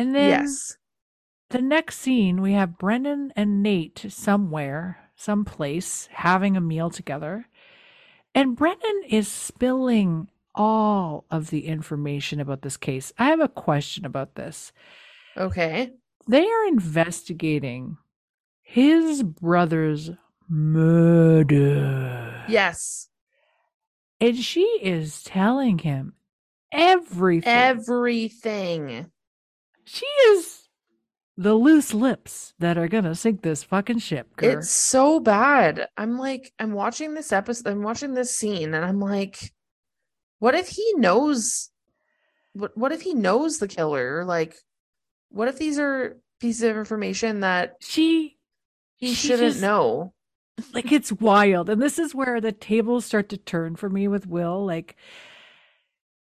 And then yes. the next scene we have Brennan and Nate somewhere, someplace having a meal together. And Brennan is spilling all of the information about this case. I have a question about this Okay. they are investigating his brother's murder. Yes. And she is telling him everything. Everything. She is the loose lips that are going to sink this fucking ship, girl. It's so bad. I'm like, I'm watching this episode, I'm watching this scene, and I'm like, what if he knows what what if he knows the killer? Like, what if these are pieces of information that she he She shouldn't just- know? like it's wild. And this is where the tables start to turn for me with Will. Like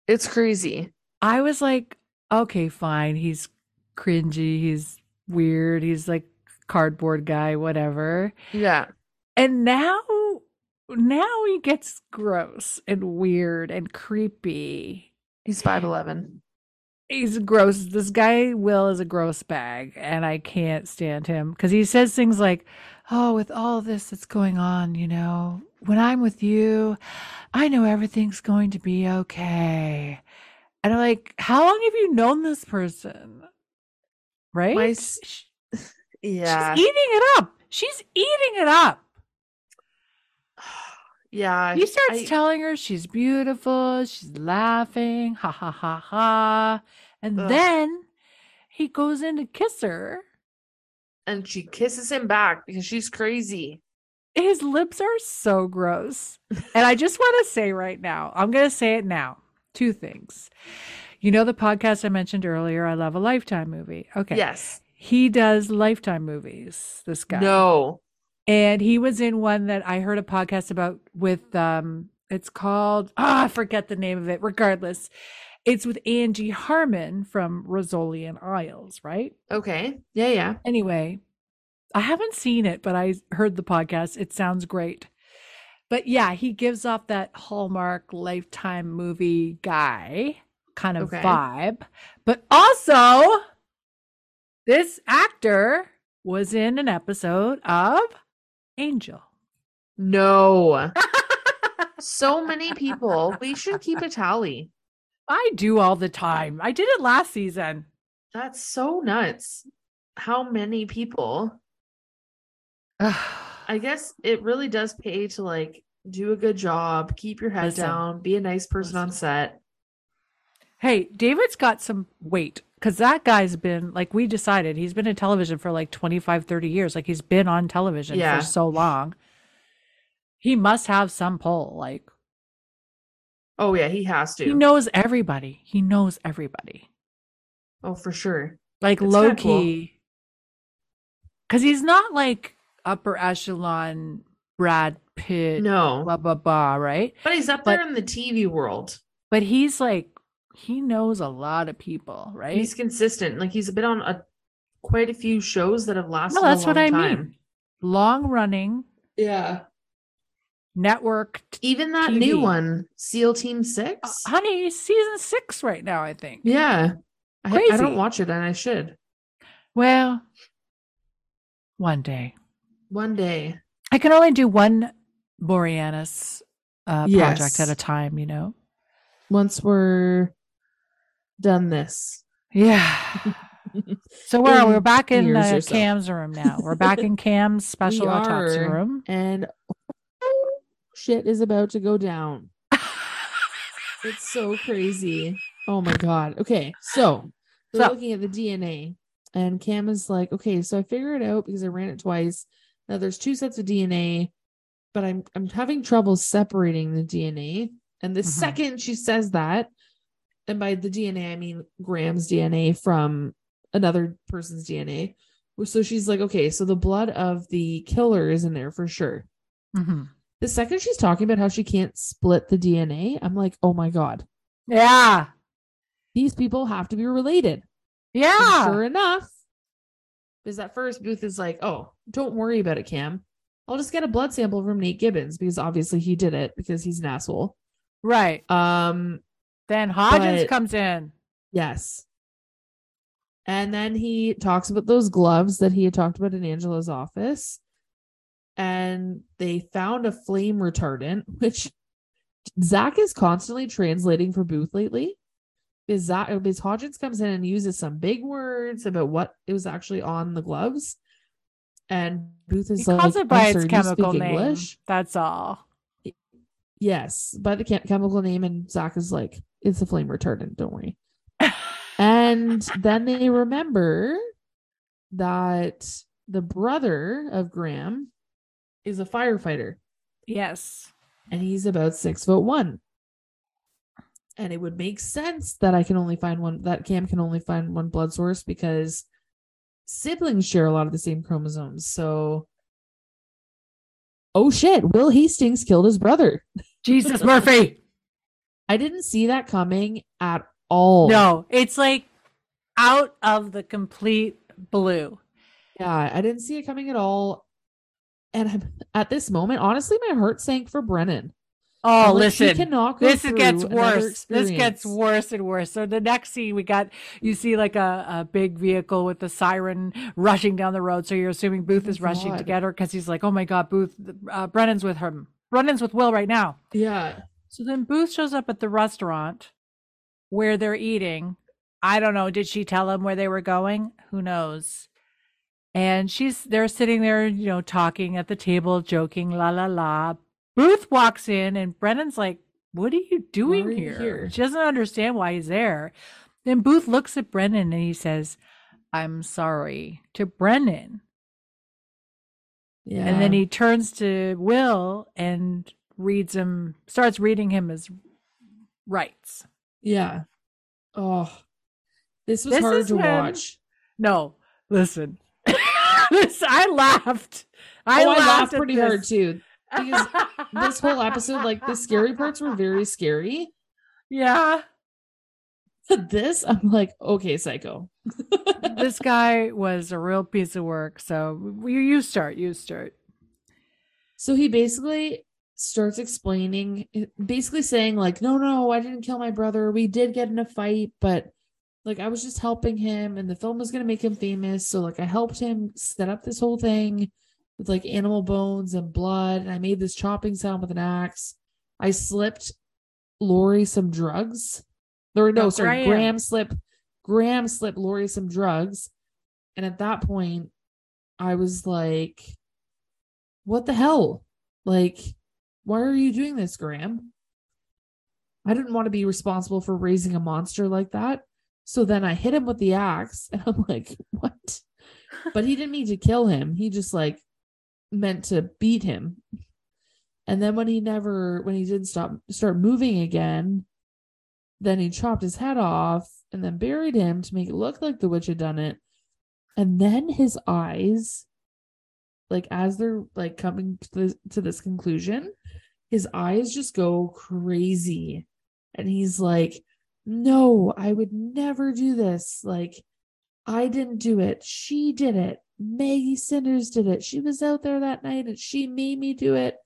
It's crazy. I was like, okay, fine. He's cringy. He's weird. He's like cardboard guy, whatever. Yeah. And now, now he gets gross and weird and creepy. He's 5'11. He's gross. This guy, Will, is a gross bag, and I can't stand him because he says things like, Oh, with all this that's going on, you know, when I'm with you, I know everything's going to be okay. And I'm like, How long have you known this person? Right? My s- Sh- Yeah. She's eating it up. She's eating it up. yeah. He starts I- telling her she's beautiful, she's laughing, ha ha ha ha. And Ugh. then he goes in to kiss her. and she kisses him back because she's crazy. His lips are so gross. and I just want to say right now, I'm going to say it now. Two things. You know the podcast I mentioned earlier, I love a Lifetime movie. Okay. Yes. He does Lifetime movies, this guy. No. and he was in one that I heard a podcast about with um it's called ah I forget the name of it regardless it's with Angie Harmon from Rizzoli and Isles right Okay. Yeah, yeah. anyway I haven't seen it but I heard the podcast it sounds great but yeah he gives off that Hallmark lifetime movie guy kind of Okay. vibe but also this actor was in an episode of Angel No. so many people. We should keep a tally. I do all the time. I did it last season. That's so nuts. How many people? I guess it really does pay to like do a good job, keep your head Listen. down, be a nice person on set. Hey, David's got some weight because that guy's been, like, we decided he's been in television for like 25, 30 years. Like, he's been on television Yeah. for so long. He must have some pull. Like, Oh yeah, he has to. he knows everybody. He knows everybody. oh, for sure. Like, It's low cool. key. Because he's not like upper echelon Brad Pitt, No. blah, blah, blah, right? But he's up But- there in the TV world. But he's like, he knows a lot of people, right? He's consistent. Like he's been on a quite a few shows that have lasted. no, that's what I time. mean. Long running Yeah. network. Even that TV. new one, SEAL Team Six. Uh, honey, season six right now, I think. yeah. I, I don't watch it and I should. Well, one day. One day. I can only do one Boreanaz uh, project at a time, you know? Once we're done this. Yeah. So where are we? We're back in uh, so. Cam's room now. We're back in Cam's special autopsy room. and shit is about to go down. It's so crazy. Oh my god. Okay, so we're So- looking at the DNA, and Cam is like, "Okay, so I figured it out because I ran it twice. Now there's two sets of DNA, but I'm I'm having trouble separating the DNA. And the Mhm. second she says that, and by the DNA I mean Graham's DNA from another person's DNA. So she's like, okay, so the blood of the killer is in there for sure. Mhm. The second she's talking about how she can't split the DNA, I'm like, oh my God, Yeah. these people have to be related. And Yeah. sure enough, because at first Booth is like, oh, don't worry about it, Cam. I'll just get a blood sample from Nate Gibbons because obviously he did it because he's an asshole. Right. Um, Then Hodgins But- comes in. yes. And then he talks about those gloves that he had talked about in Angela's office. And they found a flame retardant, which Zack is constantly translating for Booth lately. Zack, because Hodgins comes in and uses some big words about what it was actually on the gloves. And Booth is He like, calls it by its sorry, do you chemical name. English?" That's all. Yes, by the chem- chemical name, and Zack is like, "It's a flame retardant. Don't worry." and then they remember that the brother of Graham is a firefighter, Yes. and he's about six foot one. And it would make sense that I can only find one. That Cam can only find one blood source because siblings share a lot of the same chromosomes. So, oh shit! Will Hastings killed his brother. Jesus Murphy. I didn't see that coming at all. No, it's like out of the complete blue. Yeah, I didn't see it coming at all. And I'm, at this moment, honestly, my heart sank for Brennan. Oh, listen. This gets worse. This gets worse and worse. So the next scene, we got you see like a, a big vehicle with the siren rushing down the road. So you're assuming Booth Oh is my rushing to get her because he's like, "Oh my God, Booth, uh, Brennan's with him. Brennan's with Will right now." Yeah. So then Booth shows up at the restaurant where they're eating. I don't know. Did she tell him where they were going? Who knows? And she's they're sitting there, you know, talking at the table, joking, la la la. Booth walks in and Brennan's like, What are you doing are you here? here? She doesn't understand why he's there. Then Booth looks at Brennan and he says, I'm sorry to Brennan. Yeah. And then he turns to Will and reads him, starts reading him his rights. Yeah. Oh, this was This hard to when- watch. No, listen. this, I laughed. I oh, laughed, I laughed pretty this. hard too. Because This whole episode, like the scary parts were very scary. yeah. But this, I'm like, okay, psycho. This guy was a real piece of work. So you, you start. You start. So he basically starts explaining, basically saying, like, no, no, I didn't kill my brother. We did get in a fight, but like I was just helping him and the film was gonna make him famous. So like I helped him set up this whole thing with like animal bones and blood, and I made this chopping sound with an axe. I slipped Lori some drugs. Or no, No, sorry, Graham. Graham slipped Graham slipped Lori some drugs. And at that point, I was like, what the hell? Like, why are you doing this, Graham? I didn't want to be responsible for raising a monster like that. So then I hit him with the axe, and I'm like, what? But he didn't mean to kill him. He just like meant to beat him. And then when he never, when he didn't stop, start moving again, then he chopped his head off and then buried him to make it look like the witch had done it. And then his eyes, like as they're like coming to this, to this conclusion, his eyes just go crazy. And he's like, no, I would never do this. Like, I didn't do it. She did it. Maggie Cinders did it. She was out there that night and she made me do it.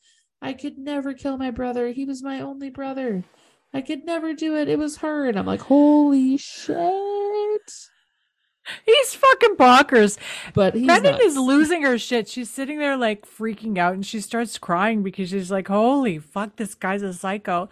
I could never kill my brother. He was my only brother. I could never do it. It was her. And I'm like, holy shit. He's fucking bonkers. But he's Brennan is losing her shit. She's sitting there like freaking out and she starts crying because she's like, holy fuck, this guy's a psycho.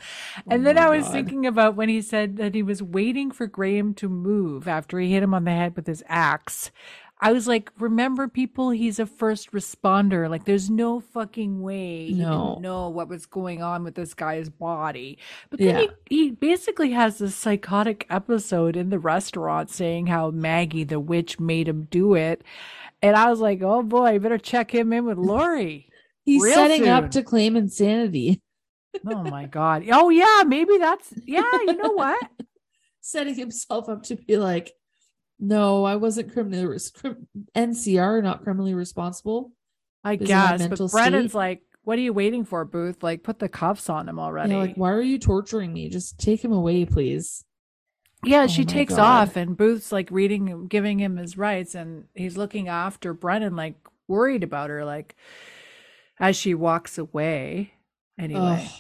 And Oh then I was God. thinking about when he said that he was waiting for Graham to move after he hit him on the head with his axe. I was like, remember people, he's a first responder. Like there's no fucking way he No. didn't know what was going on with this guy's body. But then Yeah. he, he basically has this psychotic episode in the restaurant saying how Maggie the witch made him do it. And I was like, oh boy, better check him in with Lori. He's real setting soon. up to claim insanity, oh my God. Oh yeah, maybe that's yeah, you know what? setting himself up to be like, no, I wasn't criminally res- crim- NCR, not criminally responsible. I guess. But Brennan's state. like, what are you waiting for, Booth? Like put the cuffs on him already. Yeah, like, why are you torturing me? Just take him away, please. Yeah, Oh she takes God. off, and Booth's like reading, giving him his rights, and he's looking after Brennan, like worried about her, like as she walks away. Anyway, Ugh.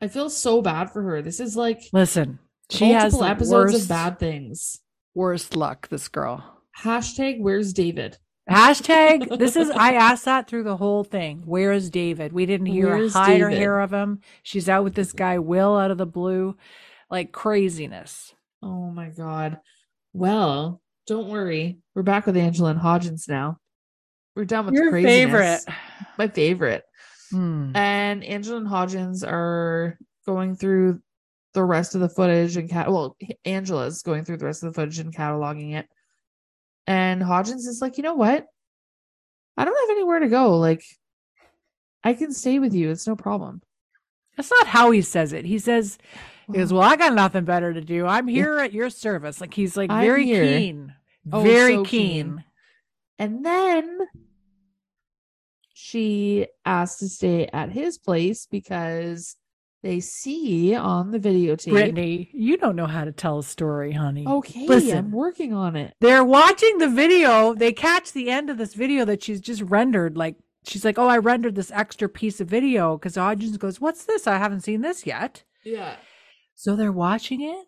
I feel so bad for her. This is like listen, she has multiple episodes worst, of bad things. Worst luck. This girl. Hashtag where's David? Hashtag. this is. I asked that through the whole thing. Where is David? We didn't hear Where's a hide or hear of him. She's out with this guy Will out of the blue, like craziness. Oh my god. Well, don't worry. We're back with Angela and Hodgins now. We're done with the Your craziness. favorite. My favorite. Hmm. And Angela and Hodgins are going through the rest of the footage and cat well, Angela's going through the rest of the footage and cataloging it. And Hodgins is like, you know what? I don't have anywhere to go. Like, I can stay with you. It's no problem. That's not how he says it. He says, he goes, Well, I got nothing better to do. I'm here at your service. Like he's like very keen. Oh, very so keen. keen. And then she asked to stay at his place because they see on the videotape. Brittany, you don't know how to tell a story, honey. Okay, Listen. I'm working on it. They're watching the video. They catch the end of this video that she's just rendered. Like she's like, "Oh, I rendered this extra piece of video." Because Hodgins goes, "What's this? I haven't seen this yet." Yeah. So they're watching it,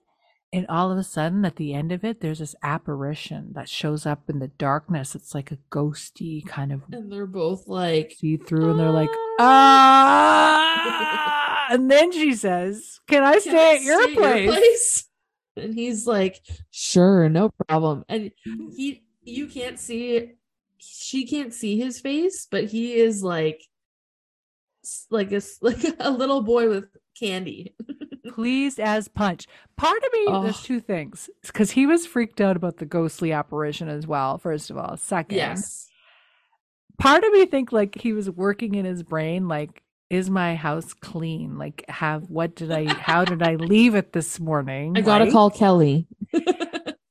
and all of a sudden, at the end of it, there's this apparition that shows up in the darkness. It's like a ghosty kind of And they're both like, see through, and they're like, "Ah." "Ah!" And then she says, "Can I "Can stay I at your stay place?" place?" And he's like, sure, no problem. And he, you can't see, she can't see his face, but he is like, like a like a little boy with candy. pleased as punch. Part of me, there's Oh. two things. Because he was freaked out about the ghostly apparition as well, first of all. Second, Yes. part of me think like he was working in his brain, like, is my house clean? Like, have what did I, how did I leave it this morning? I gotta right? call Kelly.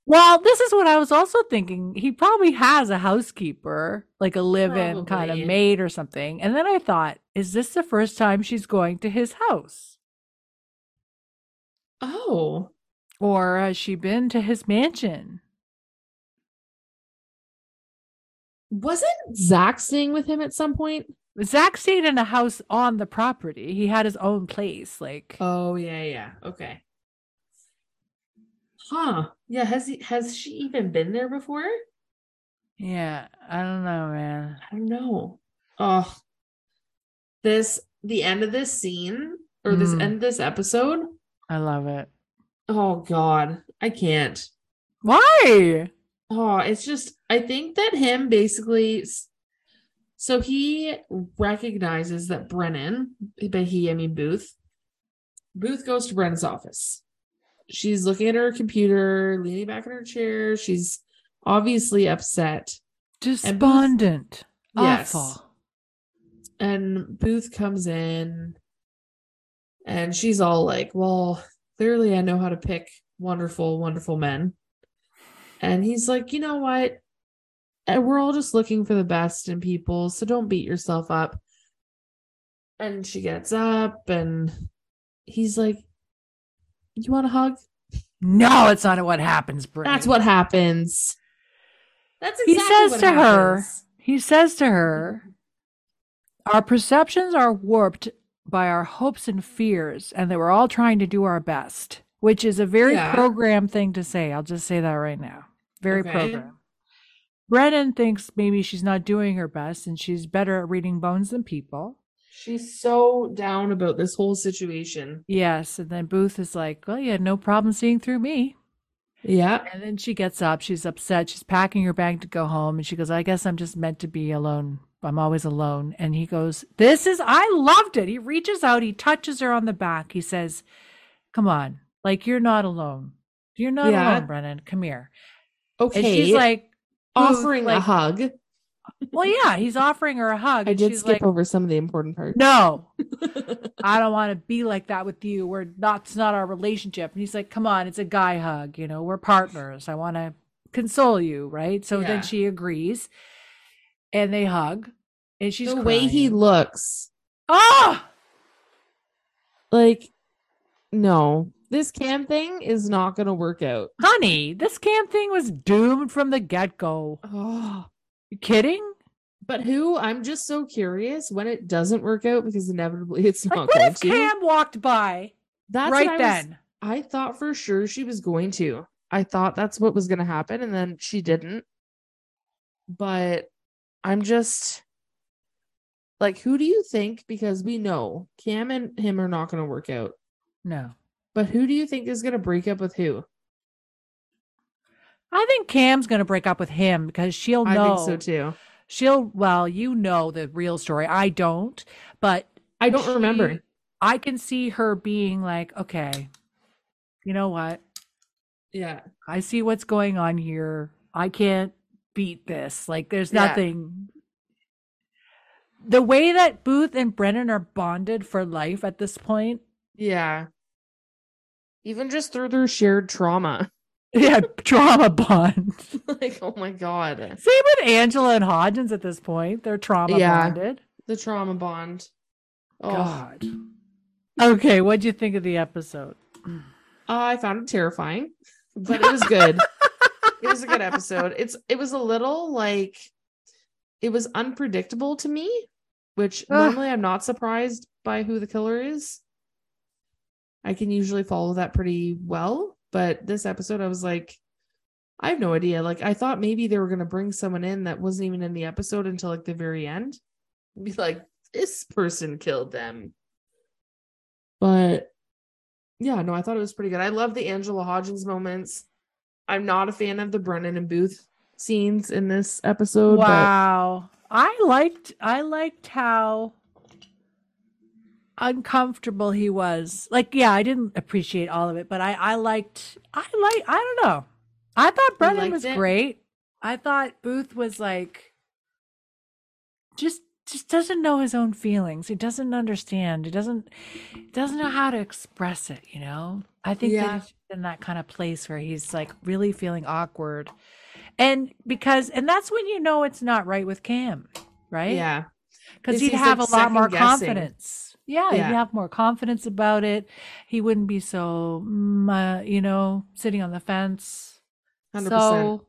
Well, this is what I was also thinking. He probably has a housekeeper, like a live in kind of maid or something. And then I thought, is this the first time she's going to his house? Oh, Or has she been to his mansion? wasn't Zack staying with him at some point? Zack stayed in a house on the property. He had his own place. Like, Oh yeah, yeah. Okay. Huh. Yeah, has he has she even been there before? yeah, I don't know, man. I don't know. Oh. This the end of this scene or this hmm. end of this episode. I love it. Oh God, I can't. Why? Oh, it's just I think that him basically so he recognizes that Brennan, but he I mean Booth. Booth goes to Brennan's office. She's looking at her computer, leaning back in her chair. She's obviously upset. Despondent. Yes. Awful. And Booth comes in and she's all like, Well, clearly I know how to pick wonderful, wonderful men. And he's like, You know what? And we're all just looking for the best in people, so don't beat yourself up. And she gets up and he's like, You want a hug? No, it's not what happens, Brittany. That's what happens. That's He says to her- he says to her. Our perceptions are warped by our hopes and fears, and that we're all trying to do our best, which is a very Yeah. program thing to say. I'll just say that right now. Very Okay. program. Brennan thinks maybe she's not doing her best and she's better at reading bones than people. She's so down about this whole situation. Yes. And then Booth is like, Well, you had no problem seeing through me. Yeah. And then she gets up. She's upset. She's packing her bag to go home. And she goes, I guess I'm just meant to be alone. I'm always alone. And he goes, This is, I loved it. He reaches out, he touches her on the back. He says, Come on, like you're not alone. You're not Yeah. alone, Brennan. Come here. Okay. And she's like, offering a hug. Well, yeah, he's offering her a hug. I did skip like, over some of the important parts. No, I don't want to be like that with you. We're not, it's not our relationship. And he's like, come on, it's a guy hug. You know, we're partners. I want to console you. Right. So Yeah. then she agrees and they hug and she's the way he looks, Ah, like, no, this cam thing is not going to work out. honey, this cam thing was doomed from the get go. Oh, You kidding? but who? I'm just so curious when it doesn't work out because inevitably it's Like, not what going if to. Cam walked by That's right I was- then? I thought for sure she was going to. I thought that's what was going to happen, and then she didn't. But I'm just like, who do you think? Because we know Cam and him are not going to work out. No. But who do you think is going to break up with who? I think Cam's going to break up with him because she'll know. I think so too. She'll, well, you know the real story. I don't, but I don't she- remember. I can see her being like, okay, you know what? Yeah. I see what's going on here. I can't beat this. Like, there's Yeah. nothing. The way that Booth and Brennan are bonded for life at this point. Yeah. Even just through their shared trauma. Yeah, trauma bond. like, oh my God. Same with Angela and Hodgins at this point. They're trauma Yeah. bonded. The trauma bond. Oh, God. Okay, what'd you think of the episode? I found it terrifying, but it was good. it was a good episode. It's it was a little like it was unpredictable to me, which Ugh. normally I'm not surprised by who the killer is. I can usually follow that pretty well, but this episode I was like I have no idea. Like I thought maybe they were going to bring someone in that wasn't even in the episode until like the very end. Be like this person killed them. But yeah, no, I thought it was pretty good. I love the Angela Hodgins moments. I'm not a fan of the Brennan and Booth scenes in this episode. Wow. I liked I liked how uncomfortable he was. Like, yeah, I didn't appreciate all of it, but I I liked I like I don't know. I thought Brennan was it? great. I thought Booth was like just just doesn't know his own feelings. He doesn't understand. He doesn't doesn't know how to express it, you know? I think Yeah. that he's in that kind of place where he's like really feeling awkward. And because and that's when you know it's not right with Cam, right? yeah, because he'd have like, a lot more second-guessing. confidence. Yeah, Yeah. he'd have more confidence about it. He wouldn't be so, mm, uh, you know, sitting on the fence. 100%. So,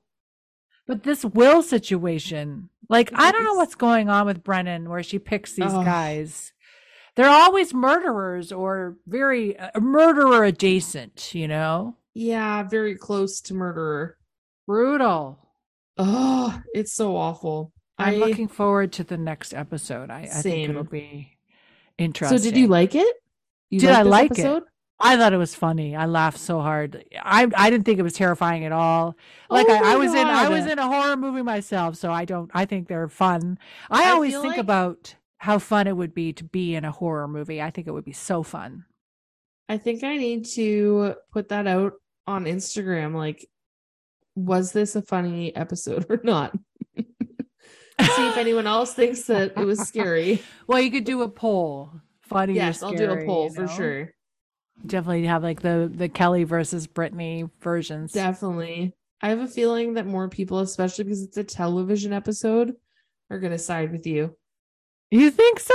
but this Will situation, like, I don't know what's going on with Brennan where she picks these Ugh. guys. They're always murderers or very uh, murderer adjacent, you know? yeah, very close to murderer. Brutal. Oh, it's so awful. I'm I- looking forward to the next episode. I, I think it'll be interesting. So did you like it? You Did I like it? I thought it was funny. I laughed so hard. I I didn't think it was terrifying at all. Oh like Oh I, I was in I was in a horror movie myself, so I don't I think they're fun. I, I always think like- about how fun it would be to be in a horror movie. I think it would be so fun. I think I need to put that out on Instagram. Like, was this a funny episode or not? See if anyone else thinks that it was scary. Well, you could do a poll. Funny. or yes, I'll do a poll you for sure. Definitely have like the the Kelly versus Brittany versions. Definitely. I have a feeling that more people, especially because it's a television episode, are going to side with you. You think so?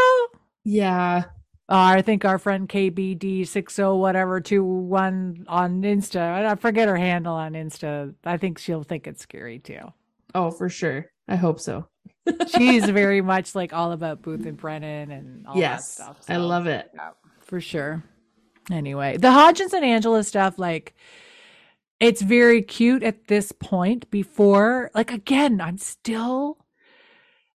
Yeah. Uh, I think our friend KBD six oh whatever two one on Insta. I forget her handle on Insta. I think she'll think it's scary too. Oh, for sure. I hope so. She's very much like all about Booth and Brennan and all yes. that stuff. I love it. yeah, for sure. Anyway, the Hodgins and Angela stuff, like it's very cute at this point. Before, like again, I'm still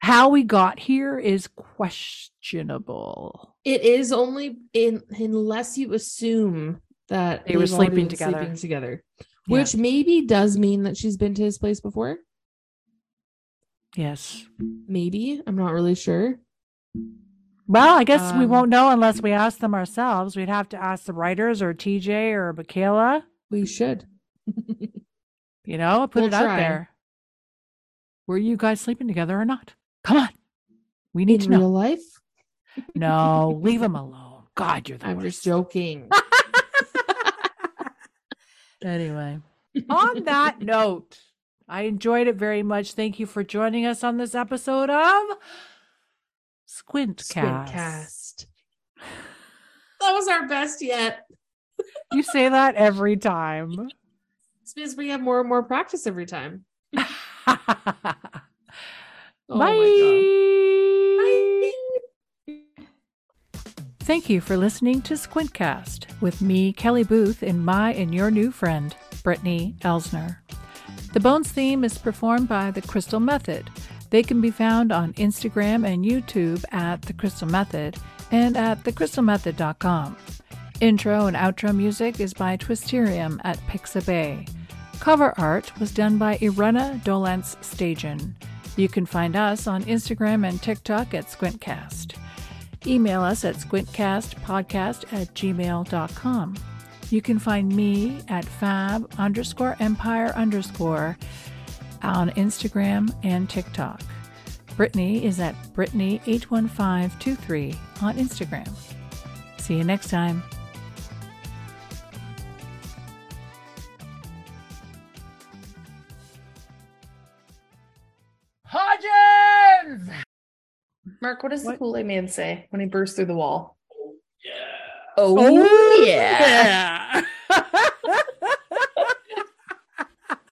how we got here is questionable. It is only in unless you assume that They were sleeping together. sleeping together, Yeah. which maybe does mean that she's been to his place before. Yes. Maybe I'm not really sure. Well, I guess we Um, won't know unless we ask them ourselves. We'd have to ask the writers or TJ or Michaela, We should. you know, put We'll it out there. Were you guys sleeping together or not? Come on. We need in to know. real life, No, leave them alone. God, you're the I'm worst. just joking. Anyway, on that note, I enjoyed it very much. Thank you for joining us on this episode of Squintcast. Squintcast. That was our best yet. You say that every time. It's because we have more and more practice every time. Bye. Oh my Thank you for listening to Squintcast with me, Kelly Booth, and my and your new friend, Brittany Elsner. The Bones theme is performed by The Crystal Method. They can be found on Instagram and YouTube at The Crystal Method and at thecrystalmethod.com. Intro and outro music is by Twisterium at Pixabay. Cover art was done by Irena Dolence Stajan. You can find us on Instagram and TikTok at Squintcast. Email us at squintcastpodcast at gmail.com. You can find me at fab underscore empire underscore on Instagram and TikTok. Brittany is at Brittany81523 on Instagram. See you next time. Hodgins! Mark, what does What? the Kool Aid Man say when he bursts through the wall? Yeah. Oh, oh yeah. yeah.